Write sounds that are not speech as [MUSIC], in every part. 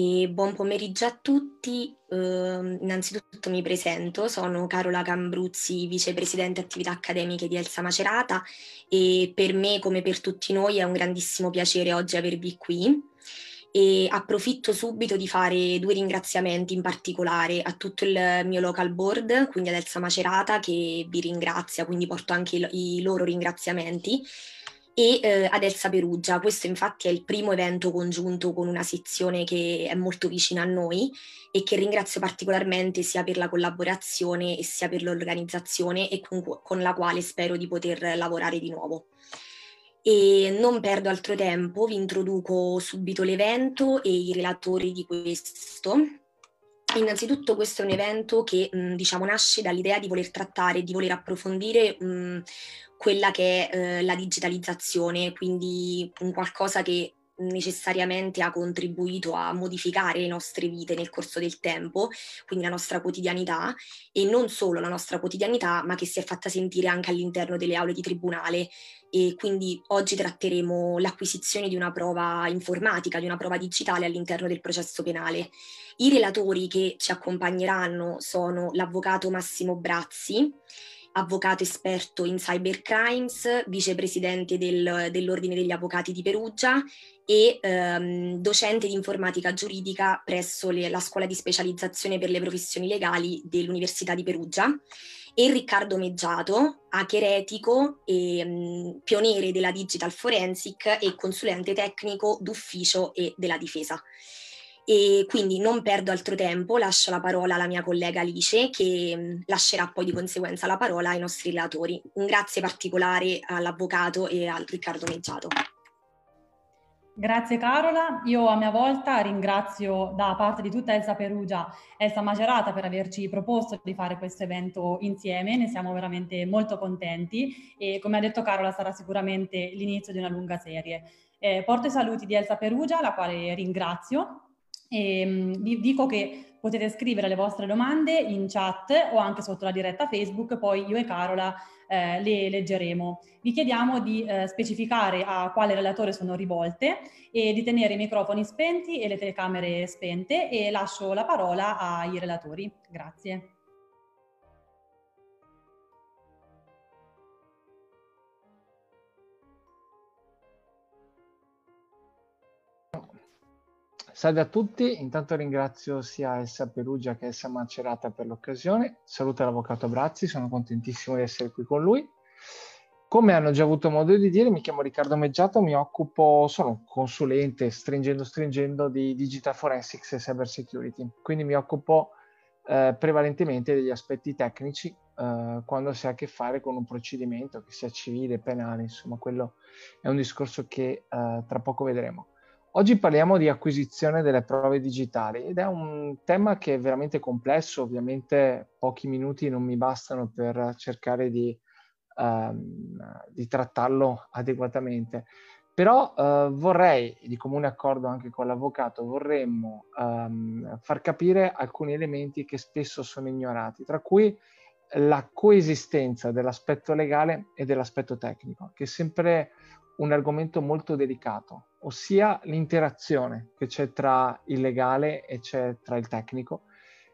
E buon pomeriggio a tutti. Uh, innanzitutto mi presento, sono Carola Cambruzzi, vicepresidente attività accademiche di Elsa Macerata e per me, come per tutti noi, è un grandissimo piacere oggi avervi qui. E approfitto subito di fare due ringraziamenti in particolare a tutto il mio local board, quindi ad Elsa Macerata, che vi ringrazia, quindi porto anche i, loro ringraziamenti e eh, ad Elsa Perugia. Questo infatti è il primo evento congiunto con una sezione che è molto vicina a noi e che ringrazio particolarmente sia per la collaborazione e sia per l'organizzazione e con, con la quale spero di poter lavorare di nuovo. E non perdo altro tempo, vi introduco subito l'evento e i relatori di questo. Innanzitutto questo è un evento che mh, diciamo nasce dall'idea di voler trattare, di voler approfondire mh, quella che è eh, la digitalizzazione, quindi un qualcosa che necessariamente ha contribuito a modificare le nostre vite nel corso del tempo, quindi la nostra quotidianità e non solo la nostra quotidianità, ma che si è fatta sentire anche all'interno delle aule di tribunale e quindi oggi tratteremo l'acquisizione di una prova informatica, di una prova digitale all'interno del processo penale. I relatori che ci accompagneranno sono l'avvocato Massimo Brazzi, avvocato esperto in cybercrimes, vicepresidente del, dell'Ordine degli Avvocati di Perugia e ehm, docente di informatica giuridica presso le, la Scuola di specializzazione per le professioni legali dell'Università di Perugia e Riccardo Meggiato, hacker etico e um, pioniere della digital forensic e consulente tecnico d'ufficio e della difesa. E quindi non perdo altro tempo, lascio la parola alla mia collega Alice che mm, lascerà poi di conseguenza la parola ai nostri relatori. Un grazie particolare all'avvocato e al Riccardo Meggiato. Grazie Carola, io a mia volta ringrazio da parte di tutta Elsa Perugia, Elsa Macerata per averci proposto di fare questo evento insieme, ne siamo veramente molto contenti e come ha detto Carola sarà sicuramente l'inizio di una lunga serie. Eh, porto i saluti di Elsa Perugia, la quale ringrazio e, um, vi dico che potete scrivere le vostre domande in chat o anche sotto la diretta Facebook, poi io e Carola eh, le leggeremo. Vi chiediamo di eh, specificare a quale relatore sono rivolte e di tenere i microfoni spenti e le telecamere spente e lascio la parola ai relatori. Grazie. Salve a tutti, intanto ringrazio sia Elsa Perugia che Elsa Macerata per l'occasione. Saluto l'avvocato Brazzi, sono contentissimo di essere qui con lui. Come hanno già avuto modo di dire, mi chiamo Riccardo Meggiato, mi occupo, sono consulente, stringendo stringendo, di digital forensics e cyber security. Quindi mi occupo eh, prevalentemente degli aspetti tecnici eh, quando si ha a che fare con un procedimento, che sia civile, penale, insomma, quello è un discorso che eh, tra poco vedremo. Oggi parliamo di acquisizione delle prove digitali ed è un tema che è veramente complesso, ovviamente pochi minuti non mi bastano per cercare di, um, di trattarlo adeguatamente, però uh, vorrei, di comune accordo anche con l'avvocato, vorremmo um, far capire alcuni elementi che spesso sono ignorati, tra cui la coesistenza dell'aspetto legale e dell'aspetto tecnico, che è sempre un argomento molto delicato, ossia l'interazione che c'è tra il legale e c'è tra il tecnico,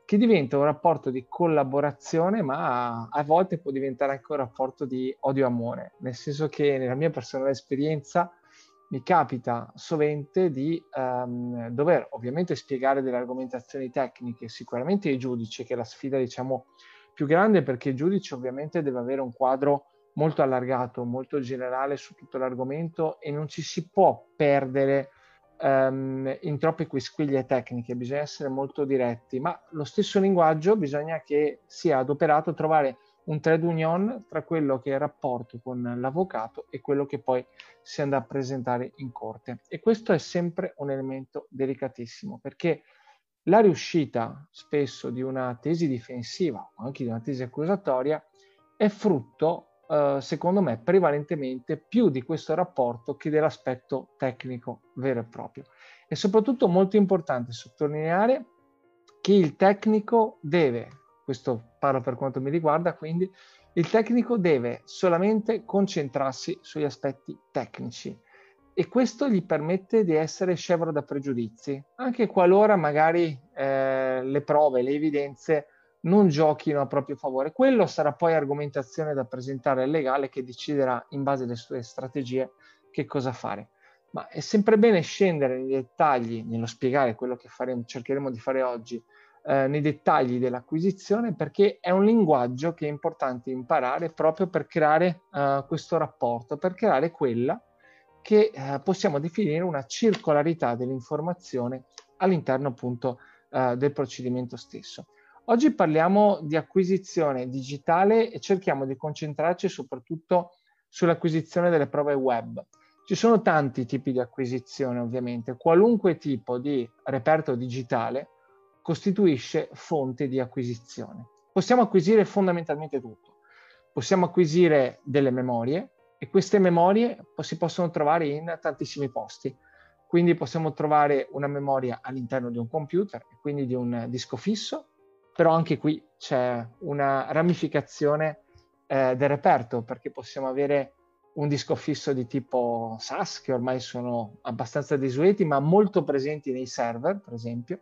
che diventa un rapporto di collaborazione, ma a volte può diventare anche un rapporto di odio-amore, nel senso che nella mia personale esperienza mi capita sovente di um, dover ovviamente spiegare delle argomentazioni tecniche, sicuramente ai giudici, che è la sfida diciamo più grande perché il giudice ovviamente deve avere un quadro molto allargato, molto generale su tutto l'argomento e non ci si può perdere um, in troppe quisquiglie tecniche, bisogna essere molto diretti, ma lo stesso linguaggio bisogna che sia adoperato a trovare un trade union tra quello che è il rapporto con l'avvocato e quello che poi si andrà a presentare in corte. E questo è sempre un elemento delicatissimo perché la riuscita spesso di una tesi difensiva o anche di una tesi accusatoria è frutto Uh, secondo me, prevalentemente più di questo rapporto che dell'aspetto tecnico vero e proprio. E soprattutto molto importante sottolineare che il tecnico deve, questo parlo per quanto mi riguarda, quindi Il tecnico deve solamente concentrarsi sugli aspetti tecnici e questo gli permette di essere scevro da pregiudizi, anche qualora magari eh, le prove, le evidenze non giochino a proprio favore. Quello sarà poi argomentazione da presentare al legale che deciderà in base alle sue strategie che cosa fare. Ma è sempre bene scendere nei dettagli, nello spiegare quello che faremo, cercheremo di fare oggi, eh, nei dettagli dell'acquisizione, perché è un linguaggio che è importante imparare proprio per creare eh, questo rapporto, per creare quella che eh, possiamo definire una circolarità dell'informazione all'interno appunto eh, del procedimento stesso. Oggi parliamo di acquisizione digitale e cerchiamo di concentrarci soprattutto sull'acquisizione delle prove web. Ci sono tanti tipi di acquisizione ovviamente, qualunque tipo di reperto digitale costituisce fonte di acquisizione. Possiamo acquisire fondamentalmente tutto. Possiamo acquisire delle memorie e queste memorie si possono trovare in tantissimi posti. Quindi possiamo trovare una memoria all'interno di un computer, quindi di un disco fisso, però anche qui c'è una ramificazione eh, del reperto perché possiamo avere un disco fisso di tipo SAS che ormai sono abbastanza desueti ma molto presenti nei server per esempio.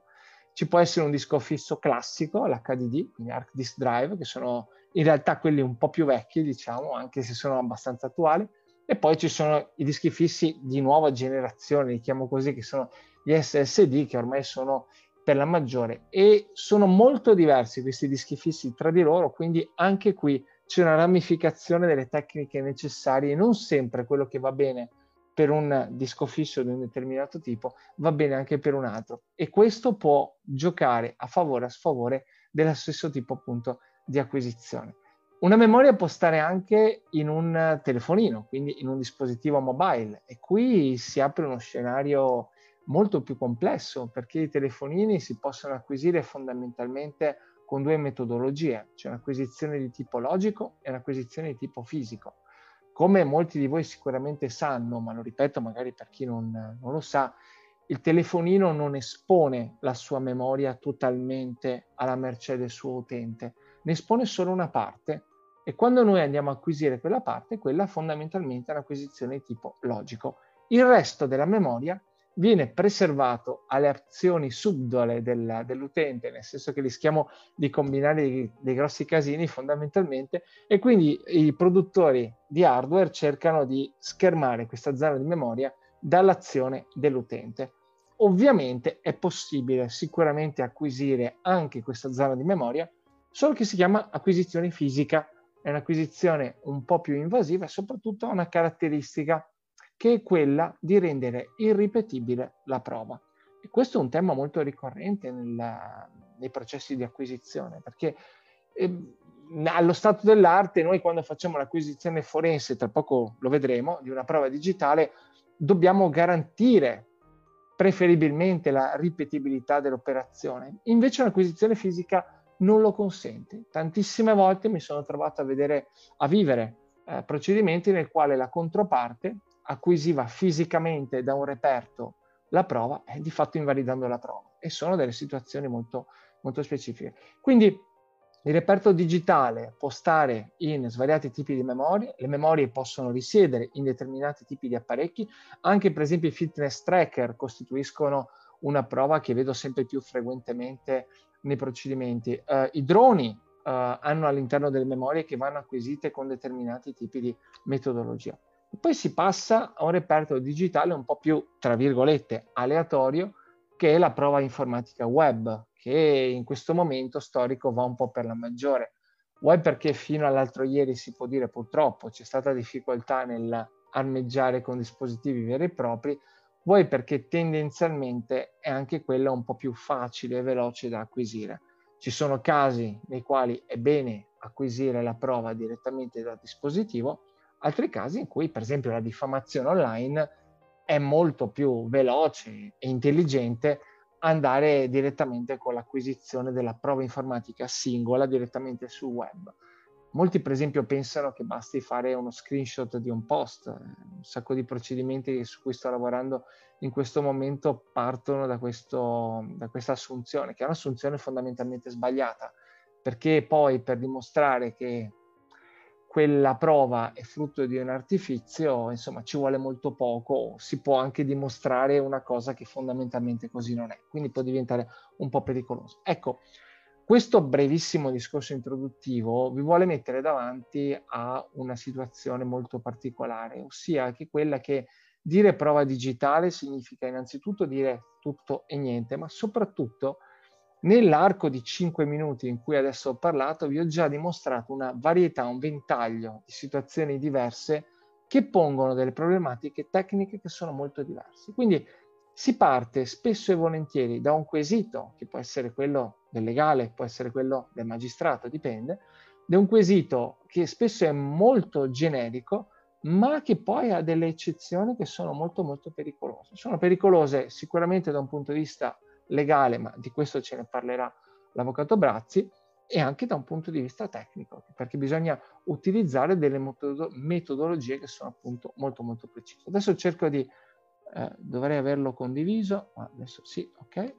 Ci può essere un disco fisso classico l'HDD quindi Hard Disk Drive che sono in realtà quelli un po' più vecchi diciamo anche se sono abbastanza attuali. E poi ci sono i dischi fissi di nuova generazione li chiamo così che sono gli SSD che ormai sono per la maggiore. E sono molto diversi questi dischi fissi tra di loro, quindi anche qui c'è una ramificazione delle tecniche necessarie, non sempre quello che va bene per un disco fisso di un determinato tipo va bene anche per un altro. E questo può giocare a favore o a sfavore dello stesso tipo appunto di acquisizione. Una memoria può stare anche in un telefonino, quindi in un dispositivo mobile. E qui si apre uno scenario molto più complesso perché i telefonini si possono acquisire fondamentalmente con due metodologie, c'è un'acquisizione di tipo logico e un'acquisizione di tipo fisico. Come molti di voi sicuramente sanno, ma lo ripeto magari per chi non, non lo sa, il telefonino non espone la sua memoria totalmente alla mercé del suo utente, ne espone solo una parte e quando noi andiamo a acquisire quella parte, quella fondamentalmente è un'acquisizione di tipo logico. Il resto della memoria viene preservato alle azioni subdole del, dell'utente, nel senso che rischiamo di combinare dei, dei, grossi casini fondamentalmente e quindi i produttori di hardware cercano di schermare questa zona di memoria dall'azione dell'utente. Ovviamente è possibile sicuramente acquisire anche questa zona di memoria, solo che si chiama acquisizione fisica, è un'acquisizione un po' più invasiva e soprattutto ha una caratteristica che è quella di rendere irripetibile la prova. E questo è un tema molto ricorrente nella, nei processi di acquisizione, perché eh, allo stato dell'arte noi quando facciamo l'acquisizione forense, tra poco lo vedremo, di una prova digitale, dobbiamo garantire preferibilmente la ripetibilità dell'operazione. Invece un'acquisizione fisica non lo consente. Tantissime volte mi sono trovato a vedere, a vivere eh, procedimenti nel quale la controparte acquisiva fisicamente da un reperto la prova, e di fatto invalidando la prova. E sono delle situazioni molto, molto specifiche. Quindi il reperto digitale può stare in svariati tipi di memorie, le memorie possono risiedere in determinati tipi di apparecchi, anche per esempio i fitness tracker costituiscono una prova che vedo sempre più frequentemente nei procedimenti. Uh, I droni uh, hanno all'interno delle memorie che vanno acquisite con determinati tipi di metodologia. Poi si passa a un reperto digitale un po' più, tra virgolette, aleatorio, che è la prova informatica web, che in questo momento storico va un po' per la maggiore. Web perché fino all'altro ieri si può dire purtroppo c'è stata difficoltà nel armeggiare con dispositivi veri e propri, vuoi perché tendenzialmente è anche quella un po' più facile e veloce da acquisire. Ci sono casi nei quali è bene acquisire la prova direttamente dal dispositivo, altri casi in cui, per esempio, la diffamazione online è molto più veloce e intelligente andare direttamente con l'acquisizione della prova informatica singola direttamente sul web. Molti, per esempio, pensano che basti fare uno screenshot di un post. Un sacco di procedimenti su cui sto lavorando in questo momento partono da, questo, da questa assunzione, che è un'assunzione fondamentalmente sbagliata, perché poi per dimostrare che quella prova è frutto di un artificio, insomma ci vuole molto poco, si può anche dimostrare una cosa che fondamentalmente così non è, quindi può diventare un po' pericoloso. Ecco, questo brevissimo discorso introduttivo vi vuole mettere davanti a una situazione molto particolare, ossia che quella che dire prova digitale significa innanzitutto dire tutto e niente, ma soprattutto Nell'arco di 5 minuti in cui adesso ho parlato, vi ho già dimostrato una varietà, un ventaglio di situazioni diverse che pongono delle problematiche tecniche che sono molto diverse. Quindi si parte spesso e volentieri da un quesito, che può essere quello del legale, può essere quello del magistrato, dipende, da un quesito che spesso è molto generico, ma che poi ha delle eccezioni che sono molto molto pericolose. Sono pericolose sicuramente da un punto di vista legale, ma di questo ce ne parlerà l'avvocato Brazzi, e anche da un punto di vista tecnico, perché bisogna utilizzare delle metodologie che sono appunto molto molto precise. Adesso cerco di, eh, dovrei averlo condiviso, ma adesso sì, ok.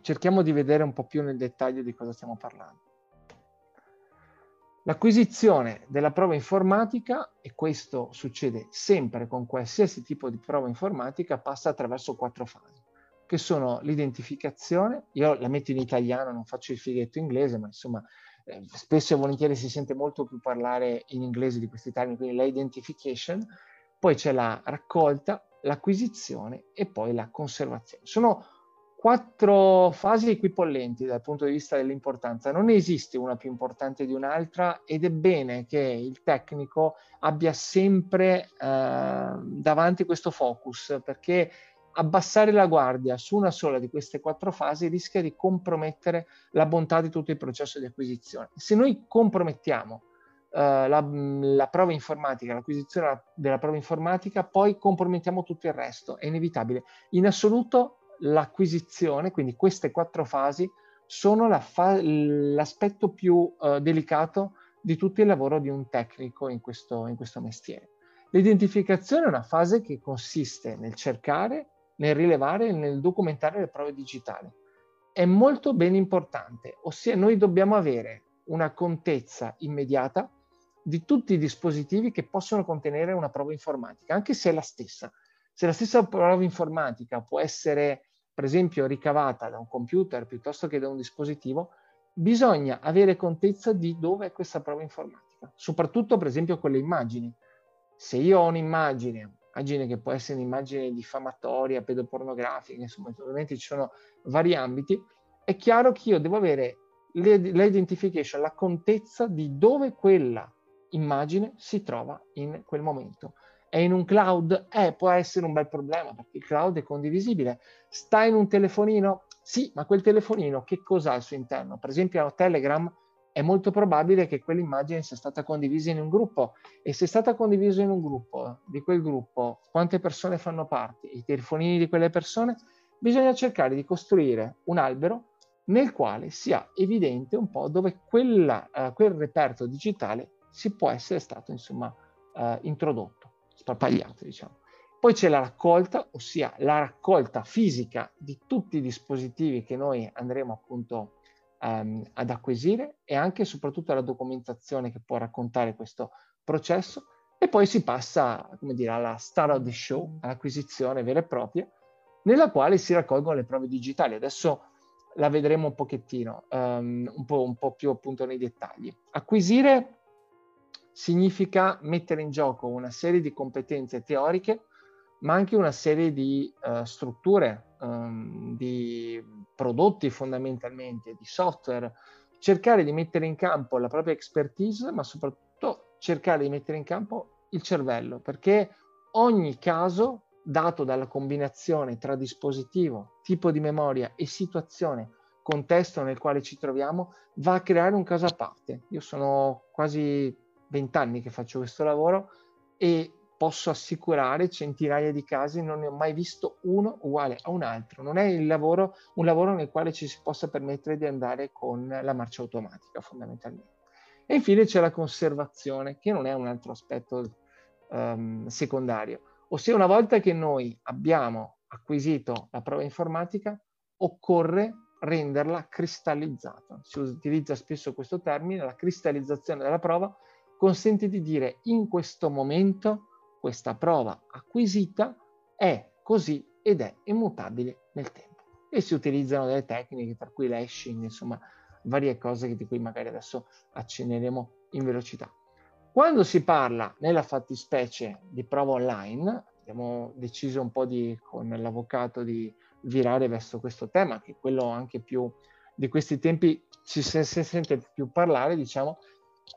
Cerchiamo di vedere un po' più nel dettaglio di cosa stiamo parlando. L'acquisizione della prova informatica, e questo succede sempre con qualsiasi tipo di prova informatica, passa attraverso quattro fasi che sono l'identificazione, io la metto in italiano, non faccio il fighetto inglese, ma insomma eh, spesso e volentieri si sente molto più parlare in inglese di questi termini, quindi la identification, poi c'è la raccolta, l'acquisizione e poi la conservazione. Sono quattro fasi equipollenti dal punto di vista dell'importanza, non esiste una più importante di un'altra ed è bene che il tecnico abbia sempre eh, davanti questo focus perché abbassare la guardia su una sola di queste quattro fasi rischia di compromettere la bontà di tutto il processo di acquisizione. Se noi compromettiamo uh, la, la, prova informatica, l'acquisizione della prova informatica, poi compromettiamo tutto il resto, è inevitabile. In assoluto l'acquisizione, quindi queste quattro fasi, sono la fa- l'aspetto più uh, delicato di tutto il lavoro di un tecnico in questo, in questo mestiere. L'identificazione è una fase che consiste nel cercare nel rilevare e nel documentare le prove digitali. È molto ben importante, ossia noi dobbiamo avere una contezza immediata di tutti i dispositivi che possono contenere una prova informatica, anche se è la stessa. Se la stessa prova informatica può essere, per esempio, ricavata da un computer piuttosto che da un dispositivo, bisogna avere contezza di dove è questa prova informatica, soprattutto per esempio con le immagini. Se io ho un'immagine, immagine che può essere un'immagine diffamatoria, pedopornografica, insomma, ovviamente ci sono vari ambiti, è chiaro che io devo avere l'identification, la contezza di dove quella immagine si trova in quel momento. È in un cloud? Eh, può essere un bel problema perché il cloud è condivisibile. Sta in un telefonino? Sì, ma quel telefonino che cosa ha al suo interno? Per esempio Telegram è molto probabile che quell'immagine sia stata condivisa in un gruppo. E se è stata condivisa in un gruppo, di quel gruppo, quante persone fanno parte, i telefonini di quelle persone, bisogna cercare di costruire un albero nel quale sia evidente un po' dove quella, uh, quel reperto digitale si può essere stato insomma uh, introdotto, sparpagliato diciamo. Poi c'è la raccolta, ossia la raccolta fisica di tutti i dispositivi che noi andremo appunto um, ad acquisire e anche e soprattutto alla documentazione che può raccontare questo processo e poi si passa come dire, alla star of the show, all'acquisizione vera e propria, nella quale si raccolgono le prove digitali. Adesso la vedremo un pochettino, um, un, po', un po' più appunto nei dettagli. Acquisire significa mettere in gioco una serie di competenze teoriche, ma anche una serie di uh, strutture um, di prodotti fondamentalmente, di software, cercare di mettere in campo la propria expertise, ma soprattutto cercare di mettere in campo il cervello, perché ogni caso, dato dalla combinazione tra dispositivo, tipo di memoria e situazione, contesto nel quale ci troviamo, va a creare un caso a parte. Io sono quasi vent'anni che faccio questo lavoro e posso assicurare centinaia di casi, non ne ho mai visto uno uguale a un altro. Non è lavoro, un lavoro nel quale ci si possa permettere di andare con la marcia automatica, fondamentalmente. E infine c'è la conservazione, che non è un altro aspetto um, secondario. Ossia, una volta che noi abbiamo acquisito la prova informatica, occorre renderla cristallizzata. Si utilizza spesso questo termine, la cristallizzazione della prova, consente di dire in questo momento questa prova acquisita è così ed è immutabile nel tempo. E si utilizzano delle tecniche, tra cui l'hashing, insomma, varie cose di cui magari adesso accenneremo in velocità. Quando si parla nella fattispecie di prova online, abbiamo deciso un po' di, con l'avvocato di virare verso questo tema, che è quello anche più di questi tempi ci si, sente più parlare, diciamo,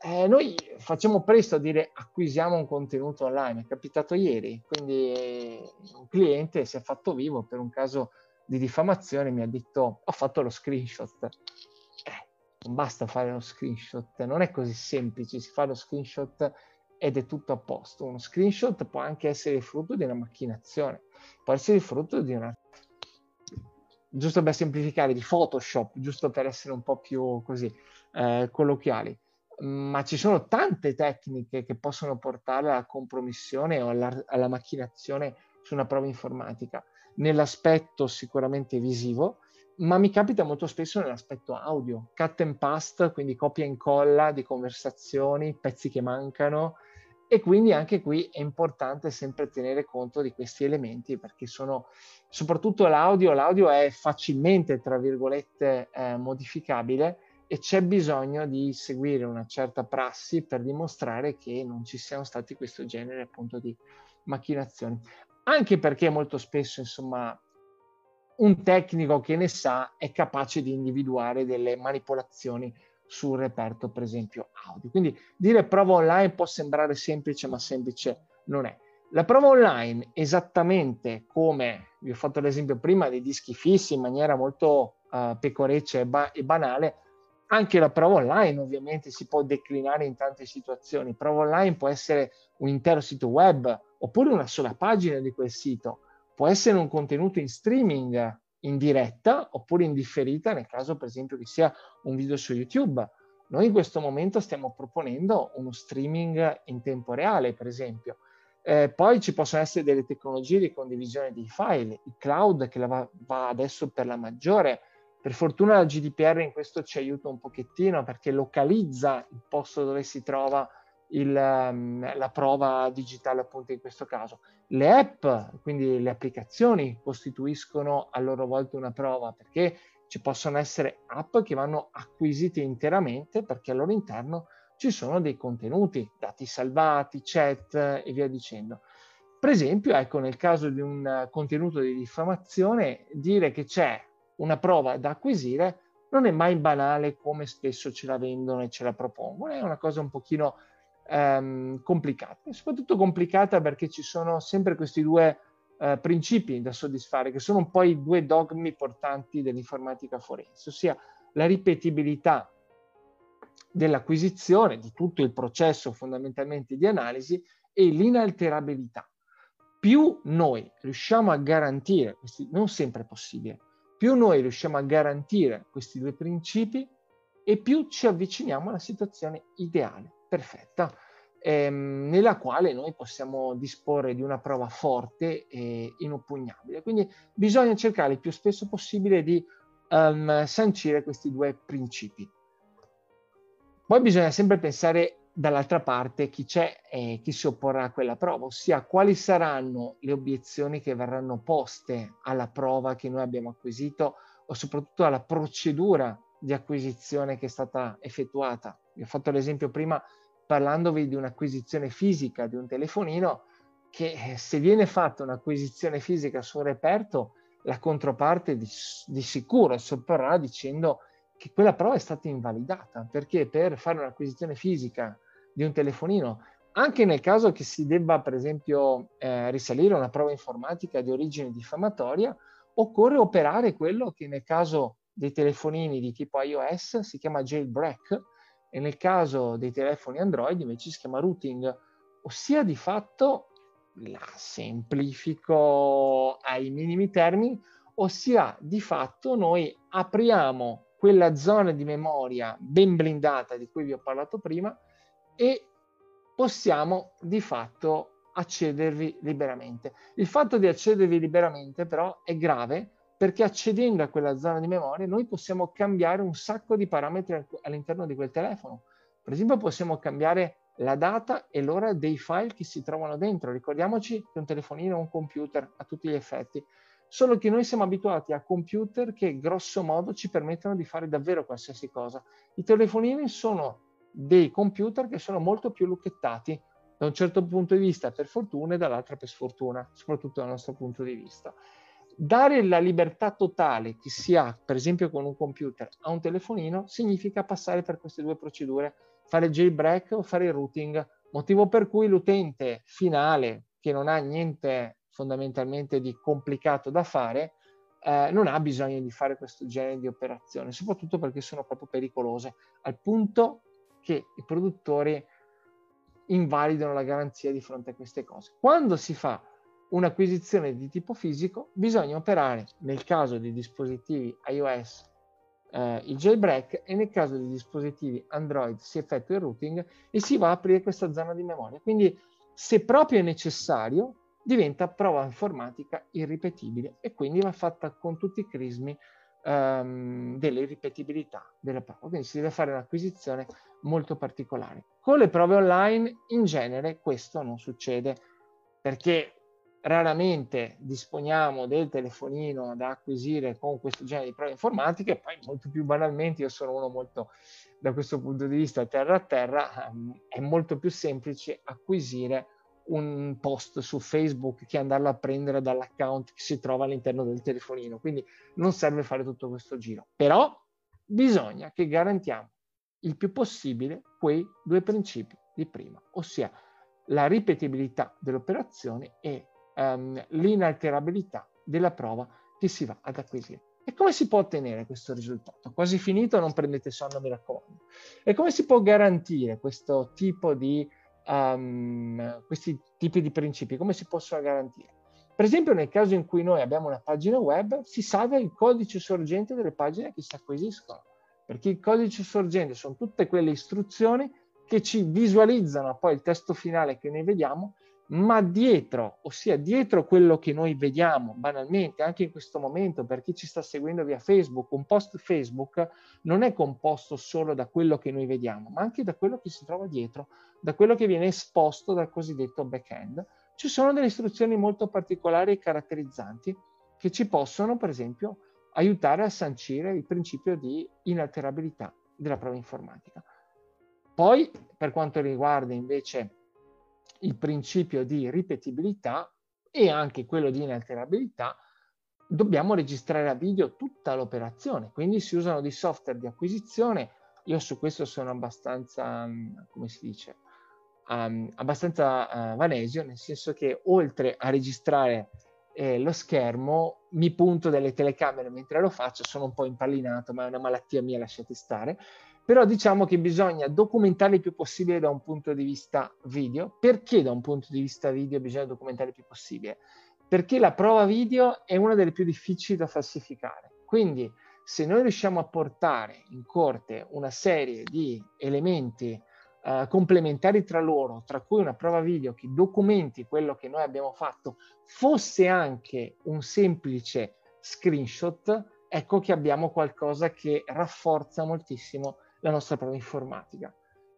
eh, noi facciamo presto a dire acquisiamo un contenuto online, è capitato ieri, quindi un cliente si è fatto vivo per un caso di diffamazione, mi ha detto ho fatto lo screenshot. Eh, non basta fare lo screenshot, non è così semplice, si fa lo screenshot ed è tutto a posto. Uno screenshot può anche essere frutto di una macchinazione, può essere frutto di una giusto per semplificare, di Photoshop, giusto per essere un po' più così eh, colloquiali. Ma ci sono tante tecniche che possono portare alla compromissione o alla, alla macchinazione su una prova informatica, nell'aspetto sicuramente visivo, ma mi capita molto spesso nell'aspetto audio, cut and paste, quindi copia e incolla di conversazioni, pezzi che mancano, e quindi anche qui è importante sempre tenere conto di questi elementi perché sono soprattutto l'audio, l'audio è facilmente, tra virgolette, eh, modificabile e c'è bisogno di seguire una certa prassi per dimostrare che non ci siano stati questo genere appunto di macchinazioni. Anche perché molto spesso, insomma, un tecnico che ne sa è capace di individuare delle manipolazioni sul reperto, per esempio, audio. Quindi dire prova online può sembrare semplice, ma semplice non è. La prova online, esattamente come vi ho fatto l'esempio prima dei dischi fissi in maniera molto uh, pecoreccia e, ba- e banale, anche la prova online ovviamente si può declinare in tante situazioni. Prova online può essere un intero sito web oppure una sola pagina di quel sito, può essere un contenuto in streaming in diretta oppure in differita nel caso per esempio che sia un video su YouTube. Noi in questo momento stiamo proponendo uno streaming in tempo reale, per esempio. Eh, poi ci possono essere delle tecnologie di condivisione dei file, il cloud che va, va adesso per la maggiore. Per fortuna la GDPR in questo ci aiuta un pochettino perché localizza il posto dove si trova il, um, la prova digitale appunto in questo caso. Le app, quindi le applicazioni, costituiscono a loro volta una prova perché ci possono essere app che vanno acquisite interamente perché al loro interno ci sono dei contenuti, dati salvati, chat e via dicendo. Per esempio, ecco, nel caso di un contenuto di diffamazione, dire che c'è una prova da acquisire non è mai banale come spesso ce la vendono e ce la propongono, è una cosa un pochino ehm, complicata, e soprattutto complicata perché ci sono sempre questi due eh, principi da soddisfare, che sono un po' i due dogmi portanti dell'informatica forense, ossia la ripetibilità dell'acquisizione, di tutto il processo fondamentalmente di analisi e l'inalterabilità. Più noi riusciamo a garantire, non sempre è possibile, più noi riusciamo a garantire questi due principi e più ci avviciniamo alla situazione ideale perfetta, ehm, nella quale noi possiamo disporre di una prova forte e inoppugnabile. Quindi bisogna cercare il più spesso possibile di um, sancire questi due principi. Poi bisogna sempre pensare dall'altra parte chi c'è e chi si opporrà a quella prova, ossia quali saranno le obiezioni che verranno poste alla prova che noi abbiamo acquisito o soprattutto alla procedura di acquisizione che è stata effettuata. Vi ho fatto l'esempio prima parlandovi di un'acquisizione fisica di un telefonino che eh, se viene fatta un'acquisizione fisica su un reperto, la controparte di, di sicuro sopporrà dicendo che quella prova è stata invalidata, perché per fare un'acquisizione fisica di un telefonino, anche nel caso che si debba per esempio eh, risalire a una prova informatica di origine diffamatoria, occorre operare quello che nel caso dei telefonini di tipo iOS si chiama jailbreak, e nel caso dei telefoni Android invece si chiama routing, ossia di fatto la semplifico ai minimi termini, ossia di fatto noi apriamo quella zona di memoria ben blindata di cui vi ho parlato prima e possiamo di fatto accedervi liberamente. Il fatto di accedervi liberamente però è grave perché accedendo a quella zona di memoria noi possiamo cambiare un sacco di parametri all'interno di quel telefono. Per esempio possiamo cambiare la data e l'ora dei file che si trovano dentro. Ricordiamoci che un telefonino è un computer a tutti gli effetti, solo che noi siamo abituati a computer che grosso modo ci permettono di fare davvero qualsiasi cosa. I telefonini sono dei computer che sono molto più lucchettati da un certo punto di vista per fortuna e dall'altro per sfortuna, soprattutto dal nostro punto di vista. Dare la libertà totale che si ha, per esempio con un computer, a un telefonino significa passare per queste due procedure, fare il jailbreak o fare il routing, motivo per cui l'utente finale, che non ha niente fondamentalmente di complicato da fare, eh, non ha bisogno di fare questo genere di operazioni, soprattutto perché sono proprio pericolose, al punto che i produttori invalidano la garanzia di fronte a queste cose. Quando si fa un'acquisizione di tipo fisico, bisogna operare nel caso di dispositivi iOS eh, il jailbreak e nel caso di dispositivi Android si effettua il routing e si va a aprire questa zona di memoria. Quindi, se proprio è necessario, diventa prova informatica irripetibile e quindi va fatta con tutti i crismi um, dell'irripetibilità della prova. Quindi si deve fare un'acquisizione molto particolare. Con le prove online in genere questo non succede perché raramente disponiamo del telefonino da acquisire con questo genere di prove informatiche, poi molto più banalmente, io sono uno molto da questo punto di vista terra a terra, um, è molto più semplice acquisire un post su Facebook che andarlo a prendere dall'account che si trova all'interno del telefonino, quindi non serve fare tutto questo giro, però bisogna che garantiamo il più possibile quei due principi di prima, ossia la ripetibilità dell'operazione e um, l'inalterabilità della prova che si va ad acquisire. E come si può ottenere questo risultato? Quasi finito, non prendete sonno, mi raccomando. E come si può garantire questo tipo di, um, questi tipi di principi? Come si possono garantire? Per esempio, nel caso in cui noi abbiamo una pagina web, si salva il codice sorgente delle pagine che si acquisiscono, perché il codice sorgente sono tutte quelle istruzioni che ci visualizzano poi il testo finale che noi vediamo ma dietro, ossia dietro quello che noi vediamo banalmente anche in questo momento per chi ci sta seguendo via Facebook, un post Facebook non è composto solo da quello che noi vediamo, ma anche da quello che si trova dietro, da quello che viene esposto dal cosiddetto back-end. Ci sono delle istruzioni molto particolari e caratterizzanti che ci possono, per esempio, aiutare a sancire il principio di inalterabilità della prova informatica. Poi, per quanto riguarda invece il principio di ripetibilità e anche quello di inalterabilità, dobbiamo registrare a video tutta l'operazione, quindi si usano dei software di acquisizione. Io su questo sono abbastanza, mm, come si dice, um, abbastanza uh, vanesio, nel senso che oltre a registrare eh, lo schermo, mi punto delle telecamere mentre lo faccio, sono un po' impallinato, ma è una malattia mia, lasciate stare però diciamo che bisogna documentare il più possibile da un punto di vista video. Perché da un punto di vista video bisogna documentare il più possibile? Perché la prova video è una delle più difficili da falsificare. Quindi se noi riusciamo a portare in corte una serie di elementi uh, complementari tra loro, tra cui una prova video che documenti quello che noi abbiamo fatto, fosse anche un semplice screenshot, ecco che abbiamo qualcosa che rafforza moltissimo la nostra prova informatica.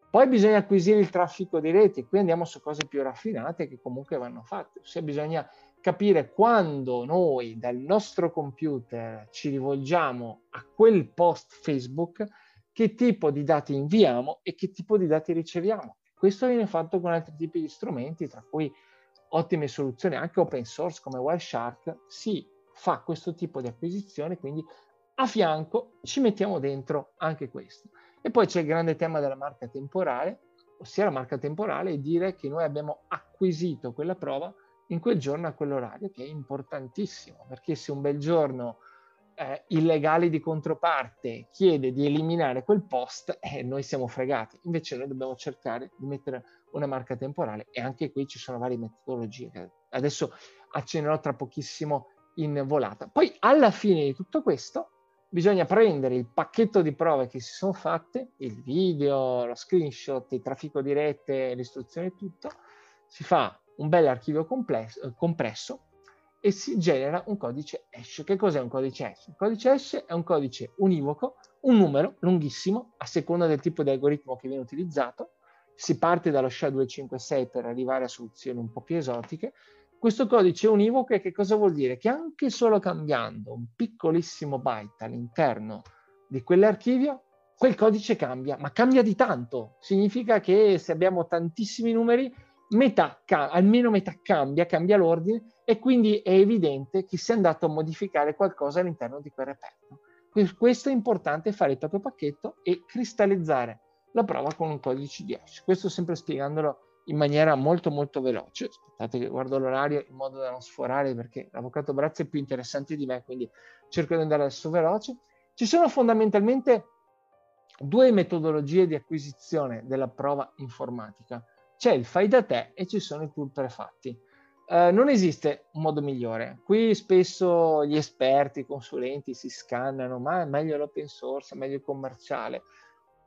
Poi bisogna acquisire il traffico di rete, qui andiamo su cose più raffinate che comunque vanno fatte, ossia bisogna capire quando noi dal nostro computer ci rivolgiamo a quel post Facebook, che tipo di dati inviamo e che tipo di dati riceviamo. Questo viene fatto con altri tipi di strumenti, tra cui ottime soluzioni anche open source come Wireshark, si fa questo tipo di acquisizione, quindi a fianco ci mettiamo dentro anche questo. E poi c'è il grande tema della marca temporale, ossia la marca temporale è dire che noi abbiamo acquisito quella prova in quel giorno a quell'orario, che è importantissimo, perché se un bel giorno eh, il legale di controparte chiede di eliminare quel post, eh, noi siamo fregati. Invece noi dobbiamo cercare di mettere una marca temporale e anche qui ci sono varie metodologie adesso accennerò tra pochissimo in volata. Poi alla fine di tutto questo bisogna prendere il pacchetto di prove che si sono fatte, il video, lo screenshot, il traffico di rete, l'istruzione tutto, si fa un bel archivio complesso, eh, compresso e si genera un codice hash. Che cos'è un codice hash? Il codice hash è un codice univoco, un numero lunghissimo, a seconda del tipo di algoritmo che viene utilizzato, si parte dallo SHA-256 per arrivare a soluzioni un po' più esotiche. Questo codice univoco che cosa vuol dire? Che anche solo cambiando un piccolissimo byte all'interno di quell'archivio, quel codice cambia, ma cambia di tanto. Significa che se abbiamo tantissimi numeri, metà, almeno metà cambia, cambia l'ordine e quindi è evidente che si è andato a modificare qualcosa all'interno di quel reperto. Questo è importante fare il proprio pacchetto e cristallizzare la prova con un codice di hash. Questo sempre spiegandolo in maniera molto molto veloce. Aspettate che guardo l'orario in modo da non sforare perché l'avvocato Brazzi è più interessante di me, quindi cerco di andare adesso veloce. Ci sono fondamentalmente due metodologie di acquisizione della prova informatica. C'è il fai da te e ci sono i tool prefatti. Uh, non esiste un modo migliore. Qui spesso gli esperti, i consulenti si scannano, ma è meglio l'open source, è meglio il commerciale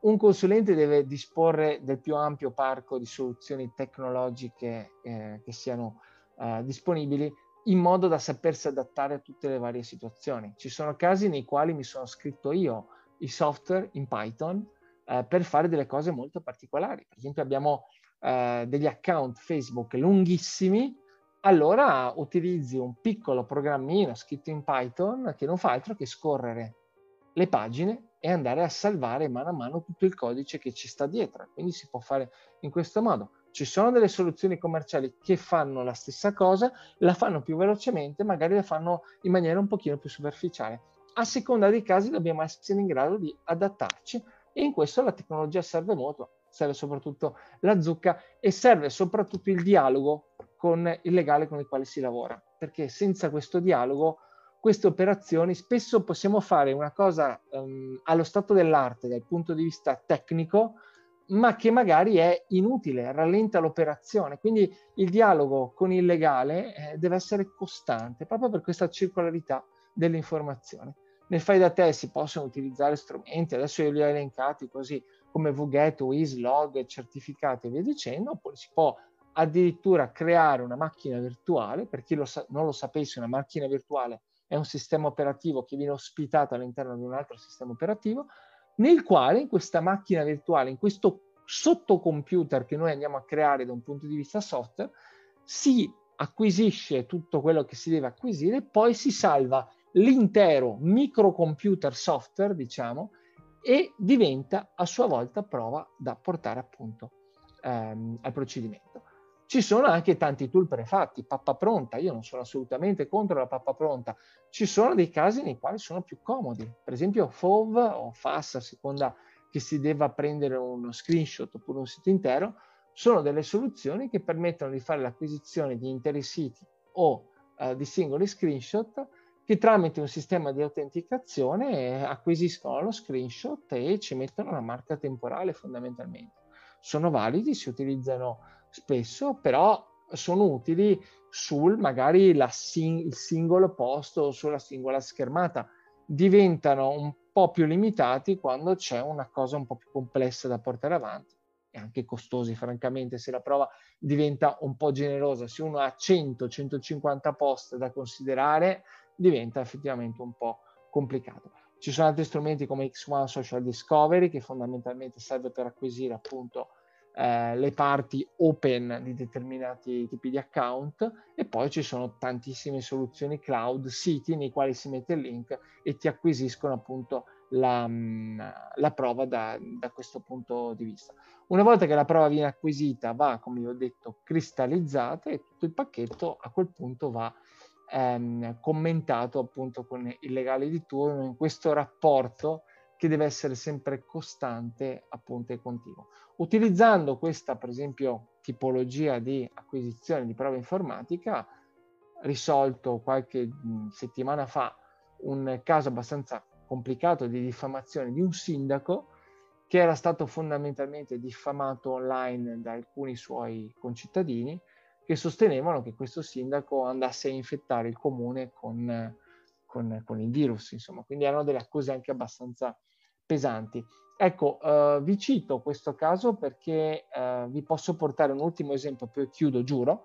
un consulente deve disporre del più ampio parco di soluzioni tecnologiche eh, che siano eh, disponibili in modo da sapersi adattare a tutte le varie situazioni. Ci sono casi nei quali mi sono scritto io i software in Python eh, per fare delle cose molto particolari. Per esempio abbiamo eh, degli account Facebook lunghissimi, allora utilizzi un piccolo programmino scritto in Python che non fa altro che scorrere le pagine e andare a salvare mano a mano tutto il codice che ci sta dietro. Quindi si può fare in questo modo. Ci sono delle soluzioni commerciali che fanno la stessa cosa, la fanno più velocemente, magari la fanno in maniera un pochino più superficiale. A seconda dei casi dobbiamo essere in grado di adattarci e in questo la tecnologia serve molto, serve soprattutto la zucca e serve soprattutto il dialogo con il legale con il quale si lavora, perché senza questo dialogo queste operazioni spesso possiamo fare una cosa um, allo stato dell'arte dal punto di vista tecnico, ma che magari è inutile, rallenta l'operazione. Quindi il dialogo con il legale eh, deve essere costante, proprio per questa circolarità dell'informazione. Nel fai da te si possono utilizzare strumenti, adesso io li ho elencati così come VGET, WIS, Log, certificati e via dicendo, oppure si può addirittura creare una macchina virtuale, per chi lo sa- non lo sapesse, una macchina virtuale è un sistema operativo che viene ospitato all'interno di un altro sistema operativo, nel quale in questa macchina virtuale, in questo sottocomputer che noi andiamo a creare da un punto di vista software, si acquisisce tutto quello che si deve acquisire, poi si salva l'intero microcomputer software, diciamo, e diventa a sua volta prova da portare appunto ehm, al procedimento. Ci sono anche tanti tool prefatti, pappa pronta, io non sono assolutamente contro la pappa pronta, ci sono dei casi nei quali sono più comodi, per esempio FOV o FAS, a seconda che si debba prendere uno screenshot oppure un sito intero, sono delle soluzioni che permettono di fare l'acquisizione di interi siti o uh, di singoli screenshot che tramite un sistema di autenticazione acquisiscono lo screenshot e ci mettono una marca temporale fondamentalmente. Sono validi, si utilizzano spesso, però sono utili sul magari sing- il singolo posto o sulla singola schermata. Diventano un po' più limitati quando c'è una cosa un po' più complessa da portare avanti e anche costosi, francamente, se la prova diventa un po' generosa, se uno ha 100-150 post da considerare, diventa effettivamente un po' complicato. Ci sono altri strumenti come X1 Social Discovery che fondamentalmente serve per acquisire appunto eh, le parti open di determinati tipi di account e poi ci sono tantissime soluzioni cloud, siti nei quali si mette il link e ti acquisiscono appunto la, mm, la prova da, da, questo punto di vista. Una volta che la prova viene acquisita va, come vi ho detto, cristallizzata e tutto il pacchetto a quel punto va ehm, commentato appunto con il legale di turno in questo rapporto che deve essere sempre costante appunto e continuo. Utilizzando questa, per esempio, tipologia di acquisizione di prova informatica, risolto qualche settimana fa un caso abbastanza complicato di diffamazione di un sindaco che era stato fondamentalmente diffamato online da alcuni suoi concittadini che sostenevano che questo sindaco andasse a infettare il comune con, con, con il virus, insomma, quindi erano delle accuse anche abbastanza pesanti. Ecco, uh, vi cito questo caso perché uh, vi posso portare un ultimo esempio, poi chiudo, giuro.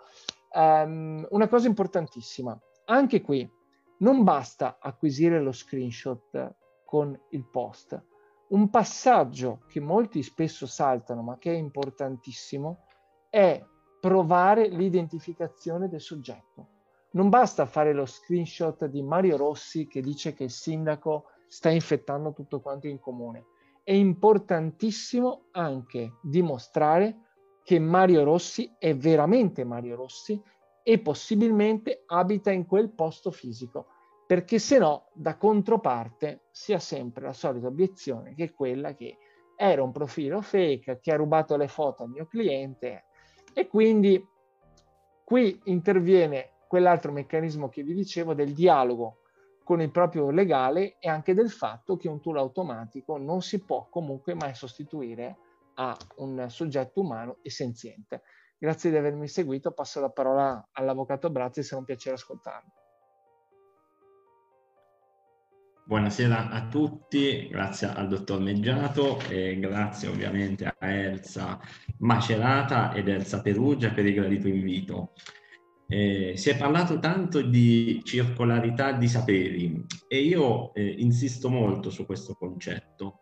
Um, una cosa importantissima, anche qui non basta acquisire lo screenshot con il post, Un passaggio che molti spesso saltano, ma che è importantissimo, è provare l'identificazione del soggetto. Non basta fare lo screenshot di Mario Rossi che dice che il sindaco sta infettando tutto quanto in comune. È importantissimo anche dimostrare che Mario Rossi è veramente Mario Rossi e possibilmente abita in quel posto fisico, perché se no da controparte si ha sempre la solita obiezione che è quella che era un profilo fake, che ha rubato le foto al mio cliente e quindi qui interviene quell'altro meccanismo che vi dicevo del dialogo con il proprio legale e anche del fatto che un tool automatico non si può comunque mai sostituire a un soggetto umano e senziente. Grazie di avermi seguito, passo la parola all'avvocato Brazzi, sarà un piacere ascoltarlo. Buonasera a tutti, grazie al dottor Meggiato e grazie ovviamente a Elsa Macerata ed Elsa Perugia per il gradito invito. Eh, si è parlato tanto di circolarità di saperi e io eh, insisto molto su questo concetto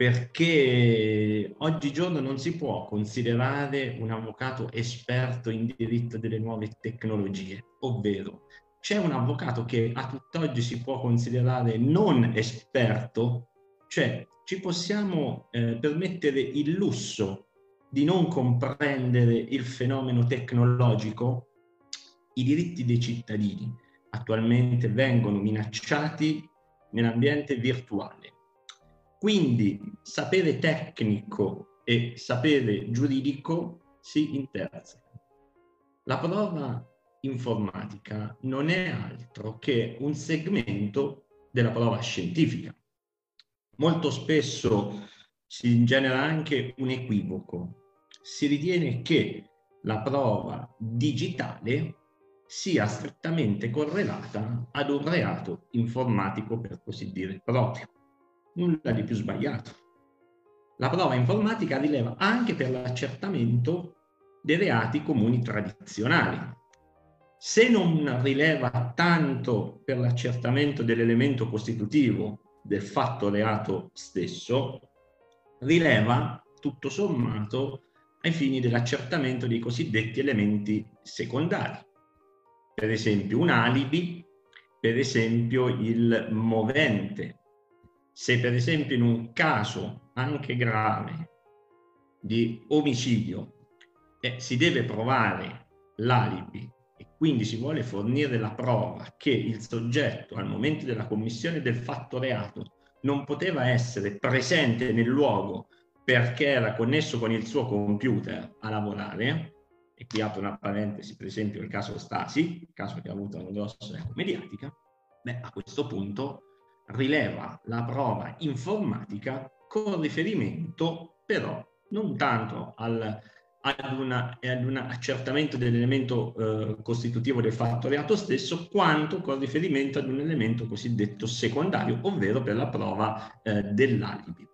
perché oggigiorno non si può considerare un avvocato esperto in diritto delle nuove tecnologie, ovvero c'è un avvocato che a tutt'oggi si può considerare non esperto, cioè ci possiamo eh, permettere il lusso di non comprendere il fenomeno tecnologico, i diritti dei cittadini attualmente vengono minacciati nell'ambiente virtuale. Quindi sapere tecnico e sapere giuridico si intersecano. La prova informatica non è altro che un segmento della prova scientifica. Molto spesso si genera anche un equivoco. Si ritiene che la prova digitale sia strettamente correlata ad un reato informatico, per così dire, proprio. Nulla di più sbagliato. La prova informatica rileva anche per l'accertamento dei reati comuni tradizionali, se non rileva tanto per l'accertamento dell'elemento costitutivo del fatto reato stesso, rileva tutto sommato ai fini dell'accertamento dei cosiddetti elementi secondari. Per esempio un alibi, per esempio il movente. Se per esempio in un caso anche grave di omicidio eh, si deve provare l'alibi quindi si vuole fornire la prova che il soggetto al momento della commissione del fatto reato non poteva essere presente nel luogo perché era connesso con il suo computer a lavorare, e qui apro una parentesi, per esempio il caso Stasi, il caso che ha avuto una grossa mediatica, beh, a questo punto rileva la prova informatica con riferimento però non tanto al ad, una, ad un accertamento dell'elemento eh, costitutivo del fatto reato stesso, quanto con riferimento ad un elemento cosiddetto secondario, ovvero per la prova eh, dell'alibi.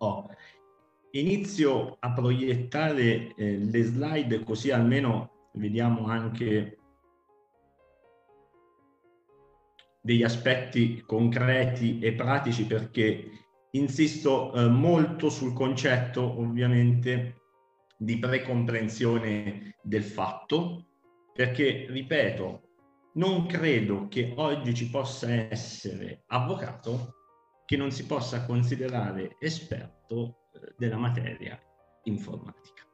Oh, inizio a proiettare eh, le slide così almeno vediamo anche degli aspetti concreti e pratici perché insisto eh, molto sul concetto ovviamente di precomprensione del fatto, perché, ripeto, non credo che oggi ci possa essere avvocato che non si possa considerare esperto della materia informatica.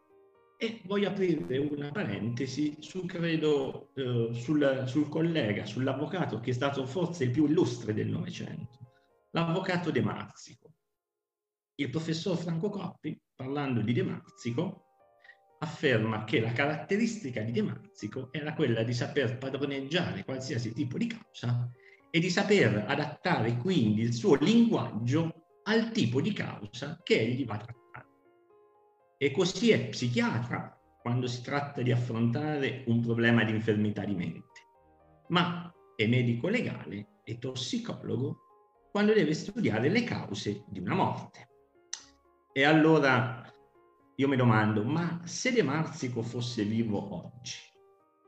E voglio aprire una parentesi su, credo, eh, sul, sul collega, sull'avvocato che è stato forse il più illustre del Novecento, l'avvocato De Marzico. Il professor Franco Coppi, parlando di De Marzico, afferma che la caratteristica di De Marzico era quella di saper padroneggiare qualsiasi tipo di causa e di saper adattare quindi il suo linguaggio al tipo di causa che egli va a trattare. E così è psichiatra quando si tratta di affrontare un problema di infermità di mente, ma è medico legale e tossicologo quando deve studiare le cause di una morte. E allora io mi domando, ma se De Marzico fosse vivo oggi,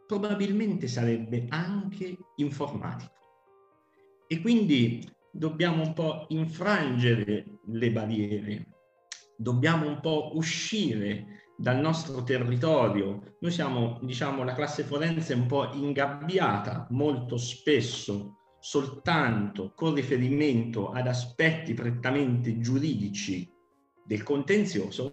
probabilmente sarebbe anche informatico. E quindi dobbiamo un po' infrangere le barriere, dobbiamo un po' uscire dal nostro territorio. Noi siamo, diciamo, la classe forense un po' ingabbiata molto spesso soltanto con riferimento ad aspetti prettamente giuridici del contenzioso,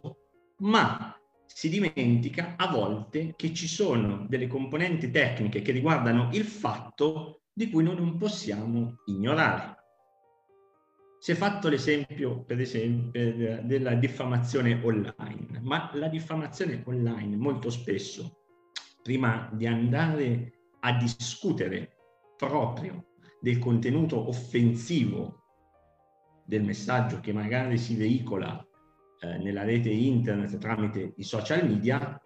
ma si dimentica a volte che ci sono delle componenti tecniche che riguardano il fatto di cui noi non possiamo ignorare. Si è fatto l'esempio, per esempio, della diffamazione online, ma la diffamazione online molto spesso, prima di andare a discutere proprio del contenuto offensivo del messaggio che magari si veicola eh, nella rete internet tramite i social media,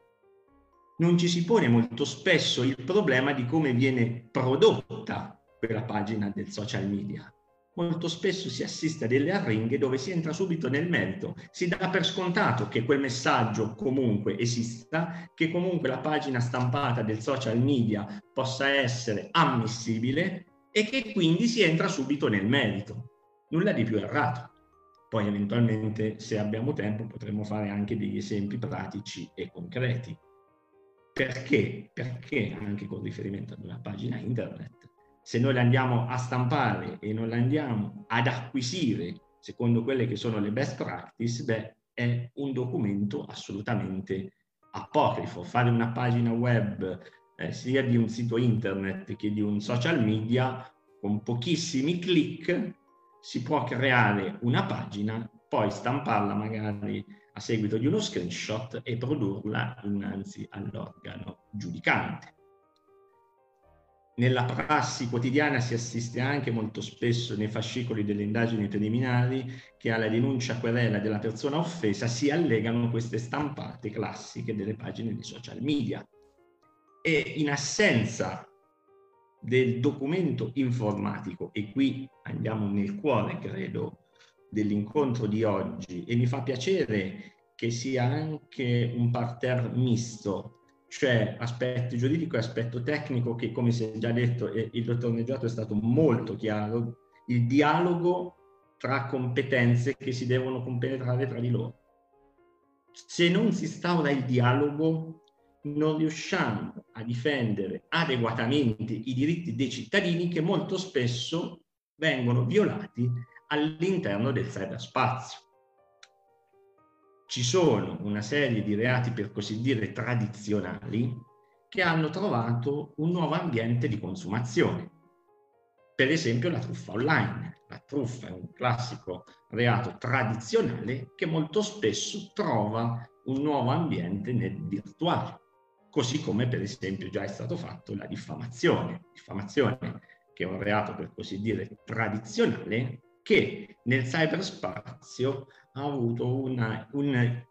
non ci si pone molto spesso il problema di come viene prodotta quella pagina del social media molto spesso si assiste a delle arringhe dove si entra subito nel merito, si dà per scontato che quel messaggio comunque esista, che comunque la pagina stampata del social media possa essere ammissibile e che quindi si entra subito nel merito. Nulla di più errato. Poi eventualmente, se abbiamo tempo, potremo fare anche degli esempi pratici e concreti. Perché? Perché anche con riferimento ad una pagina internet se noi la andiamo a stampare e non la andiamo ad acquisire secondo quelle che sono le best practice, beh, è un documento assolutamente apocrifo. Fare una pagina web eh, sia di un sito internet che di un social media, con pochissimi click si può creare una pagina, poi stamparla magari a seguito di uno screenshot e produrla innanzi all'organo giudicante. Nella prassi quotidiana si assiste anche molto spesso nei fascicoli delle indagini preliminari che alla denuncia querela della persona offesa si allegano queste stampate classiche delle pagine di social media. E in assenza del documento informatico, e qui andiamo nel cuore, credo, dell'incontro di oggi, e mi fa piacere che sia anche un parterre misto cioè aspetto giuridico e aspetto tecnico che come si è già detto il dottor Neggiato è stato molto chiaro, il dialogo tra competenze che si devono compenetrare tra di loro. Se non si instaura il dialogo non riusciamo a difendere adeguatamente i diritti dei cittadini che molto spesso vengono violati all'interno del cyberspazio ci sono una serie di reati per così dire tradizionali che hanno trovato un nuovo ambiente di consumazione. Per esempio la truffa online. La truffa è un classico reato tradizionale che molto spesso trova un nuovo ambiente nel virtuale, così come per esempio già è stato fatto la diffamazione. Diffamazione che è un reato per così dire tradizionale che nel cyberspazio ha avuto una, un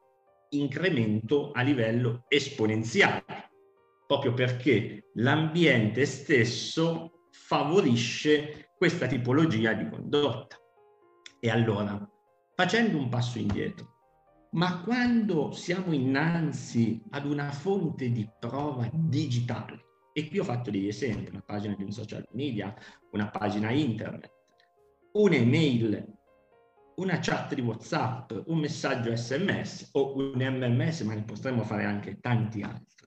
incremento a livello esponenziale, proprio perché l'ambiente stesso favorisce questa tipologia di condotta. E allora, facendo un passo indietro, ma quando siamo innanzi ad una fonte di prova digitale, e qui ho fatto degli esempi, una pagina di un social media, una pagina internet, un'email una chat di WhatsApp, un messaggio SMS o un MMS, ma ne potremmo fare anche tanti altri.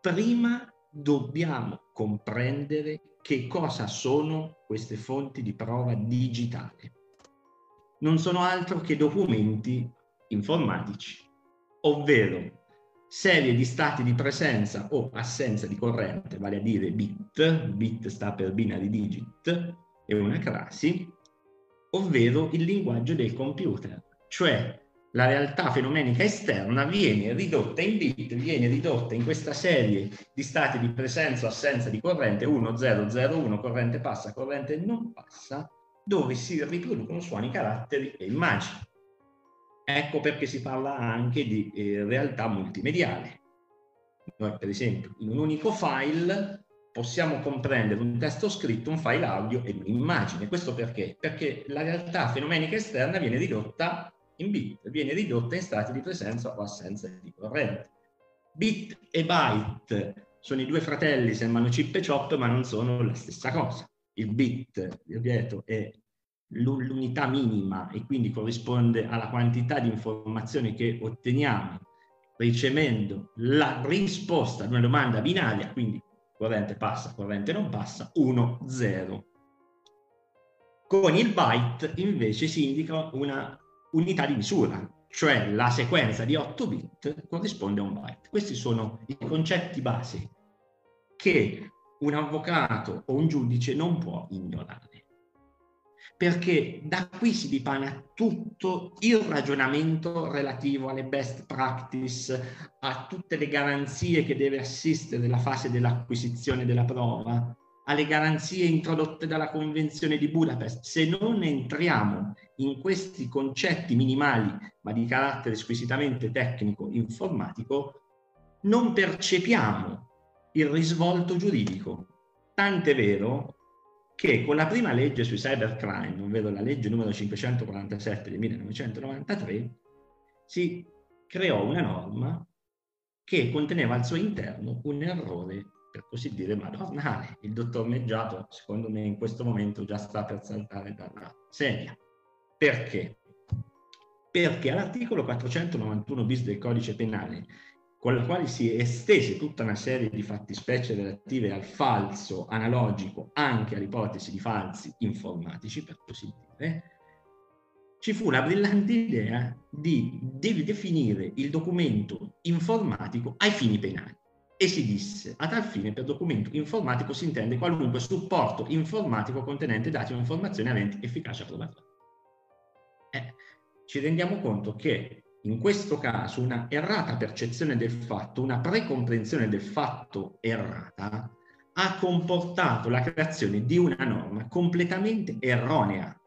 Prima dobbiamo comprendere che cosa sono queste fonti di prova digitale. Non sono altro che documenti informatici, ovvero serie di stati di presenza o assenza di corrente, vale a dire bit, bit sta per binary digit, e una crasi, ovvero il linguaggio del computer, cioè la realtà fenomenica esterna viene ridotta in bit, viene ridotta in questa serie di stati di presenza o assenza di corrente 1, 0, 0, 1, corrente passa, corrente non passa, dove si riproducono suoni, caratteri e immagini. Ecco perché si parla anche di eh, realtà multimediale. Noi, per esempio, in un unico file possiamo comprendere un testo scritto, un file audio e un'immagine. Questo perché? Perché la realtà fenomenica esterna viene ridotta in bit, viene ridotta in stati di presenza o assenza di corrente. Bit e byte sono i due fratelli, sembrano chip e chop, ma non sono la stessa cosa. Il bit, ripeto, è l'unità minima e quindi corrisponde alla quantità di informazioni che otteniamo ricevendo la risposta ad una domanda binaria, quindi corrente passa, corrente non passa, 1, 0. Con il byte invece si indica una unità di misura, cioè la sequenza di 8 bit corrisponde a un byte. Questi sono i concetti base che un avvocato o un giudice non può ignorare perché da qui si dipana tutto il ragionamento relativo alle best practice, a tutte le garanzie che deve assistere la fase dell'acquisizione della prova, alle garanzie introdotte dalla Convenzione di Budapest. Se non entriamo in questi concetti minimali, ma di carattere squisitamente tecnico, informatico, non percepiamo il risvolto giuridico. Tant'è vero che con la prima legge sui cybercrime, ovvero la legge numero 547 del 1993, si creò una norma che conteneva al suo interno un errore, per così dire, madornale. Il dottor Meggiato, secondo me, in questo momento già sta per saltare dalla sedia. Perché? Perché all'articolo 491 bis del codice penale con la quale si estese tutta una serie di fattispecie relative al falso analogico anche all'ipotesi di falsi informatici, per così dire, ci fu la brillante idea di, di definire il documento informatico ai fini penali. E si disse, a tal fine per documento informatico si intende qualunque supporto informatico contenente dati o informazioni aventi efficacia probatoria. Eh, ci rendiamo conto che in questo caso una errata percezione del fatto, una precomprensione del fatto errata, ha comportato la creazione di una norma completamente erronea.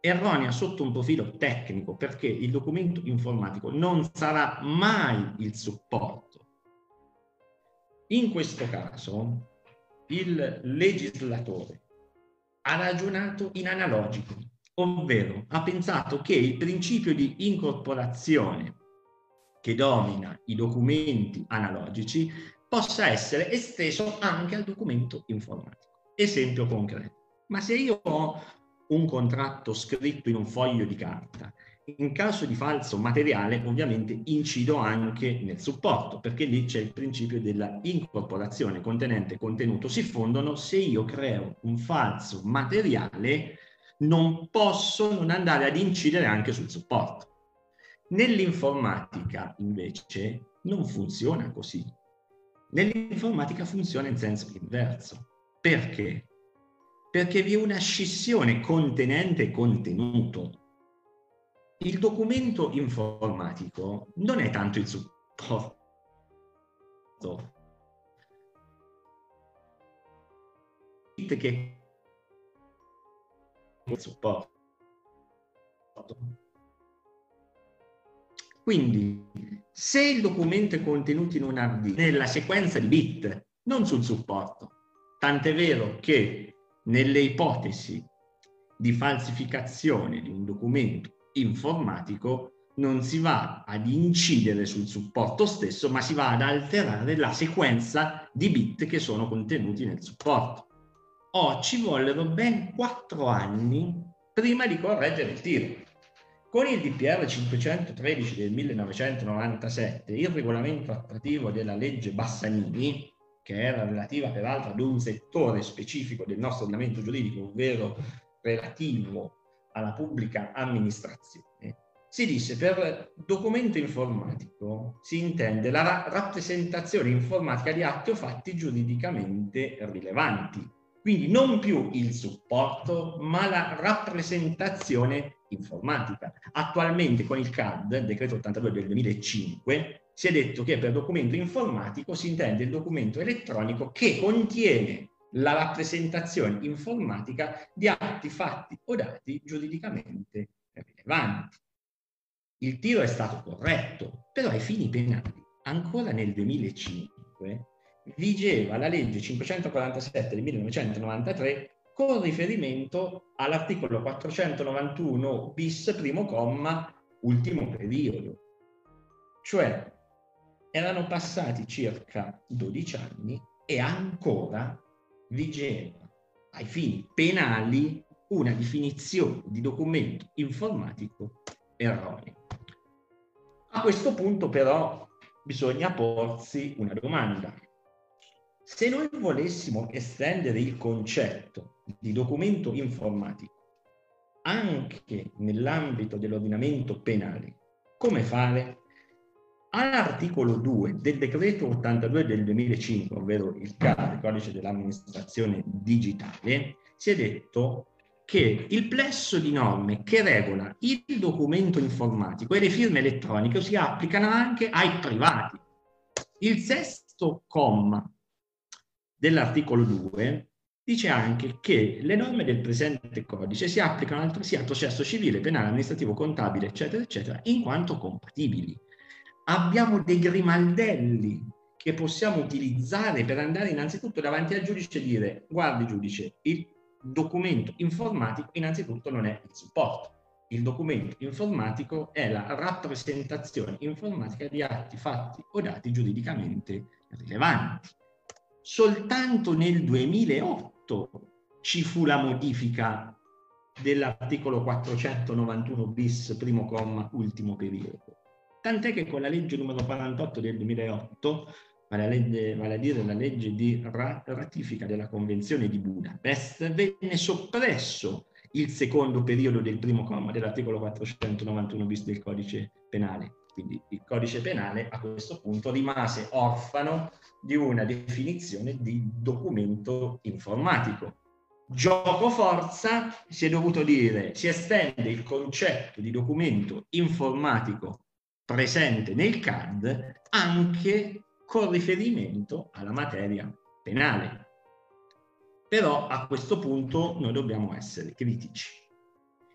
Erronea sotto un profilo tecnico, perché il documento informatico non sarà mai il supporto. In questo caso il legislatore ha ragionato in analogico, ovvero ha pensato che il principio di incorporazione che domina i documenti analogici possa essere esteso anche al documento informatico. Esempio concreto. Ma se io ho un contratto scritto in un foglio di carta, in caso di falso materiale ovviamente incido anche nel supporto, perché lì c'è il principio della incorporazione contenente contenuto si fondono se io creo un falso materiale non posso non andare ad incidere anche sul supporto. Nell'informatica invece non funziona così. Nell'informatica funziona in senso inverso. Perché? Perché vi è una scissione contenente contenuto. Il documento informatico non è tanto il supporto. che supporto. Quindi, se il documento è contenuto in un hard nella sequenza di bit, non sul supporto, tant'è vero che nelle ipotesi di falsificazione di un documento informatico non si va ad incidere sul supporto stesso, ma si va ad alterare la sequenza di bit che sono contenuti nel supporto oh, ci vollero ben quattro anni prima di correggere il tiro. Con il DPR 513 del 1997, il regolamento attuativo della legge Bassanini, che era relativa peraltro ad un settore specifico del nostro ordinamento giuridico, ovvero relativo alla pubblica amministrazione, si disse per documento informatico si intende la ra- rappresentazione informatica di atti o fatti giuridicamente rilevanti, quindi non più il supporto, ma la rappresentazione informatica. Attualmente con il CAD, decreto 82 del 2005, si è detto che per documento informatico si intende il documento elettronico che contiene la rappresentazione informatica di atti, fatti o dati giuridicamente rilevanti. Il tiro è stato corretto, però ai fini penali, ancora nel 2005, vigeva la legge 547 del 1993 con riferimento all'articolo 491 bis primo comma ultimo periodo. Cioè erano passati circa 12 anni e ancora vigeva ai fini penali una definizione di documento informatico erronea. A questo punto però bisogna porsi una domanda. Se noi volessimo estendere il concetto di documento informatico anche nell'ambito dell'ordinamento penale, come fare? All'articolo 2 del decreto 82 del 2005, ovvero il CAD, codice dell'amministrazione digitale, si è detto che il plesso di norme che regola il documento informatico e le firme elettroniche si applicano anche ai privati. Il sesto comma dell'articolo 2 dice anche che le norme del presente codice si applicano altresì al processo civile, penale, amministrativo, contabile, eccetera, eccetera, in quanto compatibili. Abbiamo dei grimaldelli che possiamo utilizzare per andare innanzitutto davanti al giudice e dire guardi giudice, il documento informatico innanzitutto non è il supporto. Il documento informatico è la rappresentazione informatica di atti, fatti o dati giuridicamente rilevanti. Soltanto nel 2008 ci fu la modifica dell'articolo 491 bis, primo comma, ultimo periodo. Tant'è che con la legge numero 48 del 2008 vale a, legge, vale a dire la legge di ra- ratifica della Convenzione di Budapest, venne soppresso il secondo periodo del primo comma dell'articolo 491 bis del codice penale. Quindi il codice penale a questo punto rimase orfano di una definizione di documento informatico. Gioco forza si è dovuto dire, si estende il concetto di documento informatico presente nel CAD anche con riferimento alla materia penale. Però a questo punto noi dobbiamo essere critici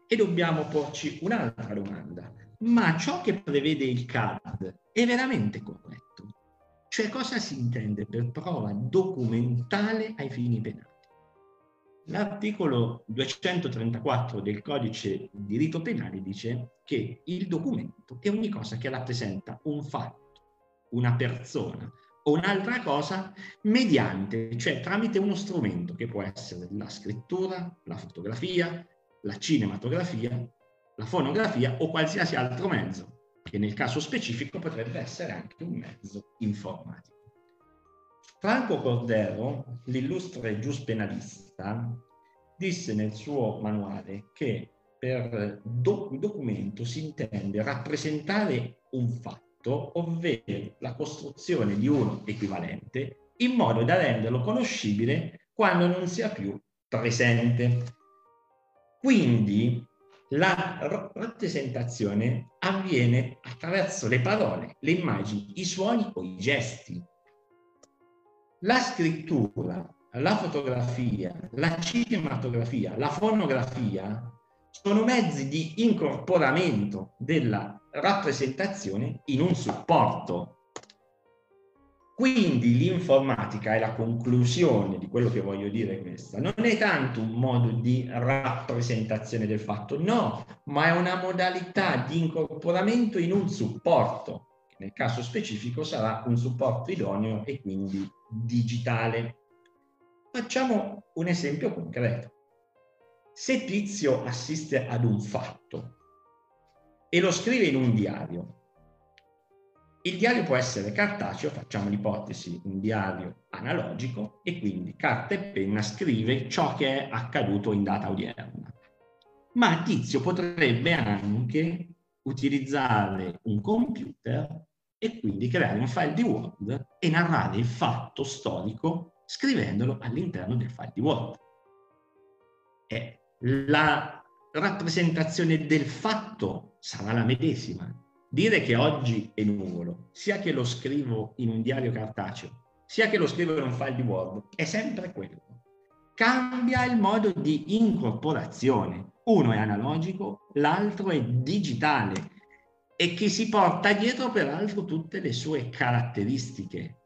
e dobbiamo porci un'altra domanda. Ma ciò che prevede il CAD è veramente corretto? Cioè cosa si intende per prova documentale ai fini penali? L'articolo 234 del codice di rito penale dice che il documento è ogni cosa che rappresenta un fatto una persona o un'altra cosa mediante, cioè tramite uno strumento che può essere la scrittura, la fotografia, la cinematografia, la fonografia o qualsiasi altro mezzo, che nel caso specifico potrebbe essere anche un mezzo informatico. Franco Cordero, l'illustre giuspenalista, disse nel suo manuale che per do- documento si intende rappresentare un fatto, ovvero la costruzione di uno equivalente, in modo da renderlo conoscibile quando non sia più presente. Quindi la rappresentazione avviene attraverso le parole, le immagini, i suoni o i gesti. La scrittura, la fotografia, la cinematografia, la fonografia sono mezzi di incorporamento della rappresentazione in un supporto. Quindi l'informatica è la conclusione di quello che voglio dire questa. Non è tanto un modo di rappresentazione del fatto, no, ma è una modalità di incorporamento in un supporto, che nel caso specifico sarà un supporto idoneo e quindi digitale. Facciamo un esempio concreto. Se Tizio assiste ad un fatto e lo scrive in un diario. Il diario può essere cartaceo, facciamo l'ipotesi, un diario analogico e quindi carta e penna scrive ciò che è accaduto in data odierna. Ma Tizio potrebbe anche utilizzare un computer e quindi creare un file di Word e narrare il fatto storico scrivendolo all'interno del file di Word. È la rappresentazione del fatto sarà la medesima. Dire che oggi è nuvolo, sia che lo scrivo in un diario cartaceo, sia che lo scrivo in un file di Word, è sempre quello. Cambia il modo di incorporazione. Uno è analogico, l'altro è digitale e che si porta dietro peraltro tutte le sue caratteristiche,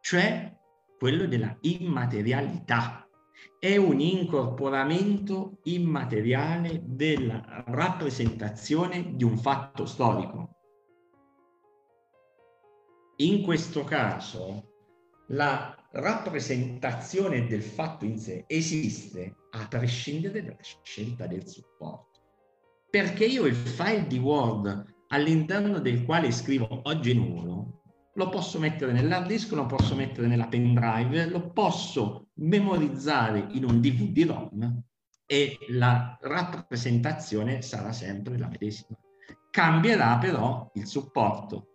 cioè quello della immaterialità è un incorporamento immateriale della rappresentazione di un fatto storico. In questo caso la rappresentazione del fatto in sé esiste a prescindere dalla scelta del supporto. Perché io il file di Word all'interno del quale scrivo oggi nulo, lo posso mettere nell'hard disk, lo posso mettere nella pen drive, lo posso memorizzare in un DVD-ROM e la rappresentazione sarà sempre la medesima. Cambierà però il supporto.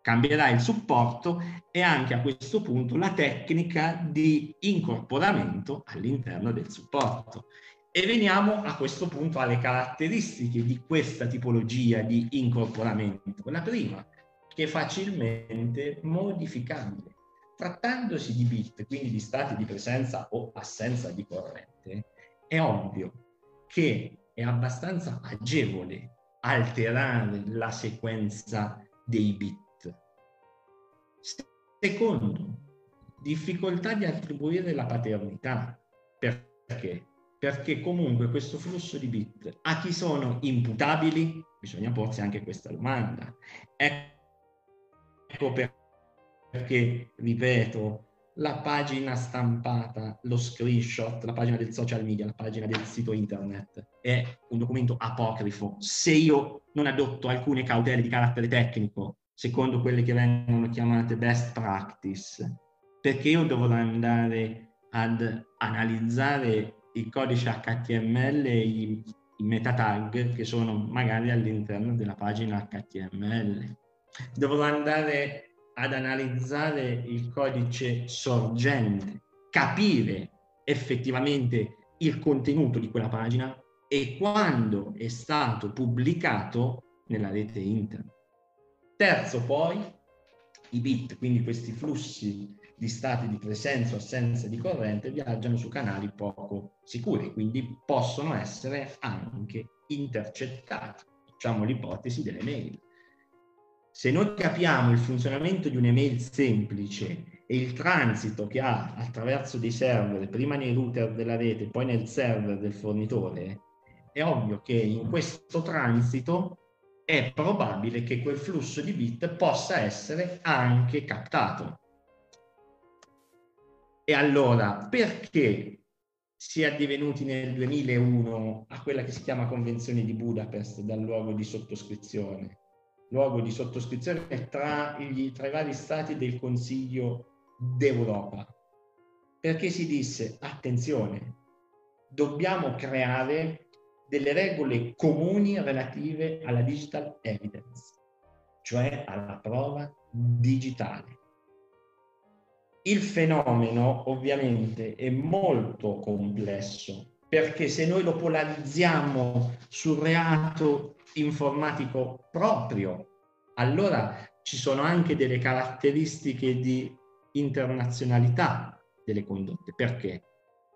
Cambierà il supporto e anche a questo punto la tecnica di incorporamento all'interno del supporto. E veniamo a questo punto alle caratteristiche di questa tipologia di incorporamento. La prima, che è facilmente modificabile. Trattandosi di bit, quindi di stati di presenza o assenza di corrente, è ovvio che è abbastanza agevole alterare la sequenza dei bit. Secondo, difficoltà di attribuire la paternità. Perché? Perché comunque questo flusso di bit a chi sono imputabili? Bisogna porsi anche questa domanda. Ecco Ecco perché, ripeto, la pagina stampata, lo screenshot, la pagina del social media, la pagina del sito internet è un documento apocrifo. Se io non adotto alcune cautele di carattere tecnico, secondo quelle che vengono chiamate best practice, perché io dovrò andare ad analizzare il codice HTML e i, i meta tag che sono magari all'interno della pagina HTML dovrò andare ad analizzare il codice sorgente, capire effettivamente il contenuto di quella pagina e quando è stato pubblicato nella rete internet. Terzo poi, i bit, quindi questi flussi di stati di presenza o assenza di corrente viaggiano su canali poco sicuri, quindi possono essere anche intercettati. Facciamo l'ipotesi delle mail se noi capiamo il funzionamento di un'email semplice e il transito che ha attraverso dei server, prima nei router della rete, poi nel server del fornitore, è ovvio che in questo transito è probabile che quel flusso di bit possa essere anche captato. E allora, perché si è addivenuti nel 2001 a quella che si chiama Convenzione di Budapest dal luogo di sottoscrizione? Luogo di sottoscrizione tra, gli, tra i vari stati del Consiglio d'Europa, perché si disse, attenzione, dobbiamo creare delle regole comuni relative alla digital evidence, cioè alla prova digitale. Il fenomeno ovviamente è molto complesso perché se noi lo polarizziamo sul reato informatico proprio, allora ci sono anche delle caratteristiche di internazionalità delle condotte. Perché?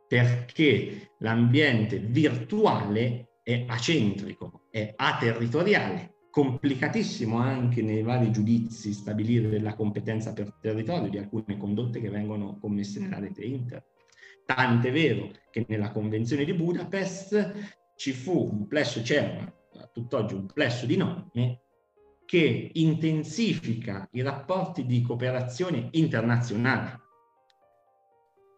Perché l'ambiente virtuale è acentrico, è aterritoriale, complicatissimo anche nei vari giudizi stabilire la competenza per territorio di alcune condotte che vengono commesse nella rete internet. Tant'è vero che nella Convenzione di Budapest ci fu un plesso, c'era tutt'oggi un plesso di norme che intensifica i rapporti di cooperazione internazionale.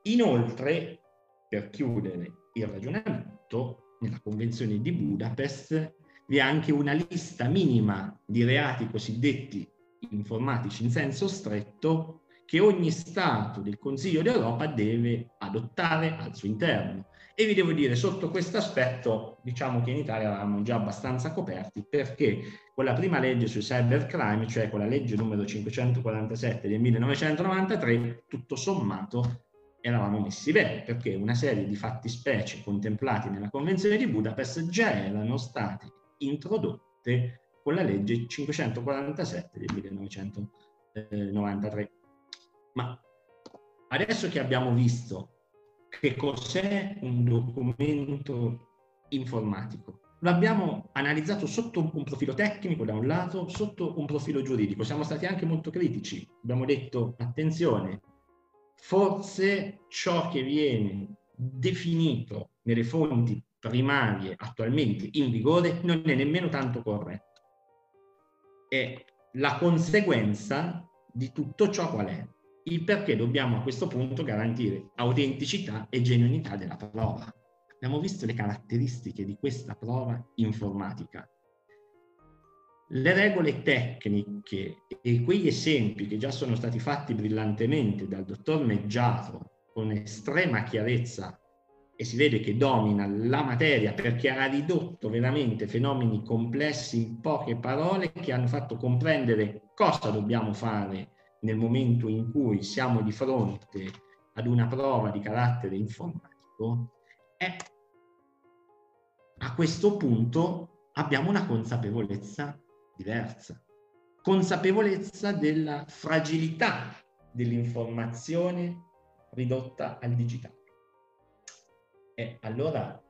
Inoltre, per chiudere il ragionamento, nella Convenzione di Budapest vi è anche una lista minima di reati cosiddetti informatici in senso stretto che ogni Stato del Consiglio d'Europa deve adottare al suo interno. E vi devo dire, sotto questo aspetto, diciamo che in Italia eravamo già abbastanza coperti perché con la prima legge sui cybercrime, cioè con la legge numero 547 del 1993, tutto sommato eravamo messi bene, perché una serie di fatti specie contemplati nella Convenzione di Budapest già erano state introdotte con la legge 547 del 1993. Ma adesso che abbiamo visto che cos'è un documento informatico, lo abbiamo analizzato sotto un profilo tecnico da un lato, sotto un profilo giuridico. Siamo stati anche molto critici. Abbiamo detto, attenzione, forse ciò che viene definito nelle fonti primarie attualmente in vigore non è nemmeno tanto corretto. E la conseguenza di tutto ciò qual è? Il perché dobbiamo a questo punto garantire autenticità e genuinità della prova. Abbiamo visto le caratteristiche di questa prova informatica. Le regole tecniche e quegli esempi che già sono stati fatti brillantemente dal dottor Meggiato con estrema chiarezza e si vede che domina la materia perché ha ridotto veramente fenomeni complessi in poche parole che hanno fatto comprendere cosa dobbiamo fare nel momento in cui siamo di fronte ad una prova di carattere informatico, è a questo punto abbiamo una consapevolezza diversa, consapevolezza della fragilità dell'informazione ridotta al digitale. E allora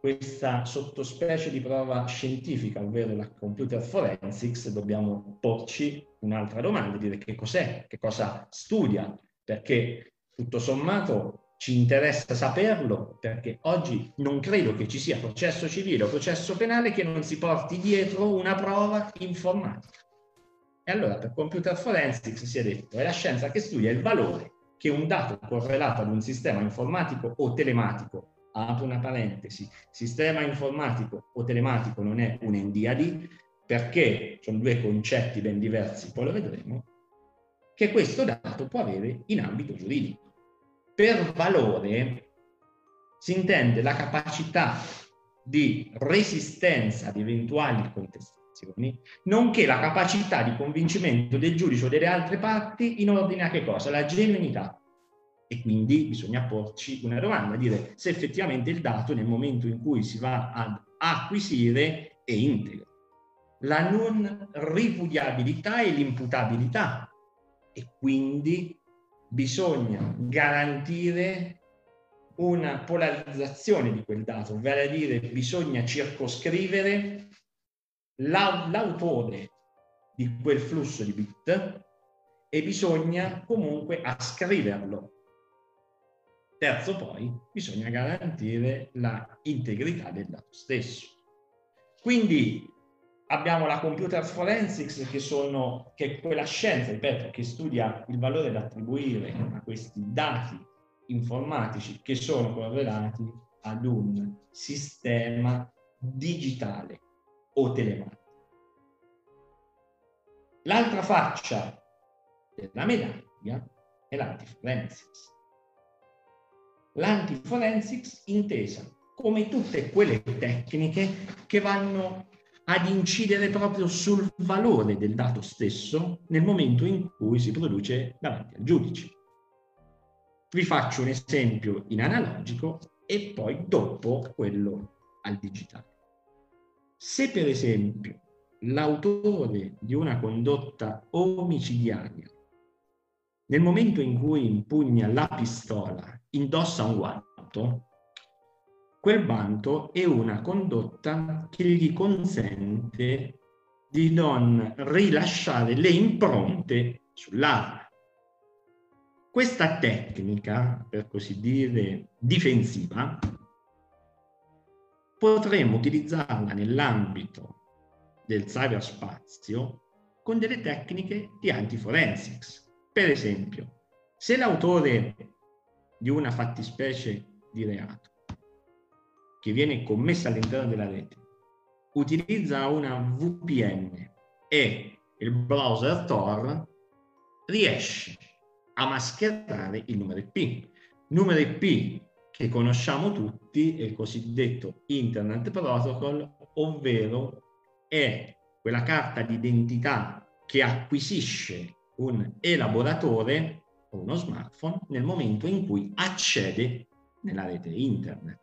questa sottospecie di prova scientifica, ovvero la computer forensics, dobbiamo porci un'altra domanda, dire che cos'è, che cosa studia, perché tutto sommato ci interessa saperlo, perché oggi non credo che ci sia processo civile o processo penale che non si porti dietro una prova informatica. E allora per computer forensics si è detto, è la scienza che studia il valore che un dato correlato ad un sistema informatico o telematico apro una parentesi, sistema informatico o telematico non è un NDAD perché sono due concetti ben diversi, poi lo vedremo, che questo dato può avere in ambito giuridico. Per valore si intende la capacità di resistenza ad eventuali contestazioni, nonché la capacità di convincimento del giudice o delle altre parti in ordine a che cosa? La genuinità e quindi bisogna porci una domanda, dire se effettivamente il dato nel momento in cui si va ad acquisire è integro. La non ripudiabilità e l'imputabilità e quindi bisogna garantire una polarizzazione di quel dato, vale a dire bisogna circoscrivere l'autore di quel flusso di bit e bisogna comunque ascriverlo Terzo poi, bisogna garantire la integrità del dato stesso. Quindi abbiamo la computer forensics che, sono, che è quella scienza, ripeto, che studia il valore da attribuire a questi dati informatici che sono correlati ad un sistema digitale o telematico. L'altra faccia della medaglia è l'antiforensics l'antiforensics intesa come tutte quelle tecniche che vanno ad incidere proprio sul valore del dato stesso nel momento in cui si produce davanti al giudice. Vi faccio un esempio in analogico e poi dopo quello al digitale. Se per esempio l'autore di una condotta omicidiaria nel momento in cui impugna la pistola indossa un guanto, quel guanto è una condotta che gli consente di non rilasciare le impronte sull'arma. Questa tecnica, per così dire, difensiva, potremmo utilizzarla nell'ambito del cyberspazio con delle tecniche di antiforensics. Per esempio, se l'autore di una fattispecie di reato che viene commessa all'interno della rete utilizza una VPN e il browser Tor riesce a mascherare il numero IP. Numero IP che conosciamo tutti è il cosiddetto Internet Protocol, ovvero è quella carta d'identità che acquisisce un elaboratore o uno smartphone nel momento in cui accede nella rete internet.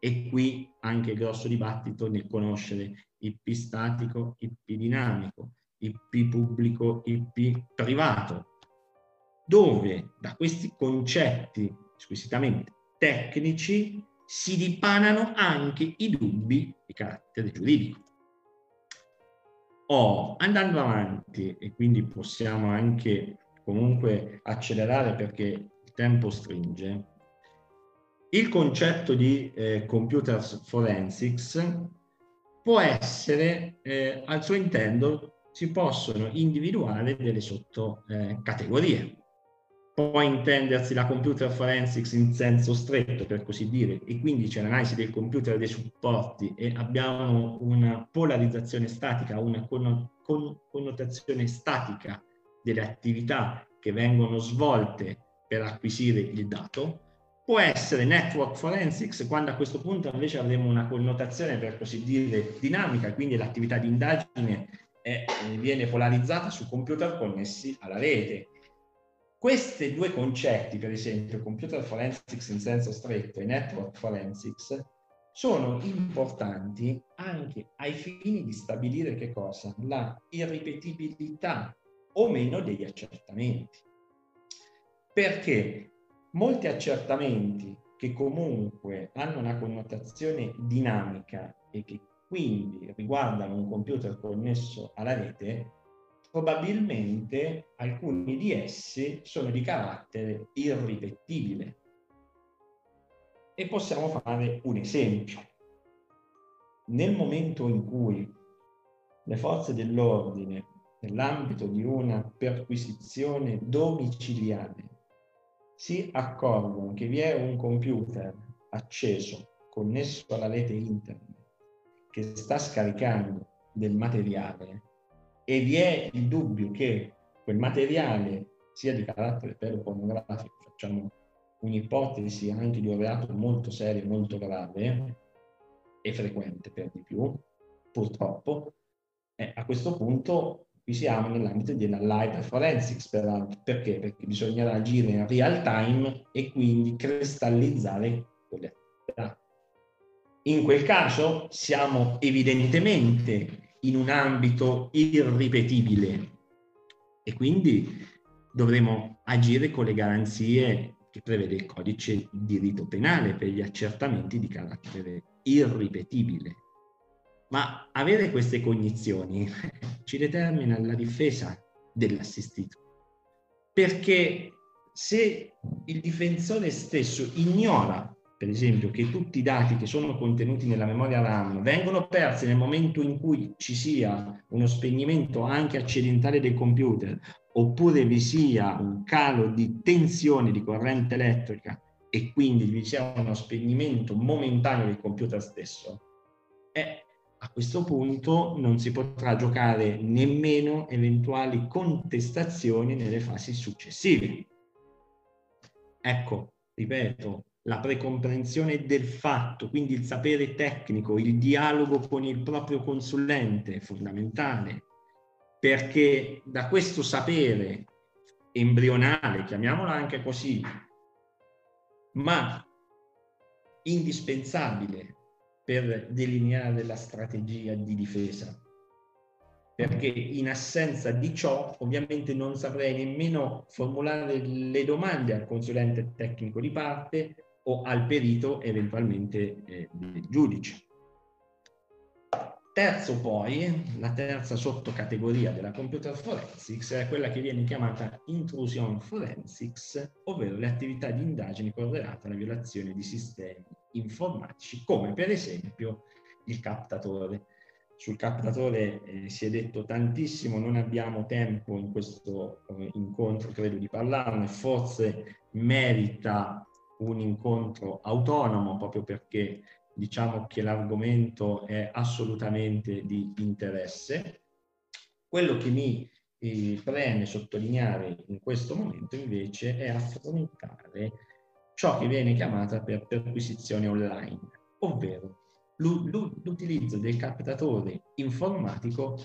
E qui anche il grosso dibattito nel conoscere IP statico, IP dinamico, IP pubblico, IP privato, dove da questi concetti squisitamente tecnici si dipanano anche i dubbi di carattere giuridico. Oh, andando avanti, e quindi possiamo anche comunque accelerare perché il tempo stringe. Il concetto di eh, computer forensics può essere, eh, al suo interno si possono individuare delle sottocategorie. Può intendersi la computer forensics in senso stretto, per così dire, e quindi c'è l'analisi del computer e dei supporti e abbiamo una polarizzazione statica, una connotazione statica delle attività che vengono svolte per acquisire il dato, può essere network forensics quando a questo punto invece avremo una connotazione per così dire dinamica, quindi l'attività di indagine è, viene polarizzata su computer connessi alla rete questi due concetti, per esempio, computer forensics in senso stretto e network forensics, sono importanti anche ai fini di stabilire che cosa? La irripetibilità o meno degli accertamenti. Perché molti accertamenti che comunque hanno una connotazione dinamica e che quindi riguardano un computer connesso alla rete, probabilmente alcuni di essi sono di carattere irripetibile. E possiamo fare un esempio. Nel momento in cui le forze dell'ordine, nell'ambito di una perquisizione domiciliare, si accorgono che vi è un computer acceso, connesso alla rete internet, che sta scaricando del materiale e vi è il dubbio che quel materiale sia di carattere pedopornografico, facciamo un'ipotesi anche di un reato molto serio, molto grave e frequente per di più, purtroppo, eh, a questo punto qui siamo nell'ambito della live forensics, peraltro. Perché? Perché bisognerà agire in real time e quindi cristallizzare quelle attività. In quel caso siamo evidentemente in un ambito irripetibile e quindi dovremo agire con le garanzie che prevede il codice di rito penale per gli accertamenti di carattere irripetibile. Ma avere queste cognizioni [LAUGHS] ci determina la difesa dell'assistito, perché se il difensore stesso ignora per esempio, che tutti i dati che sono contenuti nella memoria RAM vengono persi nel momento in cui ci sia uno spegnimento anche accidentale del computer, oppure vi sia un calo di tensione di corrente elettrica e quindi vi sia uno spegnimento momentaneo del computer stesso, e a questo punto non si potrà giocare nemmeno eventuali contestazioni nelle fasi successive. Ecco, ripeto, la precomprensione del fatto, quindi il sapere tecnico, il dialogo con il proprio consulente è fondamentale, perché da questo sapere embrionale, chiamiamolo anche così, ma indispensabile per delineare la strategia di difesa, perché in assenza di ciò ovviamente non saprei nemmeno formulare le domande al consulente tecnico di parte o al perito eventualmente eh, del giudice. Terzo poi, la terza sottocategoria della computer forensics è quella che viene chiamata intrusion forensics, ovvero le attività di indagine correlate alla violazione di sistemi informatici, come per esempio il captatore. Sul captatore eh, si è detto tantissimo, non abbiamo tempo in questo eh, incontro, credo, di parlarne, forse merita un incontro autonomo proprio perché diciamo che l'argomento è assolutamente di interesse. Quello che mi eh, preme sottolineare in questo momento invece è affrontare ciò che viene chiamata per perquisizione online, ovvero l'utilizzo del captatore informatico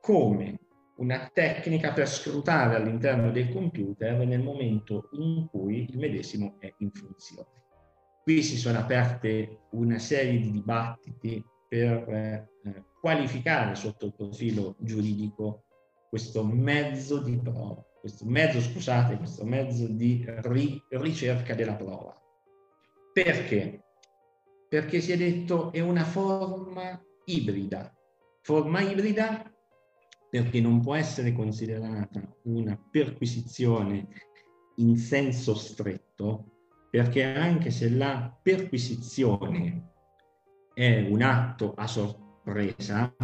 come una tecnica per scrutare all'interno del computer nel momento in cui il medesimo è in funzione. Qui si sono aperte una serie di dibattiti per eh, qualificare sotto il profilo giuridico questo mezzo di prova, questo mezzo, scusate, questo mezzo di ri- ricerca della prova. Perché? Perché si è detto è una forma ibrida. Forma ibrida perché non può essere considerata una perquisizione in senso stretto, perché anche se la perquisizione è un atto a sorpresa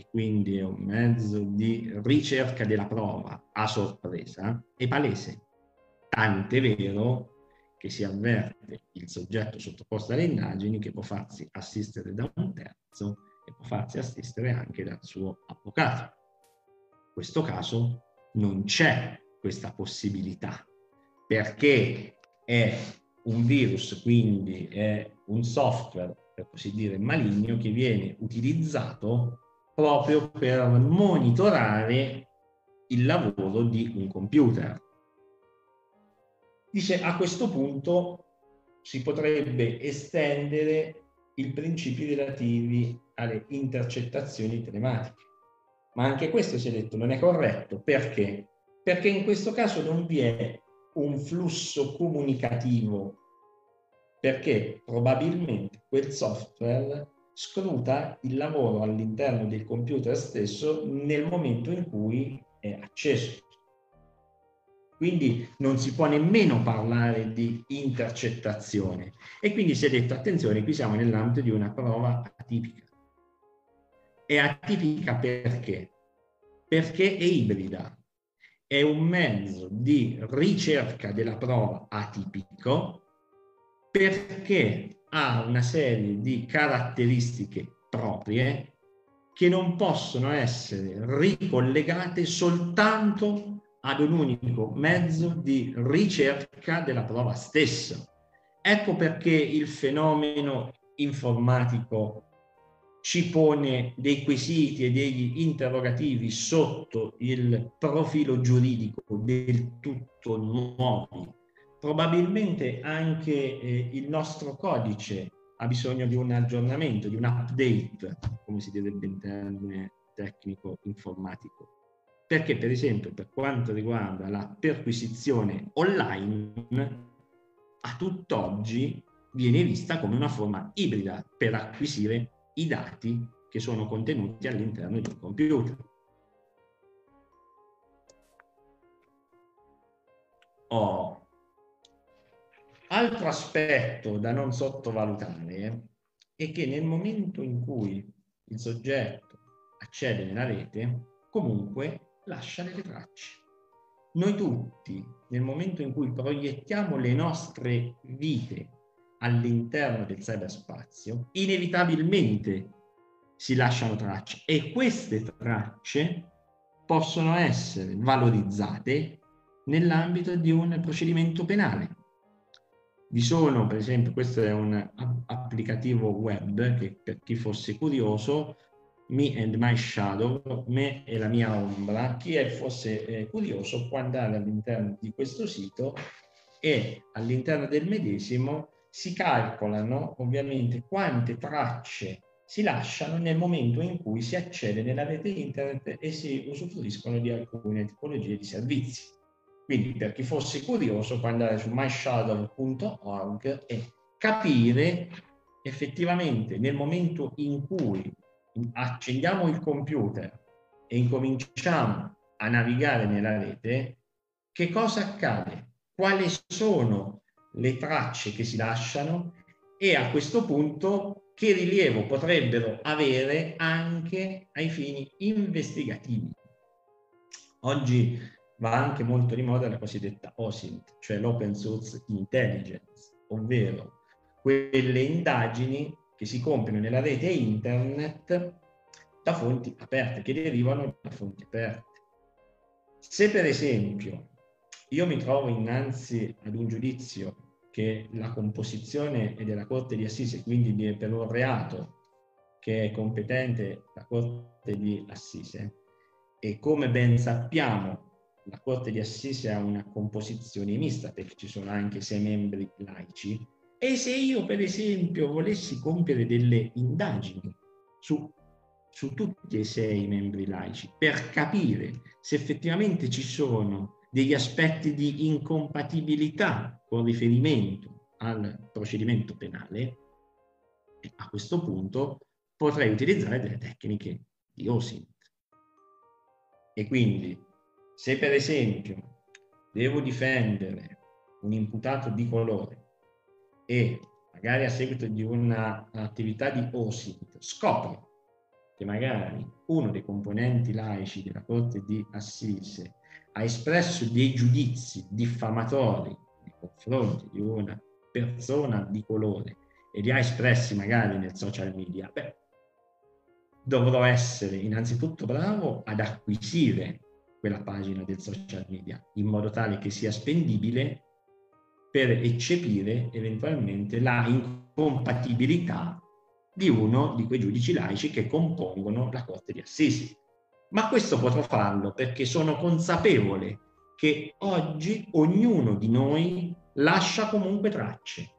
e quindi è un mezzo di ricerca della prova a sorpresa, è palese. Tant'è vero che si avverte il soggetto sottoposto alle indagini che può farsi assistere da un terzo e può farsi assistere anche dal suo avvocato. In questo caso non c'è questa possibilità perché è un virus, quindi è un software, per così dire, maligno che viene utilizzato proprio per monitorare il lavoro di un computer. Dice a questo punto si potrebbe estendere i principi relativi alle intercettazioni telematiche. Ma anche questo si è detto non è corretto. Perché? Perché in questo caso non vi è un flusso comunicativo, perché probabilmente quel software scruta il lavoro all'interno del computer stesso nel momento in cui è acceso. Quindi non si può nemmeno parlare di intercettazione. E quindi si è detto, attenzione, qui siamo nell'ambito di una prova atipica. È atipica perché? Perché è ibrida. È un mezzo di ricerca della prova atipico perché ha una serie di caratteristiche proprie che non possono essere ricollegate soltanto ad un unico mezzo di ricerca della prova stessa. Ecco perché il fenomeno informatico ci pone dei quesiti e degli interrogativi sotto il profilo giuridico del tutto nuovi. Probabilmente anche eh, il nostro codice ha bisogno di un aggiornamento, di un update, come si direbbe in termine tecnico informatico. Perché, per esempio, per quanto riguarda la perquisizione online, a tutt'oggi viene vista come una forma ibrida per acquisire i dati che sono contenuti all'interno di un computer. Oh. Altro aspetto da non sottovalutare è che nel momento in cui il soggetto accede nella rete, comunque lascia delle tracce. Noi tutti, nel momento in cui proiettiamo le nostre vite all'interno del cyberspazio, inevitabilmente si lasciano tracce e queste tracce possono essere valorizzate nell'ambito di un procedimento penale. Vi sono, per esempio, questo è un applicativo web che per chi fosse curioso Me and My Shadow, me e la mia ombra. Chi è, fosse eh, curioso può andare all'interno di questo sito e all'interno del medesimo si calcolano ovviamente quante tracce si lasciano nel momento in cui si accede nella rete internet e si usufruiscono di alcune tipologie di servizi. Quindi per chi fosse curioso può andare su myshadow.org e capire effettivamente nel momento in cui accendiamo il computer e incominciamo a navigare nella rete, che cosa accade? Quali sono le tracce che si lasciano e a questo punto che rilievo potrebbero avere anche ai fini investigativi. Oggi va anche molto di moda la cosiddetta OSINT, cioè l'Open Source Intelligence, ovvero quelle indagini che si compiono nella rete internet da fonti aperte, che derivano da fonti aperte. Se per esempio io mi trovo innanzi ad un giudizio che la composizione è della Corte di Assise, quindi per un reato che è competente la Corte di Assise, e come ben sappiamo la Corte di Assise ha una composizione mista perché ci sono anche sei membri laici, e se io, per esempio, volessi compiere delle indagini su, su tutti e sei membri laici per capire se effettivamente ci sono degli aspetti di incompatibilità con riferimento al procedimento penale, a questo punto potrei utilizzare delle tecniche di OSINT. E quindi, se per esempio devo difendere un imputato di colore e magari a seguito di un'attività di OSINT scopro che magari uno dei componenti laici della Corte di Assise ha espresso dei giudizi diffamatori nei confronti di una persona di colore e li ha espressi magari nel social media, beh, dovrò essere innanzitutto bravo ad acquisire quella pagina del social media in modo tale che sia spendibile per eccepire eventualmente la incompatibilità di uno di quei giudici laici che compongono la Corte di Assisi. Ma questo potrò farlo perché sono consapevole che oggi ognuno di noi lascia comunque tracce,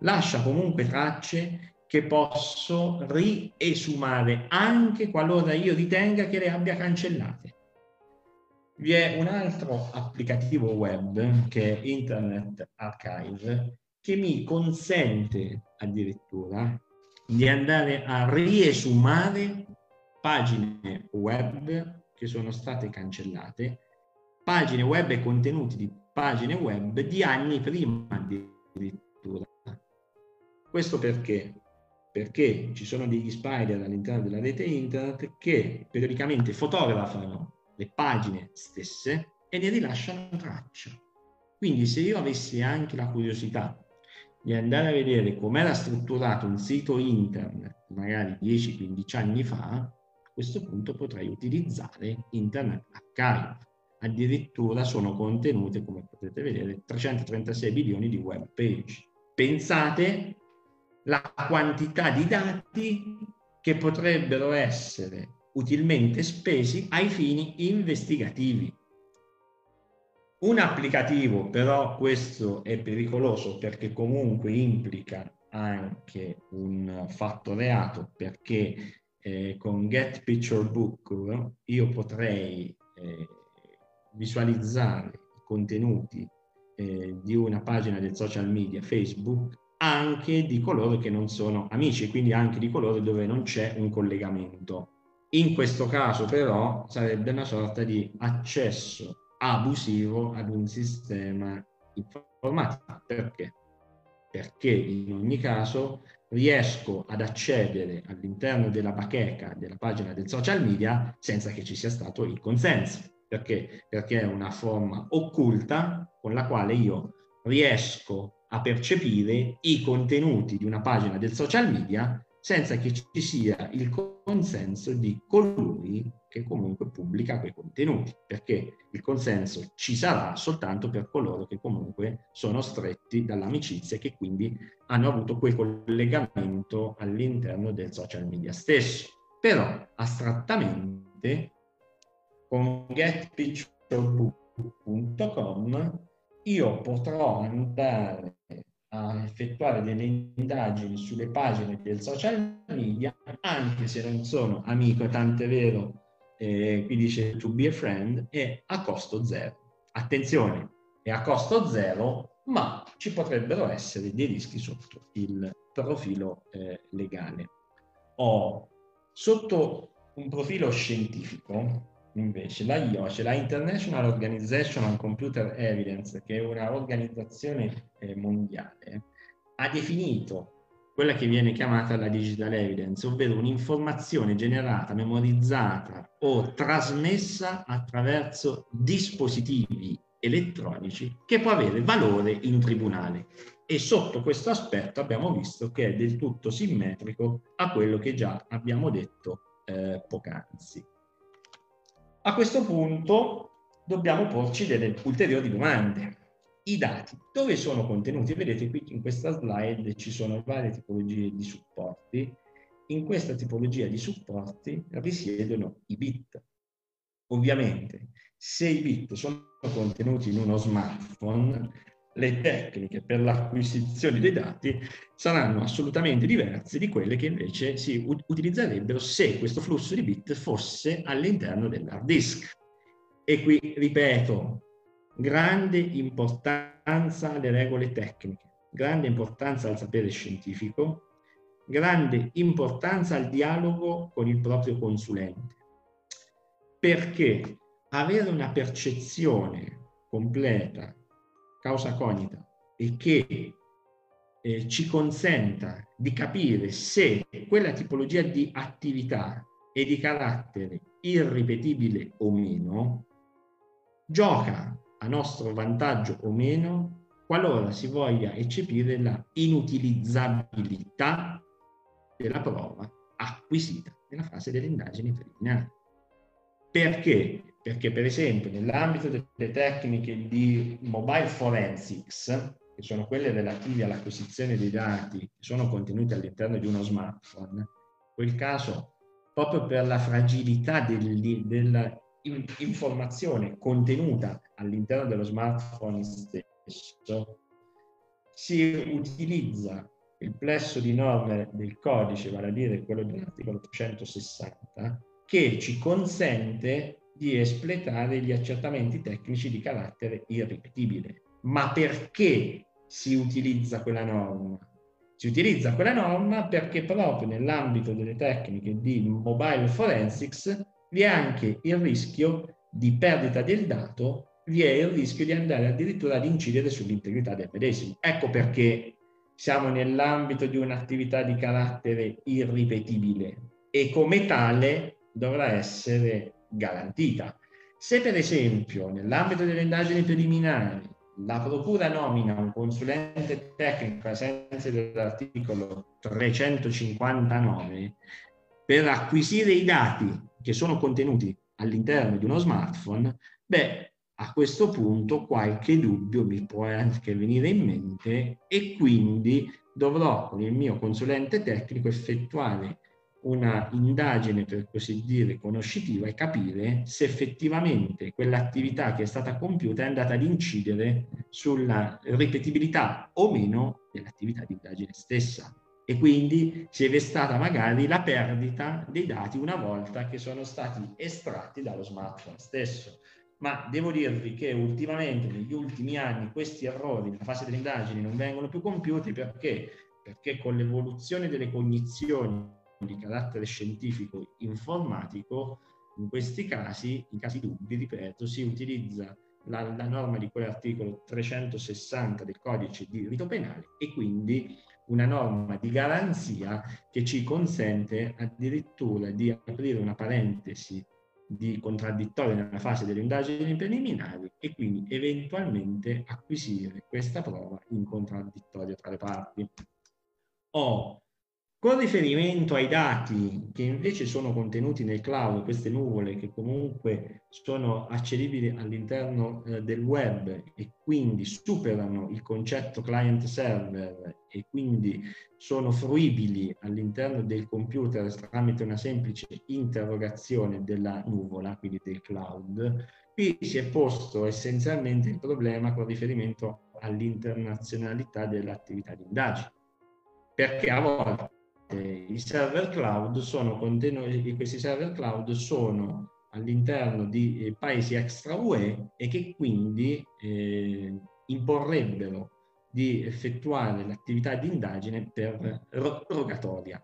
lascia comunque tracce che posso riesumare anche qualora io ritenga che le abbia cancellate. Vi è un altro applicativo web che è Internet Archive che mi consente addirittura di andare a riesumare pagine web che sono state cancellate, pagine web e contenuti di pagine web di anni prima addirittura. Questo perché? Perché ci sono degli spider all'interno della rete internet che periodicamente fotografano le pagine stesse e ne rilasciano traccia. Quindi se io avessi anche la curiosità di andare a vedere com'era strutturato un sito internet magari 10-15 anni fa, a questo punto potrei utilizzare Internet Archive. Addirittura sono contenute, come potete vedere, 336 milioni di web page. Pensate la quantità di dati che potrebbero essere utilmente spesi ai fini investigativi. Un applicativo, però questo è pericoloso perché comunque implica anche un fatto reato perché eh, con Get Picture Book io potrei eh, visualizzare i contenuti eh, di una pagina del social media Facebook anche di coloro che non sono amici, quindi anche di coloro dove non c'è un collegamento. In questo caso però sarebbe una sorta di accesso abusivo ad un sistema informatico. Perché? Perché in ogni caso riesco ad accedere all'interno della bacheca della pagina del social media senza che ci sia stato il consenso. Perché? Perché è una forma occulta con la quale io riesco a percepire i contenuti di una pagina del social media senza che ci sia il consenso di colui che comunque pubblica quei contenuti, perché il consenso ci sarà soltanto per coloro che comunque sono stretti dall'amicizia e che quindi hanno avuto quel collegamento all'interno del social media stesso. Però astrattamente con getpicturebook.com io potrò andare a effettuare delle indagini sulle pagine del social media, anche se non sono amico, tant'è vero, eh, qui dice to be a friend, è a costo zero. Attenzione, è a costo zero, ma ci potrebbero essere dei rischi sotto il profilo eh, legale. Ho sotto un profilo scientifico, invece la IOCE, la International Organization on Computer Evidence, che è un'organizzazione eh, mondiale, ha definito quella che viene chiamata la digital evidence, ovvero un'informazione generata, memorizzata o trasmessa attraverso dispositivi elettronici che può avere valore in tribunale. E sotto questo aspetto abbiamo visto che è del tutto simmetrico a quello che già abbiamo detto eh, poc'anzi. A questo punto dobbiamo porci delle ulteriori domande. I dati, dove sono contenuti? Vedete qui in questa slide ci sono varie tipologie di supporti. In questa tipologia di supporti risiedono i bit. Ovviamente, se i bit sono contenuti in uno smartphone, le tecniche per l'acquisizione dei dati saranno assolutamente diverse di quelle che invece si utilizzerebbero se questo flusso di bit fosse all'interno dell'hard disk. E qui, ripeto, grande importanza alle regole tecniche, grande importanza al sapere scientifico, grande importanza al dialogo con il proprio consulente. Perché avere una percezione completa causa cognita e che eh, ci consenta di capire se quella tipologia di attività è di carattere irripetibile o meno, gioca a nostro vantaggio o meno qualora si voglia eccepire la inutilizzabilità della prova acquisita nella fase delle indagini preliminari. Perché? Perché per esempio nell'ambito delle tecniche di mobile forensics, che sono quelle relative all'acquisizione dei dati che sono contenuti all'interno di uno smartphone, in quel caso proprio per la fragilità dell'informazione contenuta all'interno dello smartphone stesso, si utilizza il plesso di norme del codice, vale a dire quello dell'articolo 360, che ci consente di espletare gli accertamenti tecnici di carattere irripetibile. Ma perché si utilizza quella norma? Si utilizza quella norma perché proprio nell'ambito delle tecniche di mobile forensics vi è anche il rischio di perdita del dato, vi è il rischio di andare addirittura ad incidere sull'integrità del medesimo. Ecco perché siamo nell'ambito di un'attività di carattere irripetibile e come tale dovrà essere garantita. Se per esempio nell'ambito delle indagini preliminari la procura nomina un consulente tecnico ai sensi dell'articolo 359 per acquisire i dati che sono contenuti all'interno di uno smartphone, beh, a questo punto qualche dubbio mi può anche venire in mente e quindi dovrò con il mio consulente tecnico effettuare una indagine per così dire conoscitiva e capire se effettivamente quell'attività che è stata compiuta è andata ad incidere sulla ripetibilità o meno dell'attività di indagine stessa e quindi se è stata magari la perdita dei dati una volta che sono stati estratti dallo smartphone stesso. Ma devo dirvi che ultimamente, negli ultimi anni, questi errori nella fase delle indagini non vengono più compiuti perché? Perché con l'evoluzione delle cognizioni di carattere scientifico informatico, in questi casi, in casi dubbi, ripeto, si utilizza la, la norma di quell'articolo 360 del codice di rito penale e quindi una norma di garanzia che ci consente addirittura di aprire una parentesi di contraddittorio nella fase delle indagini preliminari e quindi eventualmente acquisire questa prova in contraddittorio tra le parti. Ho con riferimento ai dati che invece sono contenuti nel cloud, queste nuvole che comunque sono accedibili all'interno eh, del web e quindi superano il concetto client server e quindi sono fruibili all'interno del computer tramite una semplice interrogazione della nuvola, quindi del cloud, qui si è posto essenzialmente il problema con riferimento all'internazionalità dell'attività di indagine. Perché a volte i server cloud sono questi server cloud sono all'interno di eh, paesi extra UE e che quindi eh, imporrebbero di effettuare l'attività di indagine per rogatoria.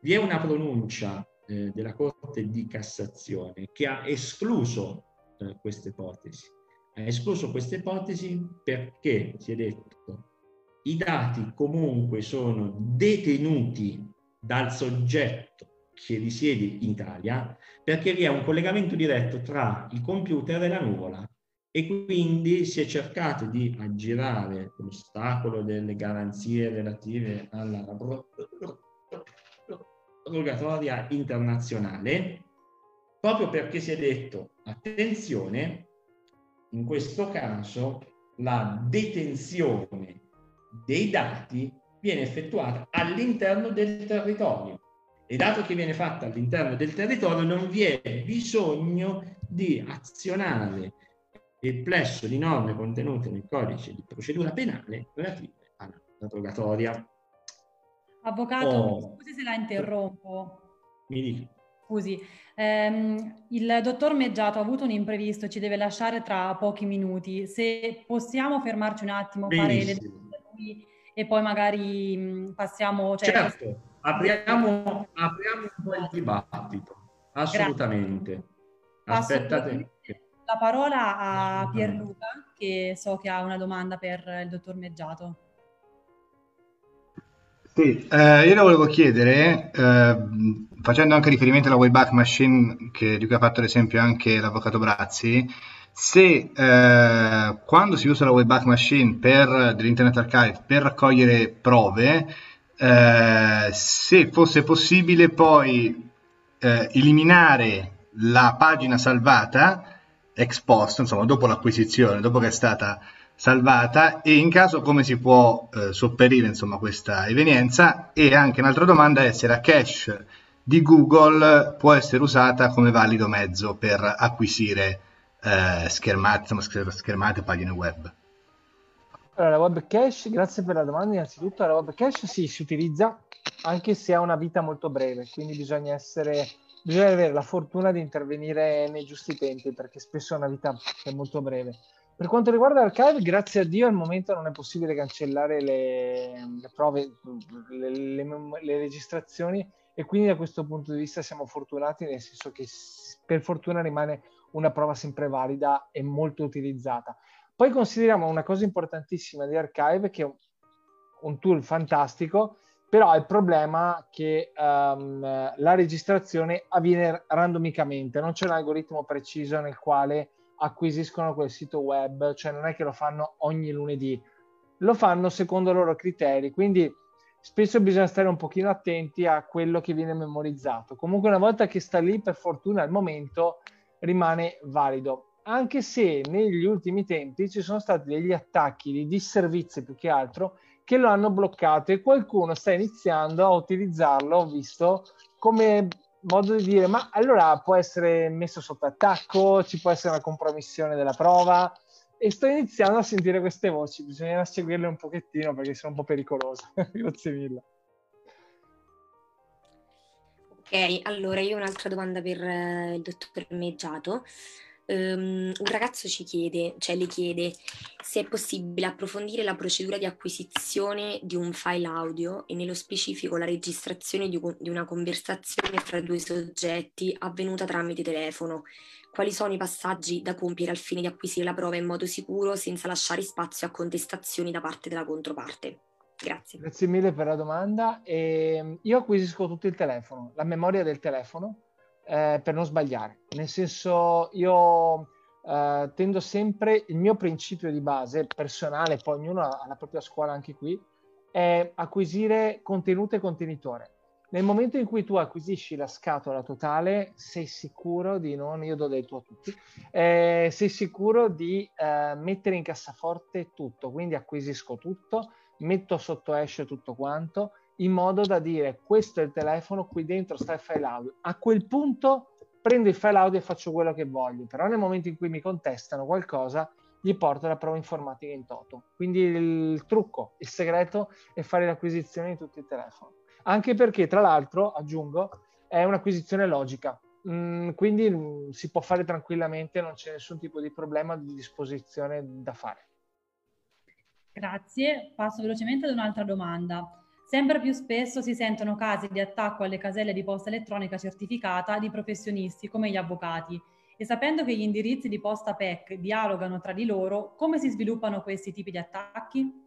Vi è una pronuncia eh, della Corte di Cassazione che ha escluso eh, questa ipotesi. Ha escluso questa ipotesi perché, si è detto, i dati comunque sono detenuti dal soggetto che risiede in Italia perché vi è un collegamento diretto tra il computer e la nuvola. E quindi si è cercato di aggirare l'ostacolo delle garanzie relative alla rogatoria internazionale proprio perché si è detto attenzione in questo caso la detenzione dei dati viene effettuata all'interno del territorio e dato che viene fatta all'interno del territorio non vi è bisogno di azionare il plesso di norme contenute nel codice di procedura penale relative alla rogatoria. Avvocato, oh. scusi se la interrompo. Mi dica. Scusi, ehm, il dottor Meggiato ha avuto un imprevisto, ci deve lasciare tra pochi minuti. Se possiamo fermarci un attimo, Benissimo. fare le domande e poi magari mh, passiamo... Cioè, certo, apriamo, apriamo, un po' il dibattito, assolutamente. Grazie. Aspettate. La parola a Pierluca, che so che ha una domanda per il dottor Meggiato. Sì, eh, io le volevo chiedere, eh, facendo anche riferimento alla Wayback Machine, che, di cui ha fatto l'esempio anche l'avvocato Brazzi, se eh, quando si usa la Wayback Machine per, dell'Internet Archive per raccogliere prove, eh, se fosse possibile poi eh, eliminare la pagina salvata ex post, insomma dopo l'acquisizione, dopo che è stata salvata e in caso come si può eh, sopperire insomma questa evenienza e anche un'altra domanda è se la cache di Google può essere usata come valido mezzo per acquisire eh, schermate, insomma, schermate pagine web. Allora, la web cache, grazie per la domanda innanzitutto, la web cache sì, si utilizza anche se ha una vita molto breve, quindi bisogna essere bisogna avere la fortuna di intervenire nei giusti tempi perché spesso ha una vita è molto breve. Per quanto riguarda Archive, grazie a Dio al momento non è possibile cancellare le, le prove, le, le, le, registrazioni e quindi da questo punto di vista siamo fortunati nel senso che per fortuna rimane una prova sempre valida e molto utilizzata. Poi consideriamo una cosa importantissima di Archive che è un tool fantastico, però il problema è che um, la registrazione avviene randomicamente, non c'è un algoritmo preciso nel quale acquisiscono quel sito web, cioè non è che lo fanno ogni lunedì, lo fanno secondo i loro criteri, quindi spesso bisogna stare un pochino attenti a quello che viene memorizzato. Comunque una volta che sta lì, per fortuna al momento rimane valido, anche se negli ultimi tempi ci sono stati degli attacchi di disservizi più che altro che lo hanno bloccato e qualcuno sta iniziando a utilizzarlo, ho visto, come modo di dire, ma allora può essere messo sotto attacco, ci può essere una compromissione della prova e sto iniziando a sentire queste voci, bisogna seguirle un pochettino perché sono un po' pericolose. [LAUGHS] Grazie mille. Ok, allora io ho un'altra domanda per uh, il dottor Meggiato. Um, un ragazzo ci chiede, cioè le chiede se è possibile approfondire la procedura di acquisizione di un file audio e nello specifico la registrazione di, di una conversazione fra due soggetti avvenuta tramite telefono. Quali sono i passaggi da compiere al fine di acquisire la prova in modo sicuro senza lasciare spazio a contestazioni da parte della controparte? Grazie. Grazie mille per la domanda. E ehm, io acquisisco tutto il telefono, la memoria del telefono eh, per non sbagliare. Nel senso, io eh, tendo sempre, il mio principio di base personale, poi ognuno ha la propria scuola anche qui, è acquisire contenuto e contenitore. Nel momento in cui tu acquisisci la scatola totale, sei sicuro di non, io do del tuo a tutti, eh, sei sicuro di eh, mettere in cassaforte tutto, quindi acquisisco tutto, metto sotto hash tutto quanto in modo da dire questo è il telefono, qui dentro sta il file audio. A quel punto prendo il file audio e faccio quello che voglio, però nel momento in cui mi contestano qualcosa gli porto la prova informatica in toto. Quindi il trucco, il segreto è fare l'acquisizione di tutto il telefono. Anche perché, tra l'altro, aggiungo, è un'acquisizione logica. Mm, quindi mm, si può fare tranquillamente, non c'è nessun tipo di problema di disposizione da fare. Grazie. Passo velocemente ad un'altra domanda. Sempre più spesso si sentono casi di attacco alle caselle di posta elettronica certificata di professionisti come gli avvocati e sapendo che gli indirizzi di posta PEC dialogano tra di loro, come si sviluppano questi tipi di attacchi?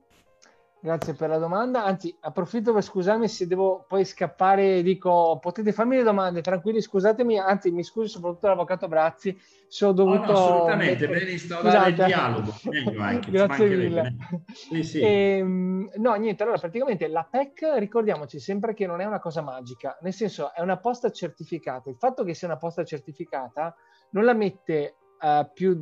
Grazie per la domanda. Anzi, approfitto per scusarmi se devo poi scappare dico potete farmi le domande, tranquilli, scusatemi, anzi mi scusi soprattutto l'avvocato Brazzi se ho dovuto... Oh, no, assolutamente, mettere... per instaurare il dialogo. Anche, [LAUGHS] Grazie mille. Sì, sì. E, ehm, no, niente, allora praticamente la PEC, ricordiamoci sempre che non è una cosa magica, nel senso è una posta certificata. Il fatto che sia una posta certificata non la mette uh, più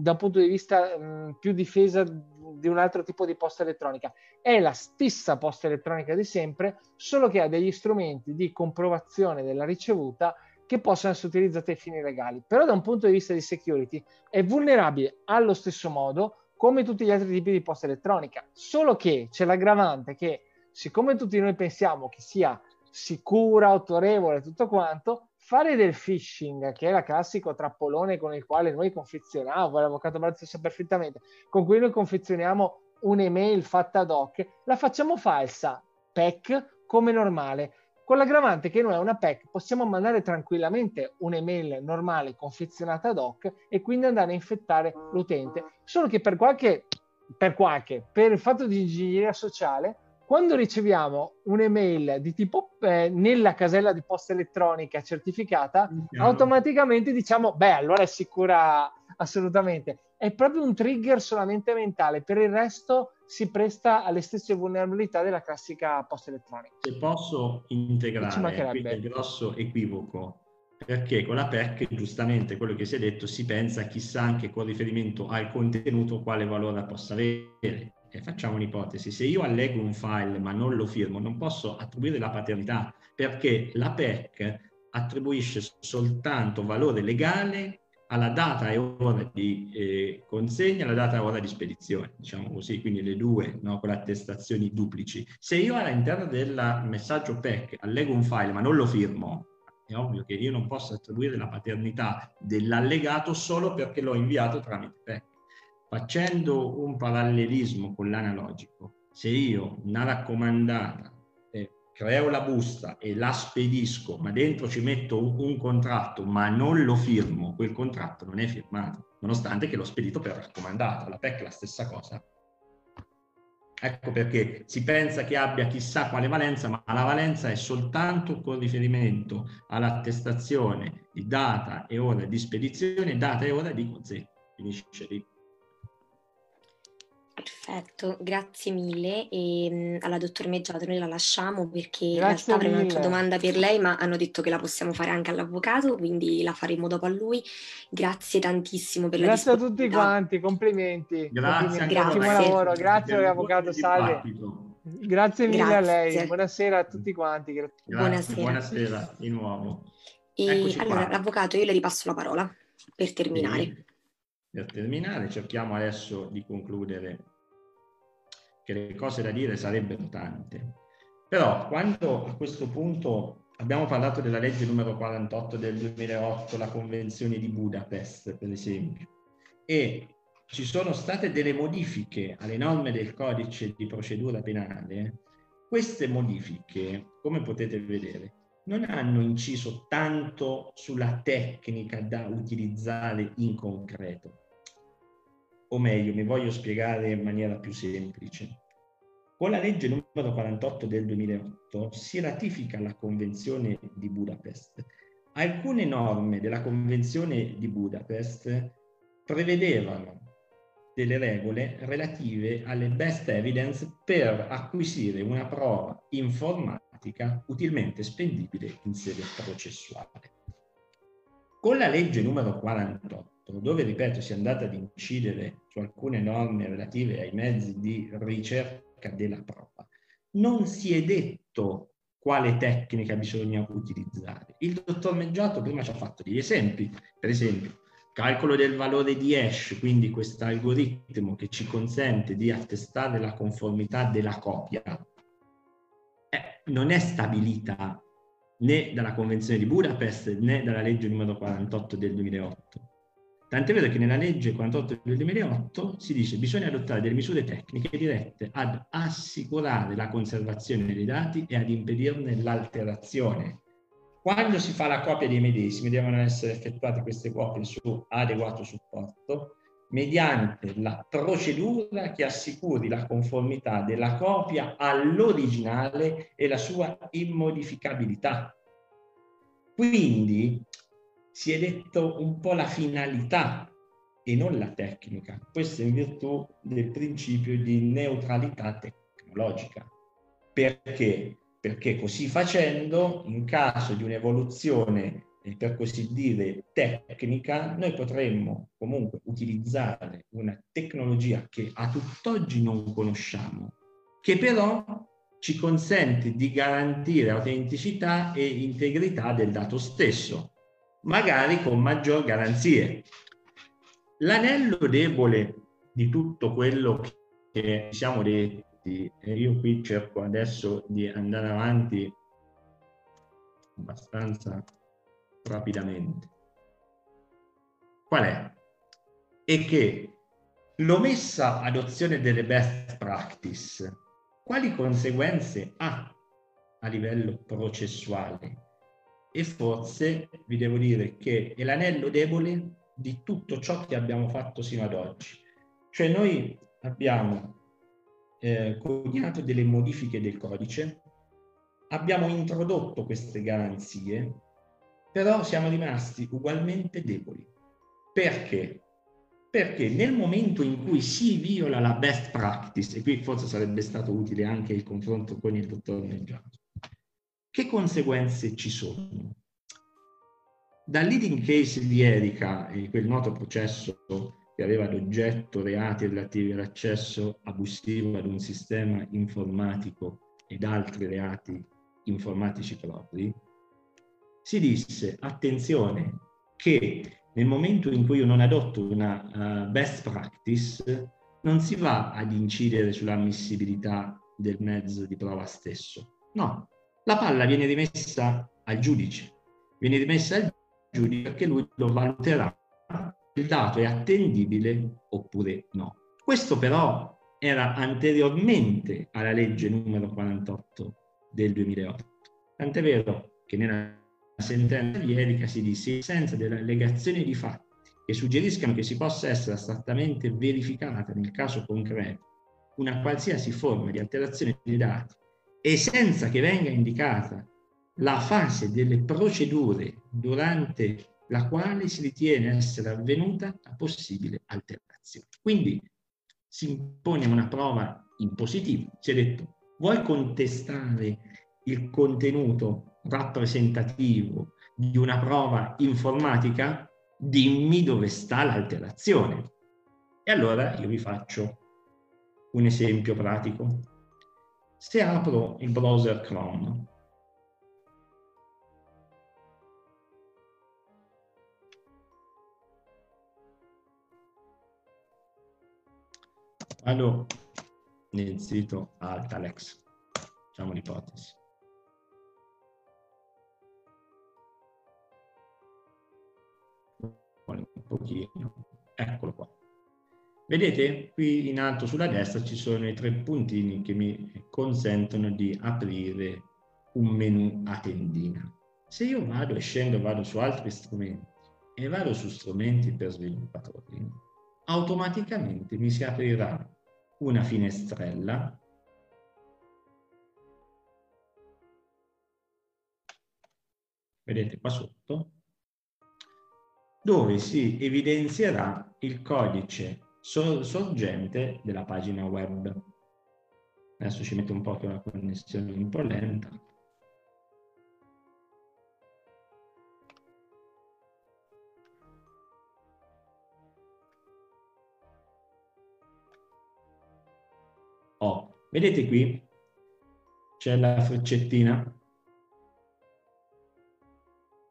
da un punto di vista um, più difesa di un altro tipo di posta elettronica. È la stessa posta elettronica di sempre, solo che ha degli strumenti di comprovazione della ricevuta che possono essere utilizzati ai fini legali. Però da un punto di vista di security è vulnerabile allo stesso modo come tutti gli altri tipi di posta elettronica, solo che c'è l'aggravante che siccome tutti noi pensiamo che sia sicura, autorevole, tutto quanto, fare del phishing, che la classico trappolone con il quale noi confezioniamo, l'avvocato Brazzi sa perfettamente, con cui noi confezioniamo un'email fatta ad hoc, la facciamo falsa, PEC, come normale, con l'aggravante che noi a una PEC possiamo mandare tranquillamente un'email normale confezionata ad hoc e quindi andare a infettare l'utente, solo che per qualche, per qualche, per il fatto di ingegneria sociale, quando riceviamo un'email di tipo eh, nella casella di posta elettronica certificata, automaticamente diciamo, beh, allora è sicura assolutamente. È proprio un trigger solamente mentale, per il resto si presta alle stesse vulnerabilità della classica posta elettronica. Se posso integrare qui il grosso equivoco, perché con la PEC, giustamente quello che si è detto, si pensa chissà anche con riferimento al contenuto quale valore possa avere. E facciamo un'ipotesi, se io allego un file ma non lo firmo, non posso attribuire la paternità, perché la PEC attribuisce soltanto valore legale alla data e ora di eh, consegna, alla data e ora di spedizione, diciamo così, quindi le due no, con attestazioni duplici. Se io all'interno del messaggio PEC allego un file ma non lo firmo, è ovvio che io non posso attribuire la paternità dell'allegato solo perché l'ho inviato tramite PEC. Facendo un parallelismo con l'analogico, se io una raccomandata creo la busta e la spedisco, ma dentro ci metto un, un, contratto, ma non lo firmo, quel contratto non è firmato, nonostante che l'ho spedito per raccomandato. La PEC è la stessa cosa. Ecco perché si pensa che abbia chissà quale valenza, ma la valenza è soltanto con riferimento all'attestazione di data e ora di spedizione, data e ora di consegna. Finisce lì. Perfetto, grazie mille. E, mh, alla dottor Meggiato noi la lasciamo perché in realtà avrei un'altra domanda per lei, ma hanno detto che la possiamo fare anche all'avvocato, quindi la faremo dopo a lui. Grazie tantissimo per grazie la Grazie a tutti quanti, complimenti. Grazie, complimenti. Ottimo lavoro, grazie avvocato Salve. Grazie mille grazie. a lei, buonasera a tutti quanti. Grazie. Buonasera. buonasera di nuovo. E allora, qua. l'avvocato, io le ripasso la parola per terminare. Sì per terminare, cerchiamo adesso di concludere che le cose da dire sarebbero tante. Però quando a questo punto abbiamo parlato della legge numero 48 del 2008, la Convenzione di Budapest, per esempio, e ci sono state delle modifiche alle norme del codice di procedura penale, queste modifiche, come potete vedere, non hanno inciso tanto sulla tecnica da utilizzare in concreto. O meglio, mi voglio spiegare in maniera più semplice. Con la legge numero 48 del 2008 si ratifica la Convenzione di Budapest. Alcune norme della Convenzione di Budapest prevedevano delle regole relative alle best evidence per acquisire una prova informatica utilmente spendibile in sede processuale. Con la legge numero 48, dove, ripeto, si è andata ad incidere su alcune norme relative ai mezzi di ricerca della prova, non si è detto quale tecnica bisogna utilizzare. Il dottor Meggiato prima ci ha fatto degli esempi, per esempio calcolo del valore di hash, quindi questo algoritmo che ci consente di attestare la conformità della copia non è stabilita né dalla Convenzione di Budapest né dalla legge numero 48 del 2008. Tant'è vero che nella legge 48 del 2008 si dice che bisogna adottare delle misure tecniche dirette ad assicurare la conservazione dei dati e ad impedirne l'alterazione. Quando si fa la copia dei medesimi devono essere effettuate queste copie su adeguato supporto mediante la procedura che assicuri la conformità della copia all'originale e la sua immodificabilità. Quindi si è detto un po' la finalità e non la tecnica. Questo in virtù del principio di neutralità tecnologica. Perché? Perché così facendo, in caso di un'evoluzione per così dire, tecnica, noi potremmo comunque utilizzare una tecnologia che a tutt'oggi non conosciamo, che però ci consente di garantire autenticità e integrità del dato stesso, magari con maggior garanzie. L'anello debole di tutto quello che siamo detti, e io qui cerco adesso di andare avanti abbastanza rapidamente. Qual è? È che l'omessa adozione delle best practice, quali conseguenze ha a livello processuale? E forse vi devo dire che è l'anello debole di tutto ciò che abbiamo fatto sino ad oggi. Cioè noi abbiamo eh, coniato delle modifiche del codice, abbiamo introdotto queste garanzie però siamo rimasti ugualmente deboli. Perché? perché nel momento in cui si viola la best practice, e qui forse sarebbe stato utile anche il confronto con il dottor Neggiato, che conseguenze ci sono? Dal leading case di Erika, quel noto processo che aveva ad oggetto reati relativi all'accesso abusivo ad un sistema informatico ed altri reati informatici propri, si disse attenzione che nel momento in cui io non adotto una uh, best practice non si va ad incidere sull'ammissibilità del mezzo di prova stesso. No, la palla viene rimessa al giudice, viene rimessa al giudice perché lui lo valuterà il dato è attendibile oppure no. Questo però era anteriormente alla legge numero 48 del 2008. Tant'è vero che nella sentenza di Erika si disse senza delle allegazioni di fatti che suggeriscano che si possa essere astrattamente verificata nel caso concreto una qualsiasi forma di alterazione dei dati e senza che venga indicata la fase delle procedure durante la quale si ritiene essere avvenuta la possibile alterazione. Quindi si impone una prova in positivo, si è detto vuoi contestare il contenuto rappresentativo di una prova informatica? Dimmi dove sta l'alterazione. E allora io vi faccio un esempio pratico. Se apro il browser Chrome vado nel sito Altalex, facciamo l'ipotesi. Un pochino, eccolo qua. Vedete qui in alto sulla destra ci sono i tre puntini che mi consentono di aprire un menu a tendina. Se io vado e scendo, vado su altri strumenti e vado su strumenti per sviluppatori, automaticamente mi si aprirà una finestrella vedete qua sotto dove si evidenzierà il codice sorgente della pagina web adesso ci metto un po' che la connessione è un po' lenta Oh, vedete qui? C'è la freccettina.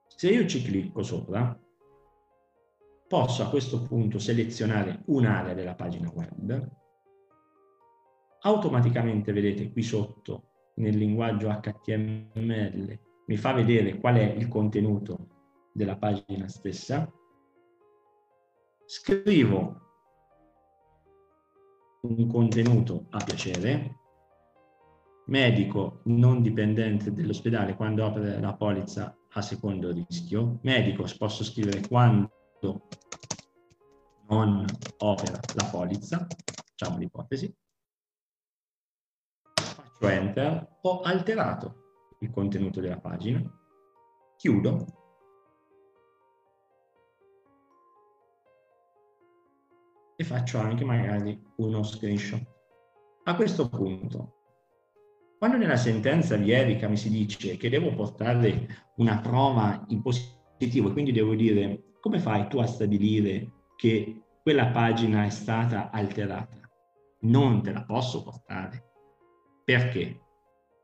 Se io ci clicco sopra, posso a questo punto selezionare un'area della pagina web. Automaticamente, vedete qui sotto, nel linguaggio HTML, mi fa vedere qual è il contenuto della pagina stessa. Scrivo un contenuto a piacere, medico non dipendente dell'ospedale quando opera la polizza a secondo rischio, medico posso scrivere quando non opera la polizza, facciamo l'ipotesi, faccio enter, ho alterato il contenuto della pagina, chiudo. E faccio anche magari uno screenshot. A questo punto, quando nella sentenza di Erika mi si dice che devo portare una prova in positivo quindi devo dire come fai tu a stabilire che quella pagina è stata alterata? Non te la posso portare. Perché?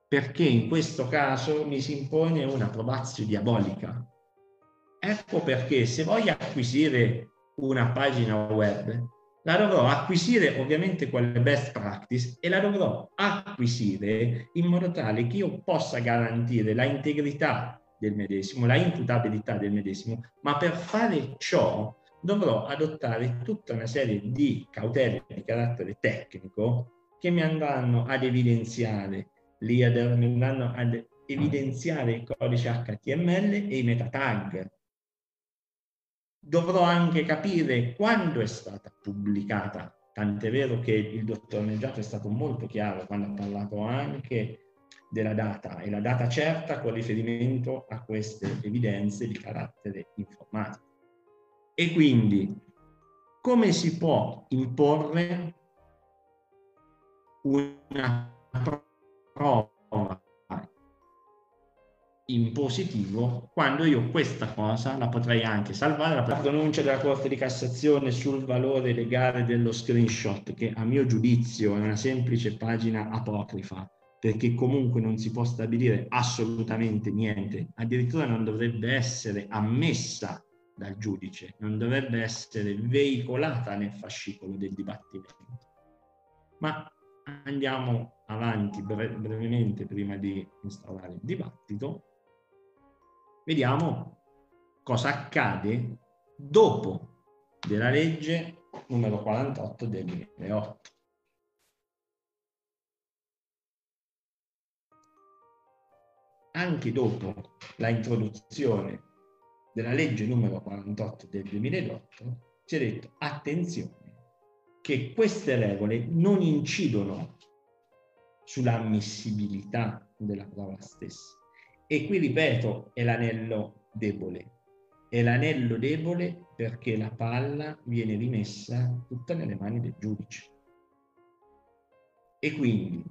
Perché in questo caso mi si impone una probazio diabolica. Ecco perché se voglio acquisire una pagina web, la dovrò acquisire ovviamente quelle best practice e la dovrò acquisire in modo tale che io possa garantire la integrità del medesimo, la imputabilità del medesimo, ma per fare ciò dovrò adottare tutta una serie di cautele di carattere tecnico che mi andranno ad evidenziare l'IADER, mi andranno ad evidenziare il codice HTML e i meta tag dovrò anche capire quando è stata pubblicata, tant'è vero che il dottor Neggiato è stato molto chiaro quando ha parlato anche della data e la data certa con riferimento a queste evidenze di carattere informatico. E quindi come si può imporre una prova in positivo quando io questa cosa la potrei anche salvare la pronuncia della Corte di Cassazione sul valore legale dello screenshot che a mio giudizio è una semplice pagina apocrifa perché comunque non si può stabilire assolutamente niente. Addirittura non dovrebbe essere ammessa dal giudice non dovrebbe essere veicolata nel fascicolo del dibattimento. Ma andiamo avanti bre- brevemente prima di instaurare il dibattito. Vediamo cosa accade dopo della legge numero 48 del 2008. Anche dopo la introduzione della legge numero 48 del 2008 si è detto attenzione che queste regole non incidono sull'ammissibilità della prova stessa e qui ripeto, è l'anello debole. È l'anello debole perché la palla viene rimessa tutta nelle mani del giudice. E quindi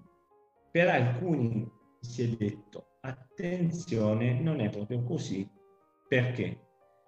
per alcuni si è detto attenzione, non è proprio così. Perché?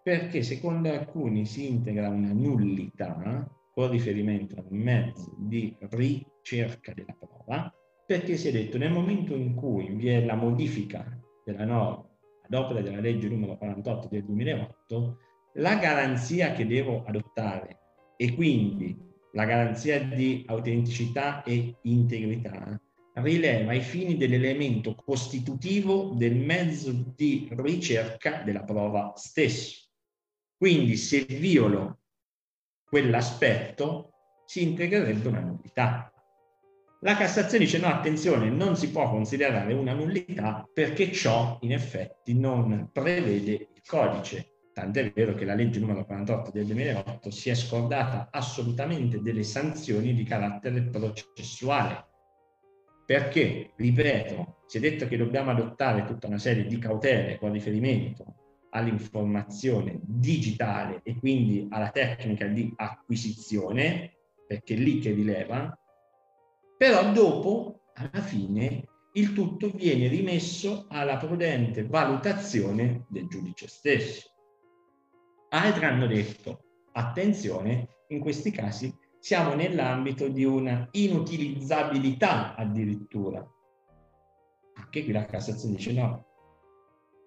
Perché secondo alcuni si integra una nullità con riferimento al mezzo di ricerca della prova, perché si è detto nel momento in cui vi è la modifica della norma ad opera della legge numero 48 del 2008, la garanzia che devo adottare e quindi la garanzia di autenticità e integrità rileva ai fini dell'elemento costitutivo del mezzo di ricerca della prova stesso. Quindi se violo quell'aspetto si integrerebbe una novità. La Cassazione dice no, attenzione, non si può considerare una nullità perché ciò in effetti non prevede il codice. Tant'è vero che la legge numero 48 del 2008 si è scordata assolutamente delle sanzioni di carattere processuale. Perché, ripeto, si è detto che dobbiamo adottare tutta una serie di cautele con riferimento all'informazione digitale e quindi alla tecnica di acquisizione, perché è lì che rileva, però dopo, alla fine, il tutto viene rimesso alla prudente valutazione del giudice stesso. Altri hanno detto, attenzione, in questi casi siamo nell'ambito di una inutilizzabilità addirittura. Anche qui la Cassazione dice no,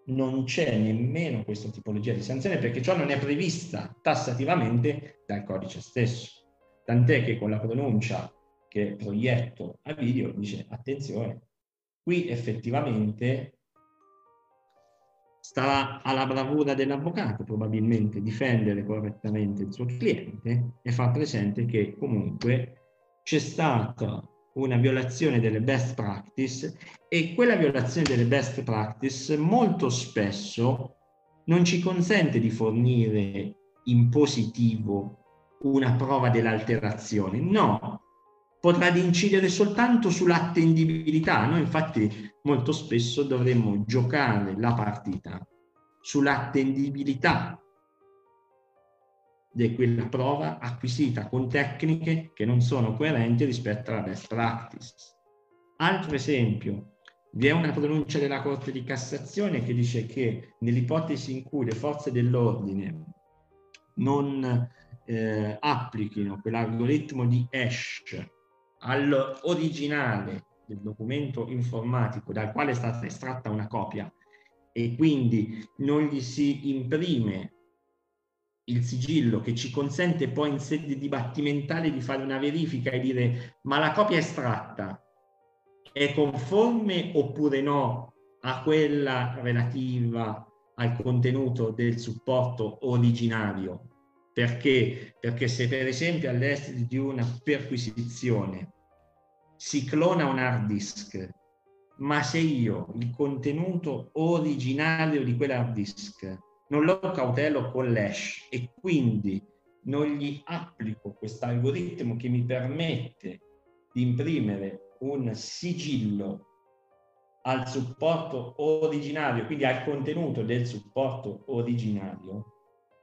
non c'è nemmeno questa tipologia di sanzione perché ciò non è prevista tassativamente dal codice stesso. Tant'è che con la pronuncia che proietto a video dice attenzione, qui effettivamente starà alla bravura dell'avvocato probabilmente difendere correttamente il suo cliente e far presente che comunque c'è stata una violazione delle best practice e quella violazione delle best practice molto spesso non ci consente di fornire in positivo una prova dell'alterazione, no, potrà incidere soltanto sull'attendibilità. Noi infatti molto spesso dovremmo giocare la partita sull'attendibilità di quella prova acquisita con tecniche che non sono coerenti rispetto alla best practice. Altro esempio, vi è una pronuncia della Corte di Cassazione che dice che nell'ipotesi in cui le forze dell'ordine non eh, applichino quell'algoritmo di hash all'originale del documento informatico dal quale è stata estratta una copia e quindi non gli si imprime il sigillo che ci consente poi in sede dibattimentale di fare una verifica e dire ma la copia estratta è conforme oppure no a quella relativa al contenuto del supporto originario perché? Perché se per esempio all'esito di una perquisizione si clona un hard disk, ma se io il contenuto originario di quell'hard disk non lo cautelo con l'hash e quindi non gli applico questo algoritmo che mi permette di imprimere un sigillo al supporto originario, quindi al contenuto del supporto originario,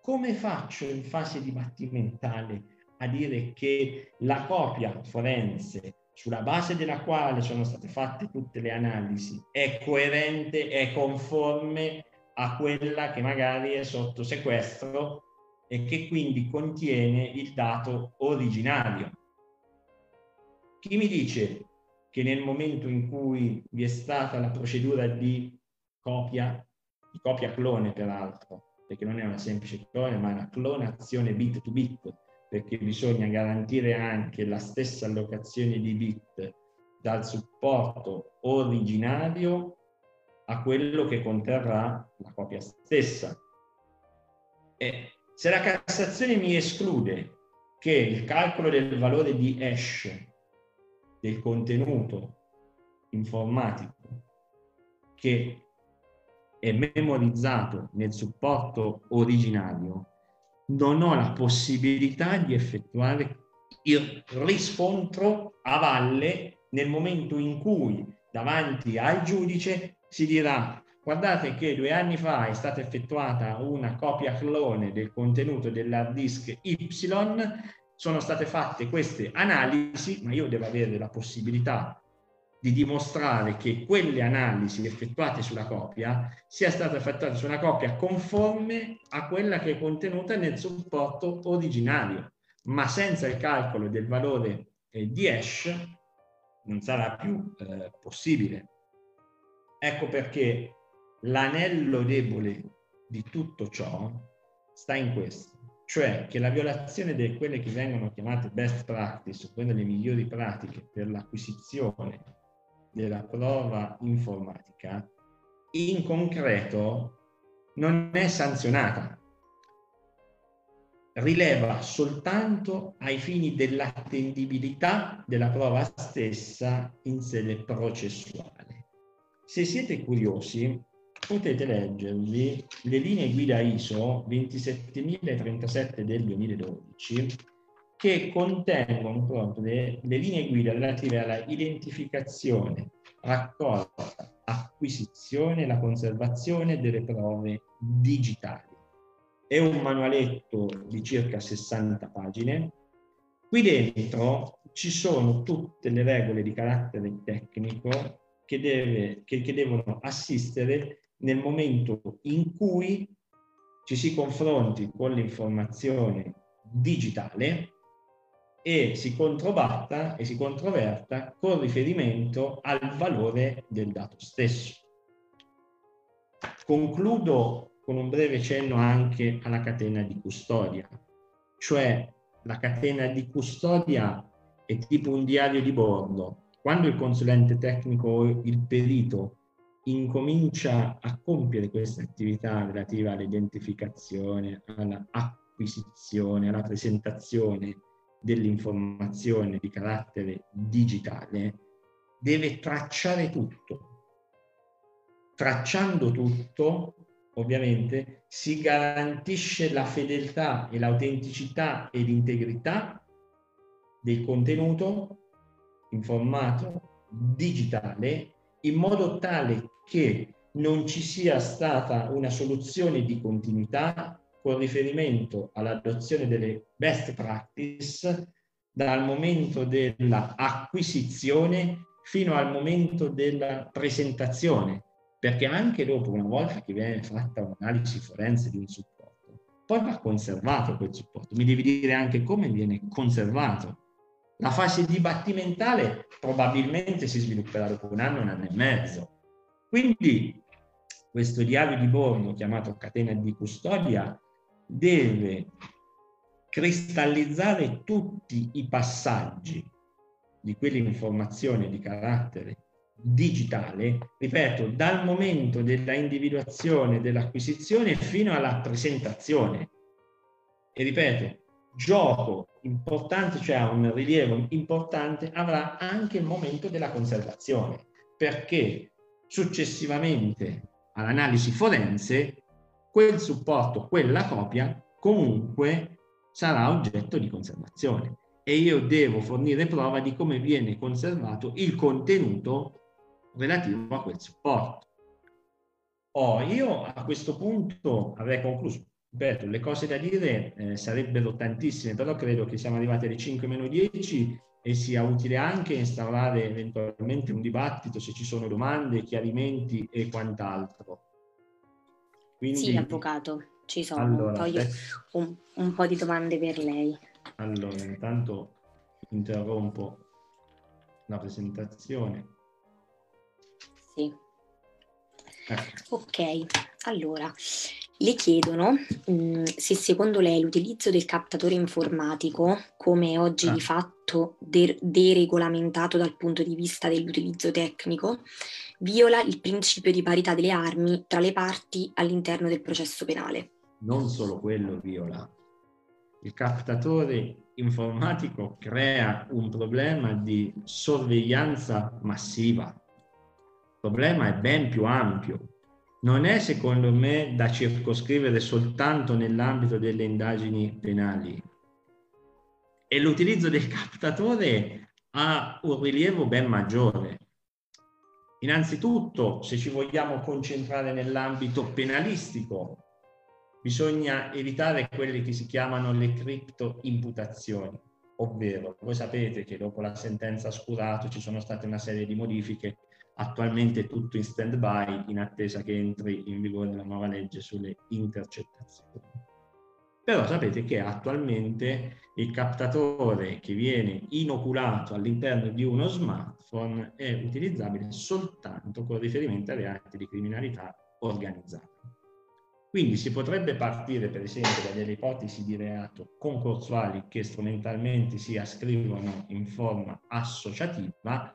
come faccio in fase dibattimentale a dire che la copia forense sulla base della quale sono state fatte tutte le analisi è coerente, è conforme a quella che magari è sotto sequestro e che quindi contiene il dato originario. Chi mi dice che nel momento in cui vi è stata la procedura di copia, di copia clone peraltro, perché non è una semplice clone, ma è una clonazione bit to bit, perché bisogna garantire anche la stessa allocazione di bit dal supporto originario a quello che conterrà la copia stessa. E se la Cassazione mi esclude che il calcolo del valore di hash del contenuto informatico che è memorizzato nel supporto originario non ho la possibilità di effettuare il riscontro a valle nel momento in cui davanti al giudice si dirà guardate che due anni fa è stata effettuata una copia clone del contenuto dell'hard disk Y, sono state fatte queste analisi, ma io devo avere la possibilità di dimostrare che quelle analisi effettuate sulla copia sia stata effettuata su una copia conforme a quella che è contenuta nel supporto originario, ma senza il calcolo del valore eh, di hash non sarà più eh, possibile. Ecco perché l'anello debole di tutto ciò sta in questo, cioè che la violazione di quelle che vengono chiamate best practice, quelle le migliori pratiche per l'acquisizione della prova informatica in concreto non è sanzionata, rileva soltanto ai fini dell'attendibilità della prova stessa in sede processuale. Se siete curiosi, potete leggervi le linee guida ISO 27037 del 2012 che contengono proprio le, le linee guida relative alla identificazione, raccolta, acquisizione e la conservazione delle prove digitali. È un manualetto di circa 60 pagine. Qui dentro ci sono tutte le regole di carattere tecnico che, deve, che, che devono assistere nel momento in cui ci si confronti con l'informazione digitale e si controbatta e si controverta con riferimento al valore del dato stesso. Concludo con un breve cenno anche alla catena di custodia, cioè la catena di custodia è tipo un diario di bordo. Quando il consulente tecnico o il perito incomincia a compiere queste attività relative all'identificazione, all'acquisizione, alla presentazione dell'informazione di carattere digitale deve tracciare tutto. Tracciando tutto, ovviamente, si garantisce la fedeltà e l'autenticità e l'integrità del contenuto in formato digitale in modo tale che non ci sia stata una soluzione di continuità con riferimento all'adozione delle best practice dal momento dell'acquisizione fino al momento della presentazione, perché anche dopo, una volta che viene fatta un'analisi forense di un supporto, poi va conservato quel supporto. Mi devi dire anche come viene conservato. La fase dibattimentale probabilmente si svilupperà dopo un anno, un anno e mezzo. Quindi questo diario di bordo chiamato catena di custodia deve cristallizzare tutti i passaggi di quell'informazione di carattere digitale, ripeto, dal momento della individuazione dell'acquisizione fino alla presentazione. E ripeto, gioco importante, cioè un rilievo importante, avrà anche il momento della conservazione, perché successivamente all'analisi forense quel supporto, quella copia, comunque sarà oggetto di conservazione e io devo fornire prova di come viene conservato il contenuto relativo a quel supporto. Oh, io a questo punto avrei concluso. ripeto, le cose da dire eh, sarebbero tantissime, però credo che siamo arrivati alle 5 meno 10 e sia utile anche instaurare eventualmente un dibattito se ci sono domande, chiarimenti e quant'altro. Quindi, sì, avvocato, ci sono allora, un, po io, un, un po' di domande per lei. Allora, intanto interrompo la presentazione. Sì. Ecco. Ok, allora le chiedono mh, mm, se secondo lei l'utilizzo del captatore informatico, come oggi ah. di fatto de- deregolamentato dal punto di vista dell'utilizzo tecnico, viola il principio di parità delle armi tra le parti all'interno del processo penale. Non solo quello viola. Il captatore informatico crea un problema di sorveglianza massiva. Il problema è ben più ampio non è secondo me da circoscrivere soltanto nell'ambito delle indagini penali e l'utilizzo del captatore ha un rilievo ben maggiore. Innanzitutto, se ci vogliamo concentrare nell'ambito penalistico, bisogna evitare quelle che si chiamano le criptoimputazioni, ovvero voi sapete che dopo la sentenza Scurato ci sono state una serie di modifiche attualmente tutto in stand by in attesa che entri in vigore la nuova legge sulle intercettazioni. Però sapete che attualmente il captatore che viene inoculato all'interno di uno smartphone è utilizzabile soltanto con riferimento a reati di criminalità organizzata. Quindi si potrebbe partire per esempio da delle ipotesi di reato concorsuali che strumentalmente si ascrivono in forma associativa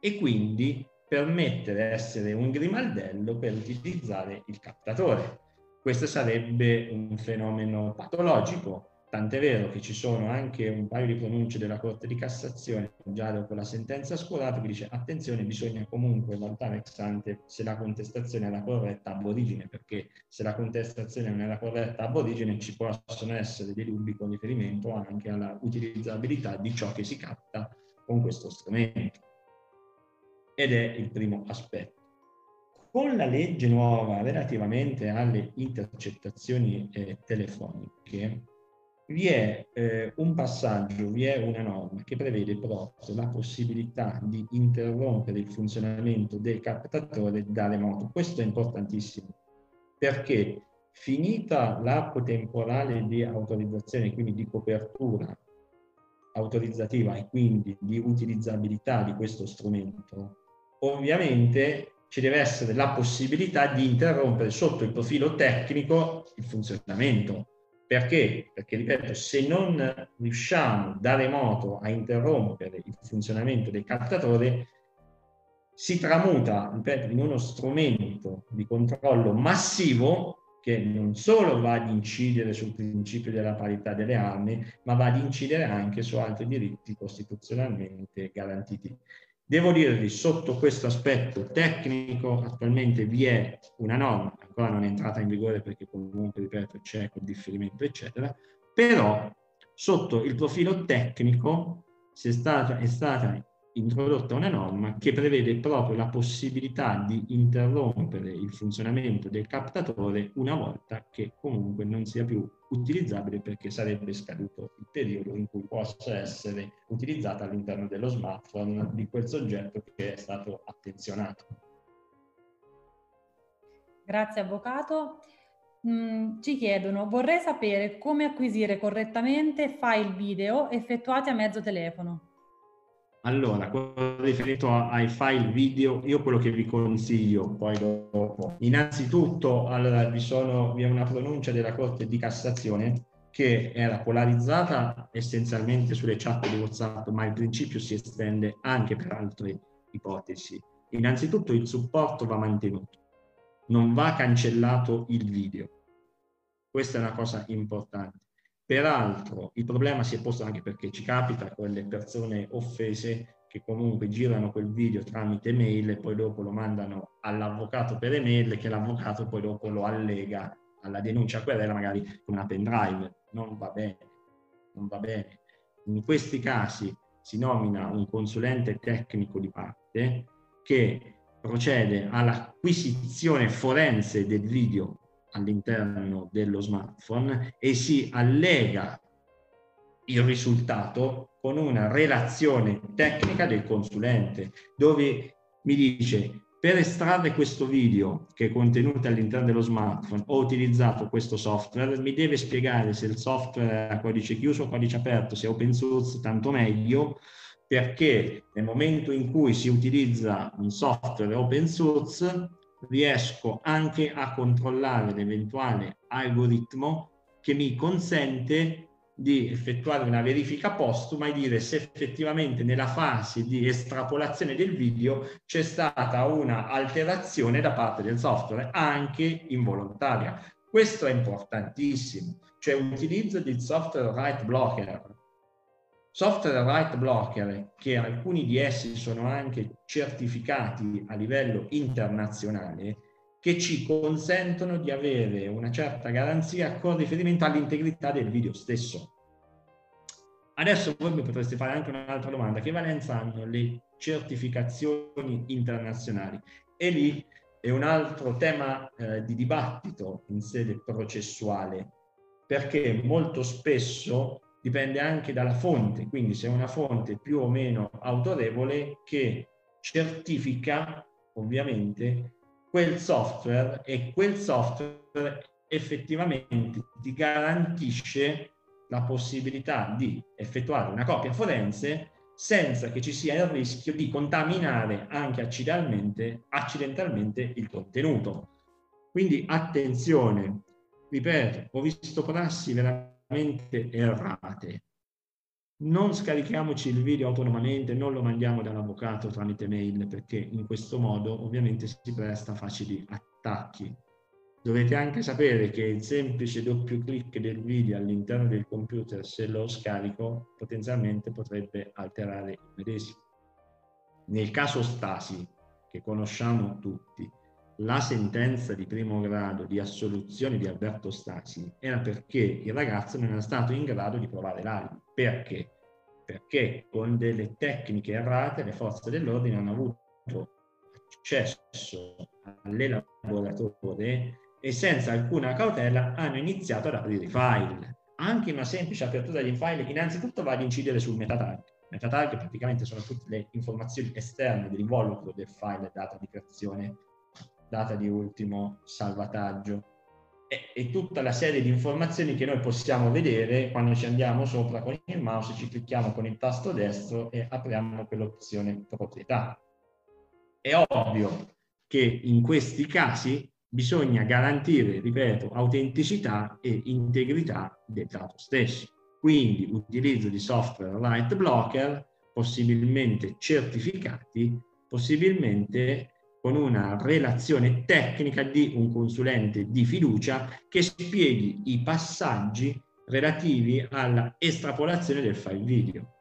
e quindi permettere essere un grimaldello per utilizzare il captatore. Questo sarebbe un fenomeno patologico, tant'è vero che ci sono anche un paio di pronunce della Corte di Cassazione, già dopo la sentenza scurata, che dice attenzione, bisogna comunque valutare ex ante se la contestazione la corretta ab origine, perché se la contestazione non la corretta ab origine ci possono essere dei dubbi con riferimento anche alla utilizzabilità di ciò che si capta con questo strumento ed è il primo aspetto. Con la legge nuova relativamente alle intercettazioni eh, telefoniche vi è eh, un passaggio, vi è una norma che prevede proprio la possibilità di interrompere il funzionamento del captatore da remoto. Questo è importantissimo perché finita l'arco temporale di autorizzazione, quindi di copertura autorizzativa e quindi di utilizzabilità di questo strumento, ovviamente ci deve essere la possibilità di interrompere sotto il profilo tecnico il funzionamento. Perché? Perché, ripeto, se non riusciamo da remoto a interrompere il funzionamento del captatore, si tramuta, ripeto, in uno strumento di controllo massivo che non solo va ad incidere sul principio della parità delle armi, ma va ad incidere anche su altri diritti costituzionalmente garantiti. Devo dirvi, sotto questo aspetto tecnico, attualmente vi è una norma, ancora non è entrata in vigore perché comunque, ripeto, c'è quel differimento, eccetera, però sotto il profilo tecnico è stata, è stata introdotta una norma che prevede proprio la possibilità di interrompere il funzionamento del captatore una volta che comunque non sia più utilizzabile perché sarebbe scaduto il periodo in cui possa essere utilizzata all'interno dello smartphone di quel soggetto che è stato attenzionato. Grazie Avvocato. Mm, ci chiedono, vorrei sapere come acquisire correttamente file video effettuati a mezzo telefono. Allora, riferito ai file video, io quello che vi consiglio poi dopo, innanzitutto allora, vi, sono, vi è una pronuncia della Corte di Cassazione che era polarizzata essenzialmente sulle chat di WhatsApp, ma il principio si estende anche per altre ipotesi. Innanzitutto il supporto va mantenuto, non va cancellato il video. Questa è una cosa importante. Peraltro il problema si è posto anche perché ci capita con le persone offese che comunque girano quel video tramite mail e poi dopo lo mandano all'avvocato per email che l'avvocato poi dopo lo allega alla denuncia querela magari con una pendrive. Non va bene, non va bene. In questi casi si nomina un consulente tecnico di parte che procede all'acquisizione forense del video all'interno dello smartphone e si allega il risultato con una relazione tecnica del consulente dove mi dice per estrarre questo video che è contenuto all'interno dello smartphone ho utilizzato questo software, mi deve spiegare se il software è a codice chiuso o codice aperto, se è open source tanto meglio, perché nel momento in cui si utilizza un software open source riesco anche a controllare l'eventuale algoritmo che mi consente di effettuare una verifica postuma e dire se effettivamente nella fase di estrapolazione del video c'è stata una alterazione da parte del software, anche involontaria. Questo è importantissimo, cioè l'utilizzo del software right blocker. Software right blocker che alcuni di essi sono anche certificati a livello internazionale, che ci consentono di avere una certa garanzia con riferimento all'integrità del video stesso. Adesso voi mi potreste fare anche un'altra domanda, che valenza hanno le certificazioni internazionali? E lì è un altro tema eh, di dibattito in sede processuale, perché molto spesso dipende anche dalla fonte, quindi se è una fonte più o meno autorevole che certifica ovviamente quel software e quel software effettivamente ti garantisce la possibilità di effettuare una copia forense senza che ci sia il rischio di contaminare anche accidentalmente, accidentalmente il contenuto. Quindi attenzione, ripeto, ho visto prassi veramente errate. Non scarichiamoci il video autonomamente, non lo mandiamo dall'avvocato tramite mail perché in questo modo ovviamente si presta a facili attacchi. Dovete anche sapere che il semplice doppio clic del video all'interno del computer, se lo scarico, potenzialmente potrebbe alterare il medesimo. Nel caso Stasi, che conosciamo tutti, la sentenza di primo grado di assoluzione di Alberto Stasi era perché il ragazzo non era stato in grado di provare l'alibi. Perché? Perché con delle tecniche errate le forze dell'ordine hanno avuto accesso all'elaboratore e senza alcuna cautela hanno iniziato ad aprire i file. Anche una semplice apertura di file innanzitutto va ad incidere sul metatag. Metatag praticamente sono tutte le informazioni esterne dell'involucro del file data di creazione data di ultimo salvataggio e, e, tutta la serie di informazioni che noi possiamo vedere quando ci andiamo sopra con il mouse, ci clicchiamo con il tasto destro e apriamo quell'opzione proprietà. È ovvio che in questi casi bisogna garantire, ripeto, autenticità e integrità del dato stesso. Quindi l'utilizzo di software light blocker, possibilmente certificati, possibilmente con una relazione tecnica di un consulente di fiducia che spieghi i passaggi relativi alla estrapolazione del file video.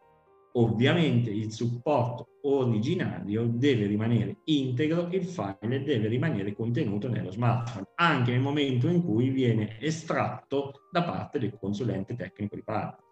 Ovviamente il supporto originario deve rimanere integro, il file deve rimanere contenuto nello smartphone, anche nel momento in cui viene estratto da parte del consulente tecnico di parte.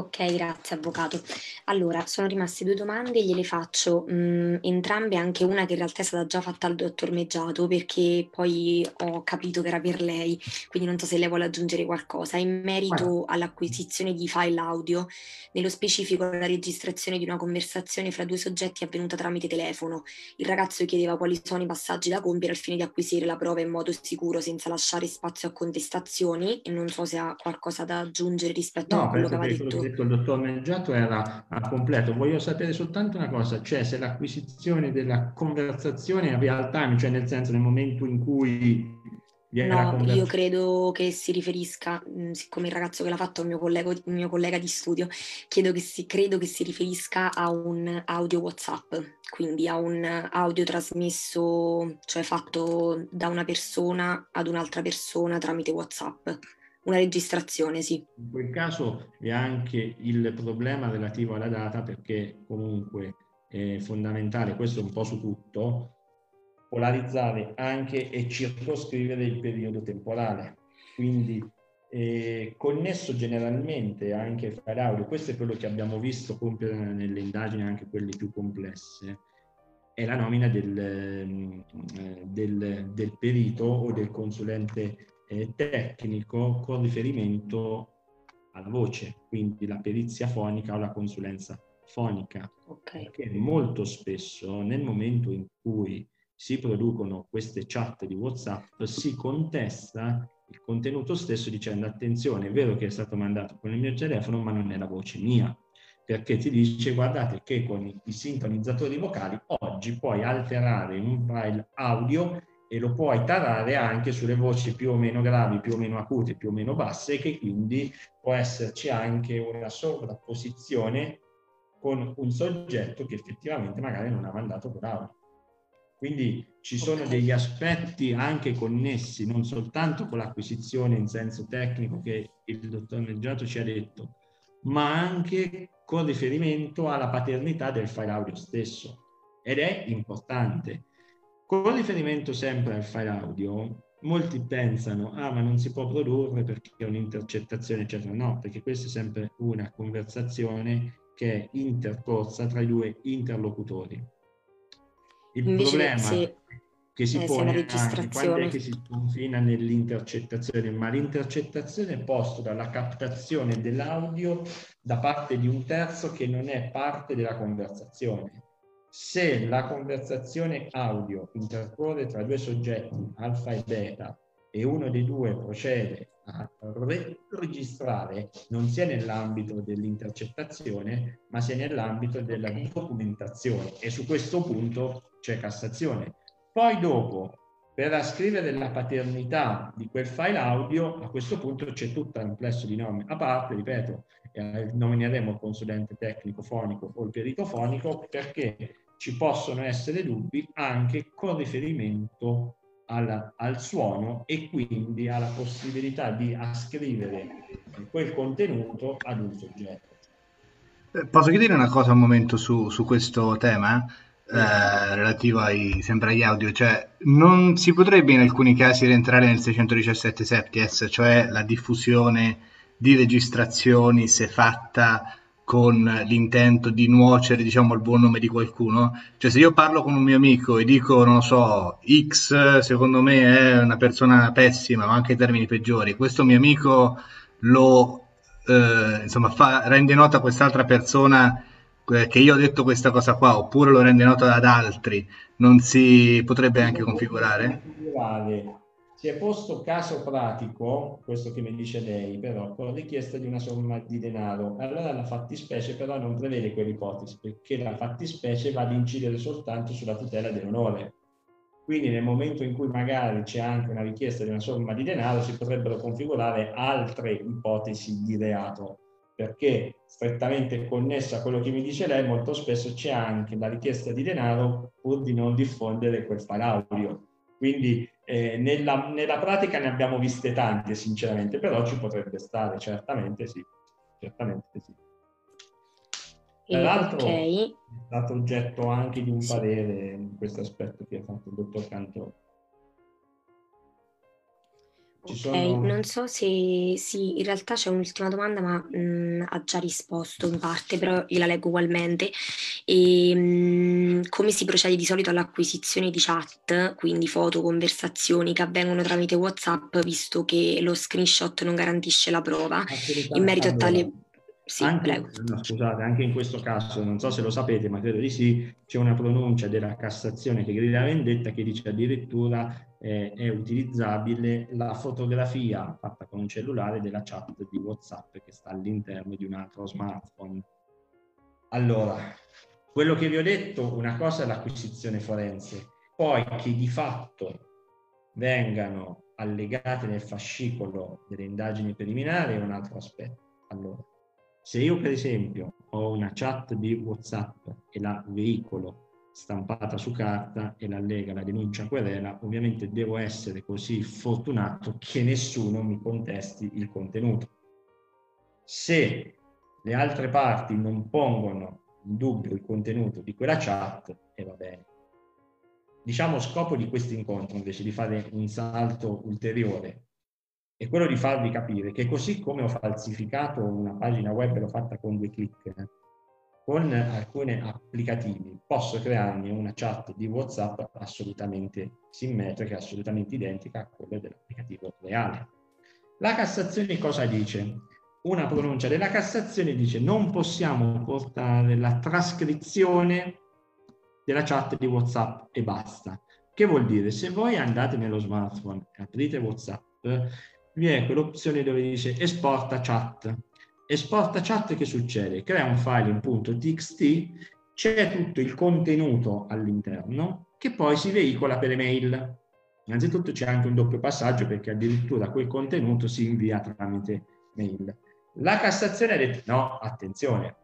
Ok, grazie avvocato. Allora, sono rimaste due domande, gliele faccio mh, mm, entrambe, anche una che in realtà è stata già fatta al dottor Meggiato perché poi ho capito che era per lei, quindi non so se lei vuole aggiungere qualcosa. In merito all'acquisizione di file audio, nello specifico la registrazione di una conversazione fra due soggetti avvenuta tramite telefono. Il ragazzo chiedeva quali sono i passaggi da compiere al fine di acquisire la prova in modo sicuro senza lasciare spazio a contestazioni e non so se ha qualcosa da aggiungere rispetto no, a quello che aveva detto detto il dottor Mengiato era a completo. Voglio sapere soltanto una cosa, cioè se l'acquisizione della conversazione è real time, cioè nel senso nel momento in cui viene No, io credo che si riferisca, mm, siccome il ragazzo che l'ha fatto è un mio collega, un mio collega di studio, che si, credo che si riferisca a un audio WhatsApp, quindi a un audio trasmesso, cioè fatto da una persona ad un'altra persona tramite WhatsApp una registrazione, sì. In quel caso è anche il problema relativo alla data perché comunque è fondamentale, questo un po' su tutto, polarizzare anche e circoscrivere il periodo temporale. Quindi eh, connesso generalmente anche fra l'audio, questo è quello che abbiamo visto compiere nelle indagini, anche quelle più complesse, è la nomina del, ehm, del, del perito o del consulente eh, tecnico con riferimento alla voce, quindi la perizia fonica o la consulenza fonica. Okay. Perché molto spesso nel momento in cui si producono queste chat di WhatsApp si contesta il contenuto stesso dicendo attenzione, è vero che è stato mandato con il mio telefono, ma non è la voce mia, perché ti dice guardate che con i sincronizzatori vocali oggi puoi alterare un file audio e lo puoi tarare anche sulle voci più o meno gravi, più o meno acute, più o meno basse, che quindi può esserci anche una sovrapposizione con un soggetto che effettivamente magari non ha mandato quell'audio. Quindi ci sono degli aspetti anche connessi, non soltanto con l'acquisizione in senso tecnico che il dottor Neggiato ci ha detto, ma anche con riferimento alla paternità del file audio stesso. Ed è importante. Con riferimento sempre al file audio, molti pensano, ah ma non si può produrre perché è un'intercettazione, eccetera. No, perché questa è sempre una conversazione che è intercorsa tra i due interlocutori. Il Invece problema sì. che si eh, pone anche quando è che si confina nell'intercettazione, ma l'intercettazione è posta dalla captazione dell'audio da parte di un terzo che non è parte della conversazione. Se la conversazione audio intercorre tra due soggetti, alfa e beta, e uno dei due procede a registrare non sia nell'ambito dell'intercettazione, ma sia nell'ambito della documentazione e su questo punto c'è Cassazione. Poi dopo, per ascrivere la paternità di quel file audio, a questo punto c'è tutto un plesso di norme a parte, ripeto, eh, nomineremo il consulente tecnico fonico o il perito fonico perché ci possono essere dubbi anche con riferimento alla, al suono e quindi alla possibilità di ascrivere quel contenuto ad un soggetto. Eh, posso chiedere una cosa un momento su, su questo tema? Eh, relativo ai, sempre agli audio, cioè non si potrebbe in alcuni casi rientrare nel 617 septies, cioè la diffusione di registrazioni se fatta con l'intento di nuocere, diciamo, al buon nome di qualcuno. Cioè, se io parlo con un mio amico e dico, non lo so, X secondo me è una persona pessima, ma anche in termini peggiori, questo mio amico lo, eh, insomma, fa, rende nota quest'altra persona che io ho detto questa cosa qua, oppure lo rende nota ad altri, non si potrebbe anche configurare? Si è posto caso pratico, questo che mi dice lei, però con richiesta di una somma di denaro. Allora la fattispecie però non prevede quell'ipotesi, perché la fattispecie va ad incidere soltanto sulla tutela dell'onore. Quindi nel momento in cui magari c'è anche una richiesta di una somma di denaro, si potrebbero configurare altre ipotesi di reato, perché strettamente connessa a quello che mi dice lei, molto spesso c'è anche la richiesta di denaro pur di non diffondere quel file audio. Quindi eh, nella, nella, pratica ne abbiamo viste tante, sinceramente, però ci potrebbe stare, certamente sì. Certamente sì. Tra l'altro okay. è stato oggetto anche di un parere in questo aspetto che ha fatto il dottor Cantò. Ok, sono... non so se sì, in realtà c'è un'ultima domanda, ma mh, mm, ha già risposto in parte, però io la leggo ugualmente. E, mh, mm, come si procede di solito all'acquisizione di chat, quindi foto, conversazioni che avvengono tramite WhatsApp, visto che lo screenshot non garantisce la prova? In merito a tale sì, anche, no, scusate, anche in questo caso, non so se lo sapete, ma credo di sì, c'è una pronuncia della Cassazione che grida vendetta che dice addirittura eh, è utilizzabile la fotografia fatta con un cellulare della chat di WhatsApp che sta all'interno di un altro smartphone. Allora, quello che vi ho detto, una cosa è l'acquisizione forense, poi che di fatto vengano allegate nel fascicolo delle indagini preliminari è un altro aspetto. Allora, se io per esempio ho una chat di WhatsApp e la veicolo stampata su carta e la lega la denuncia querela, ovviamente devo essere così fortunato che nessuno mi contesti il contenuto. Se le altre parti non pongono in dubbio il contenuto di quella chat, e va bene. Diciamo scopo di questo incontro invece di fare un salto ulteriore è quello di farvi capire che così come ho falsificato una pagina web e l'ho fatta con due clic, con alcuni applicativi posso crearmi una chat di WhatsApp assolutamente simmetrica, assolutamente identica a quella dell'applicativo reale. La Cassazione cosa dice? Una pronuncia della Cassazione dice non possiamo portare la trascrizione della chat di WhatsApp e basta. Che vuol dire? Se voi andate nello smartphone e aprite WhatsApp, vi è quell'opzione dove dice esporta chat esporta chat che succede? Crea un file in .txt, c'è tutto il contenuto all'interno che poi si veicola per email. Innanzitutto c'è anche un doppio passaggio perché addirittura quel contenuto si invia tramite mail. La Cassazione ha detto no, attenzione,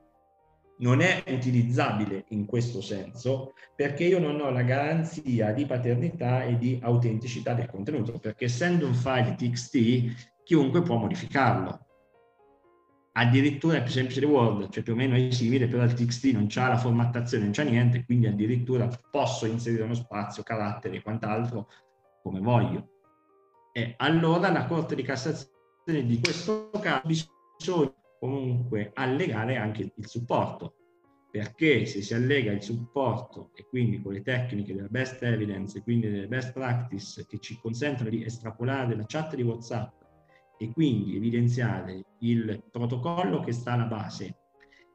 non è utilizzabile in questo senso perché io non ho la garanzia di paternità e di autenticità del contenuto, perché essendo un file TXT chiunque può modificarlo addirittura è più semplice di Word, cioè più o meno è simile, però il TXT non c'ha la formattazione, non c'ha niente, quindi addirittura posso inserire uno spazio, caratteri e quant'altro come voglio. E allora la Corte di Cassazione di questo caso bisogna comunque allegare anche il supporto, perché se si allega il supporto e quindi con le tecniche della best evidence e quindi delle best practice che ci consentono di estrapolare la chat di WhatsApp e quindi evidenziare il protocollo che sta alla base,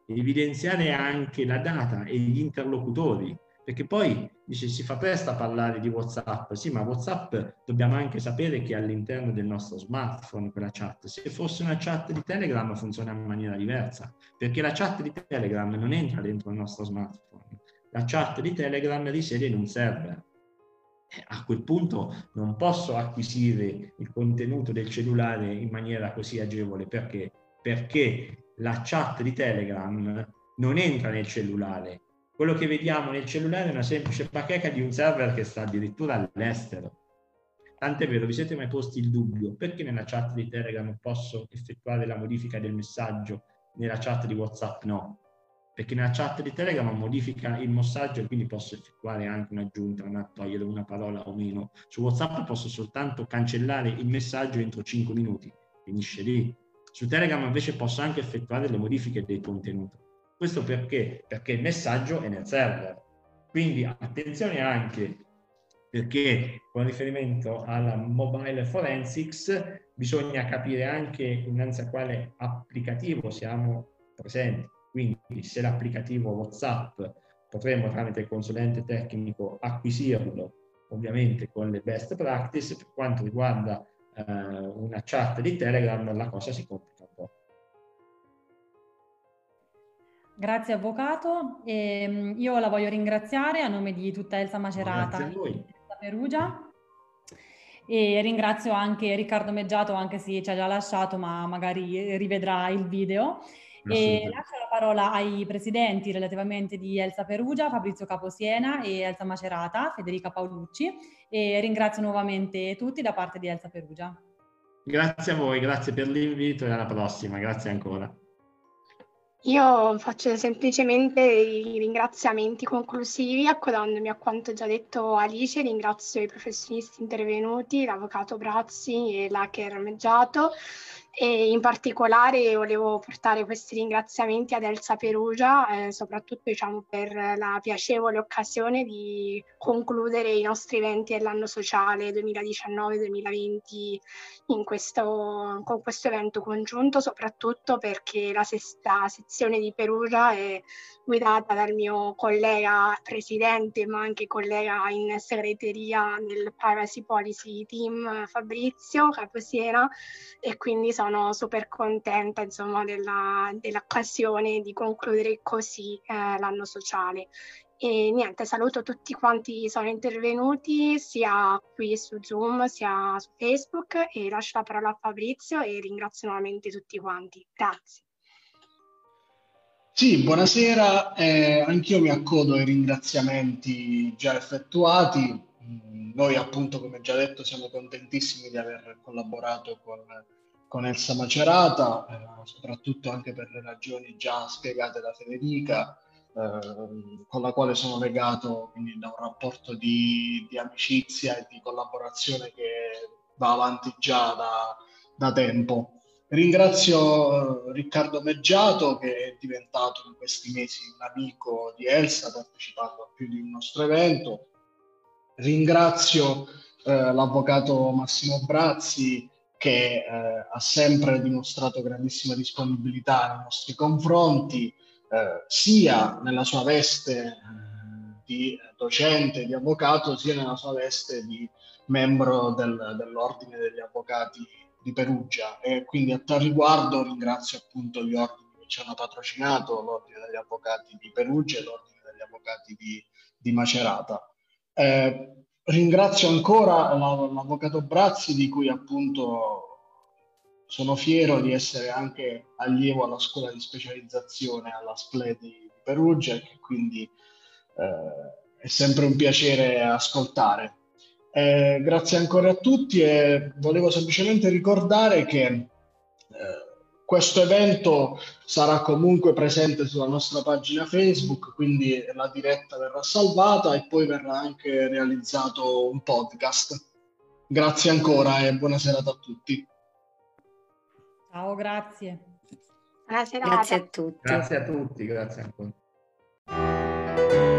evidenziare anche la data e gli interlocutori, perché poi dice si fa presto a parlare di WhatsApp, sì, ma WhatsApp dobbiamo anche sapere che è all'interno del nostro smartphone quella chat. Se fosse una chat di Telegram funziona in maniera diversa, perché la chat di Telegram non entra dentro il nostro smartphone. La chat di Telegram risiede in un server eh, a quel punto non posso acquisire il contenuto del cellulare in maniera così agevole perché? Perché la chat di Telegram non entra nel cellulare. Quello che vediamo nel cellulare è una semplice bacheca di un server che sta addirittura all'estero. Tant'è vero, vi siete mai posti il dubbio perché nella chat di Telegram posso effettuare la modifica del messaggio, nella chat di WhatsApp no? perché nella chat di Telegram modifica il messaggio e quindi posso effettuare anche un'aggiunta, una, togliere una parola o meno. Su WhatsApp posso soltanto cancellare il messaggio entro 5 minuti, finisce lì. Su Telegram invece posso anche effettuare le modifiche del contenuto. Questo perché? Perché il messaggio è nel server. Quindi attenzione anche perché con riferimento alla mobile forensics bisogna capire anche innanzi a quale applicativo siamo presenti quindi se l'applicativo WhatsApp potremmo tramite il consulente tecnico acquisirlo ovviamente con le best practice, per quanto riguarda eh, una chat di Telegram la cosa si complica Grazie Avvocato, e, ehm, io la voglio ringraziare a nome di tutta Elsa Macerata di Perugia. E ringrazio anche Riccardo Meggiato anche se ci ha già lasciato ma magari rivedrà il video. E lascio la parola ai presidenti relativamente di Elsa Perugia, Fabrizio Caposiena e Elsa Macerata, Federica Paolucci. E ringrazio nuovamente tutti da parte di Elsa Perugia. Grazie a voi, grazie per l'invito e alla prossima, grazie ancora. Io faccio semplicemente i ringraziamenti conclusivi accodandomi a quanto già detto Alice, ringrazio i professionisti intervenuti, l'avvocato Brazzi e l'hacker Meggiato e in particolare volevo portare questi ringraziamenti ad Elsa Perugia, eh, soprattutto diciamo, per la piacevole occasione di concludere i nostri eventi dell'anno sociale 2019-2020 questo, con questo evento congiunto, soprattutto perché la sesta sezione di Perugia è guidata dal mio collega presidente, ma anche collega in segreteria nel Privacy Policy Team Fabrizio Caposiera e quindi sono super contenta insomma della, dell'occasione di concludere così eh, l'anno sociale. E niente, saluto tutti quanti sono intervenuti sia qui su Zoom sia su Facebook e lascio la parola a Fabrizio e ringrazio nuovamente tutti quanti. Grazie. Sì, buonasera, eh, anch'io mi accodo ai ringraziamenti già effettuati. Mm, noi appunto, come già detto, siamo contentissimi di aver collaborato con, con Elsa Macerata, eh, soprattutto anche per le ragioni già spiegate da Federica, eh, con la quale sono legato quindi, da un rapporto di, di, amicizia e di collaborazione che va avanti già da, da tempo. Ringrazio Riccardo Meggiato che è diventato in questi mesi un amico di Elsa partecipando a più di un nostro evento. Ringrazio eh, l'avvocato Massimo Brazzi che eh, ha sempre dimostrato grandissima disponibilità nei nostri confronti, eh, sia nella sua veste eh, di docente, di avvocato, sia nella sua veste di membro del, dell'Ordine degli Avvocati di Perugia. E quindi a tal riguardo ringrazio appunto gli ordini che ci hanno patrocinato, l'Ordine degli Avvocati di Perugia e l'Ordine degli Avvocati di, di Macerata. Eh, Ringrazio ancora l'avvocato Brazzi di cui appunto sono fiero di essere anche allievo alla scuola di specializzazione alla SPLE di Perugia e quindi eh, è sempre un piacere ascoltare. Eh, grazie ancora a tutti e volevo semplicemente ricordare che eh, questo evento sarà comunque presente sulla nostra pagina Facebook, quindi la diretta verrà salvata e poi verrà anche realizzato un podcast. Grazie ancora e buona serata a tutti. Ciao, grazie. Grazie a tutti. Grazie a tutti, grazie ancora.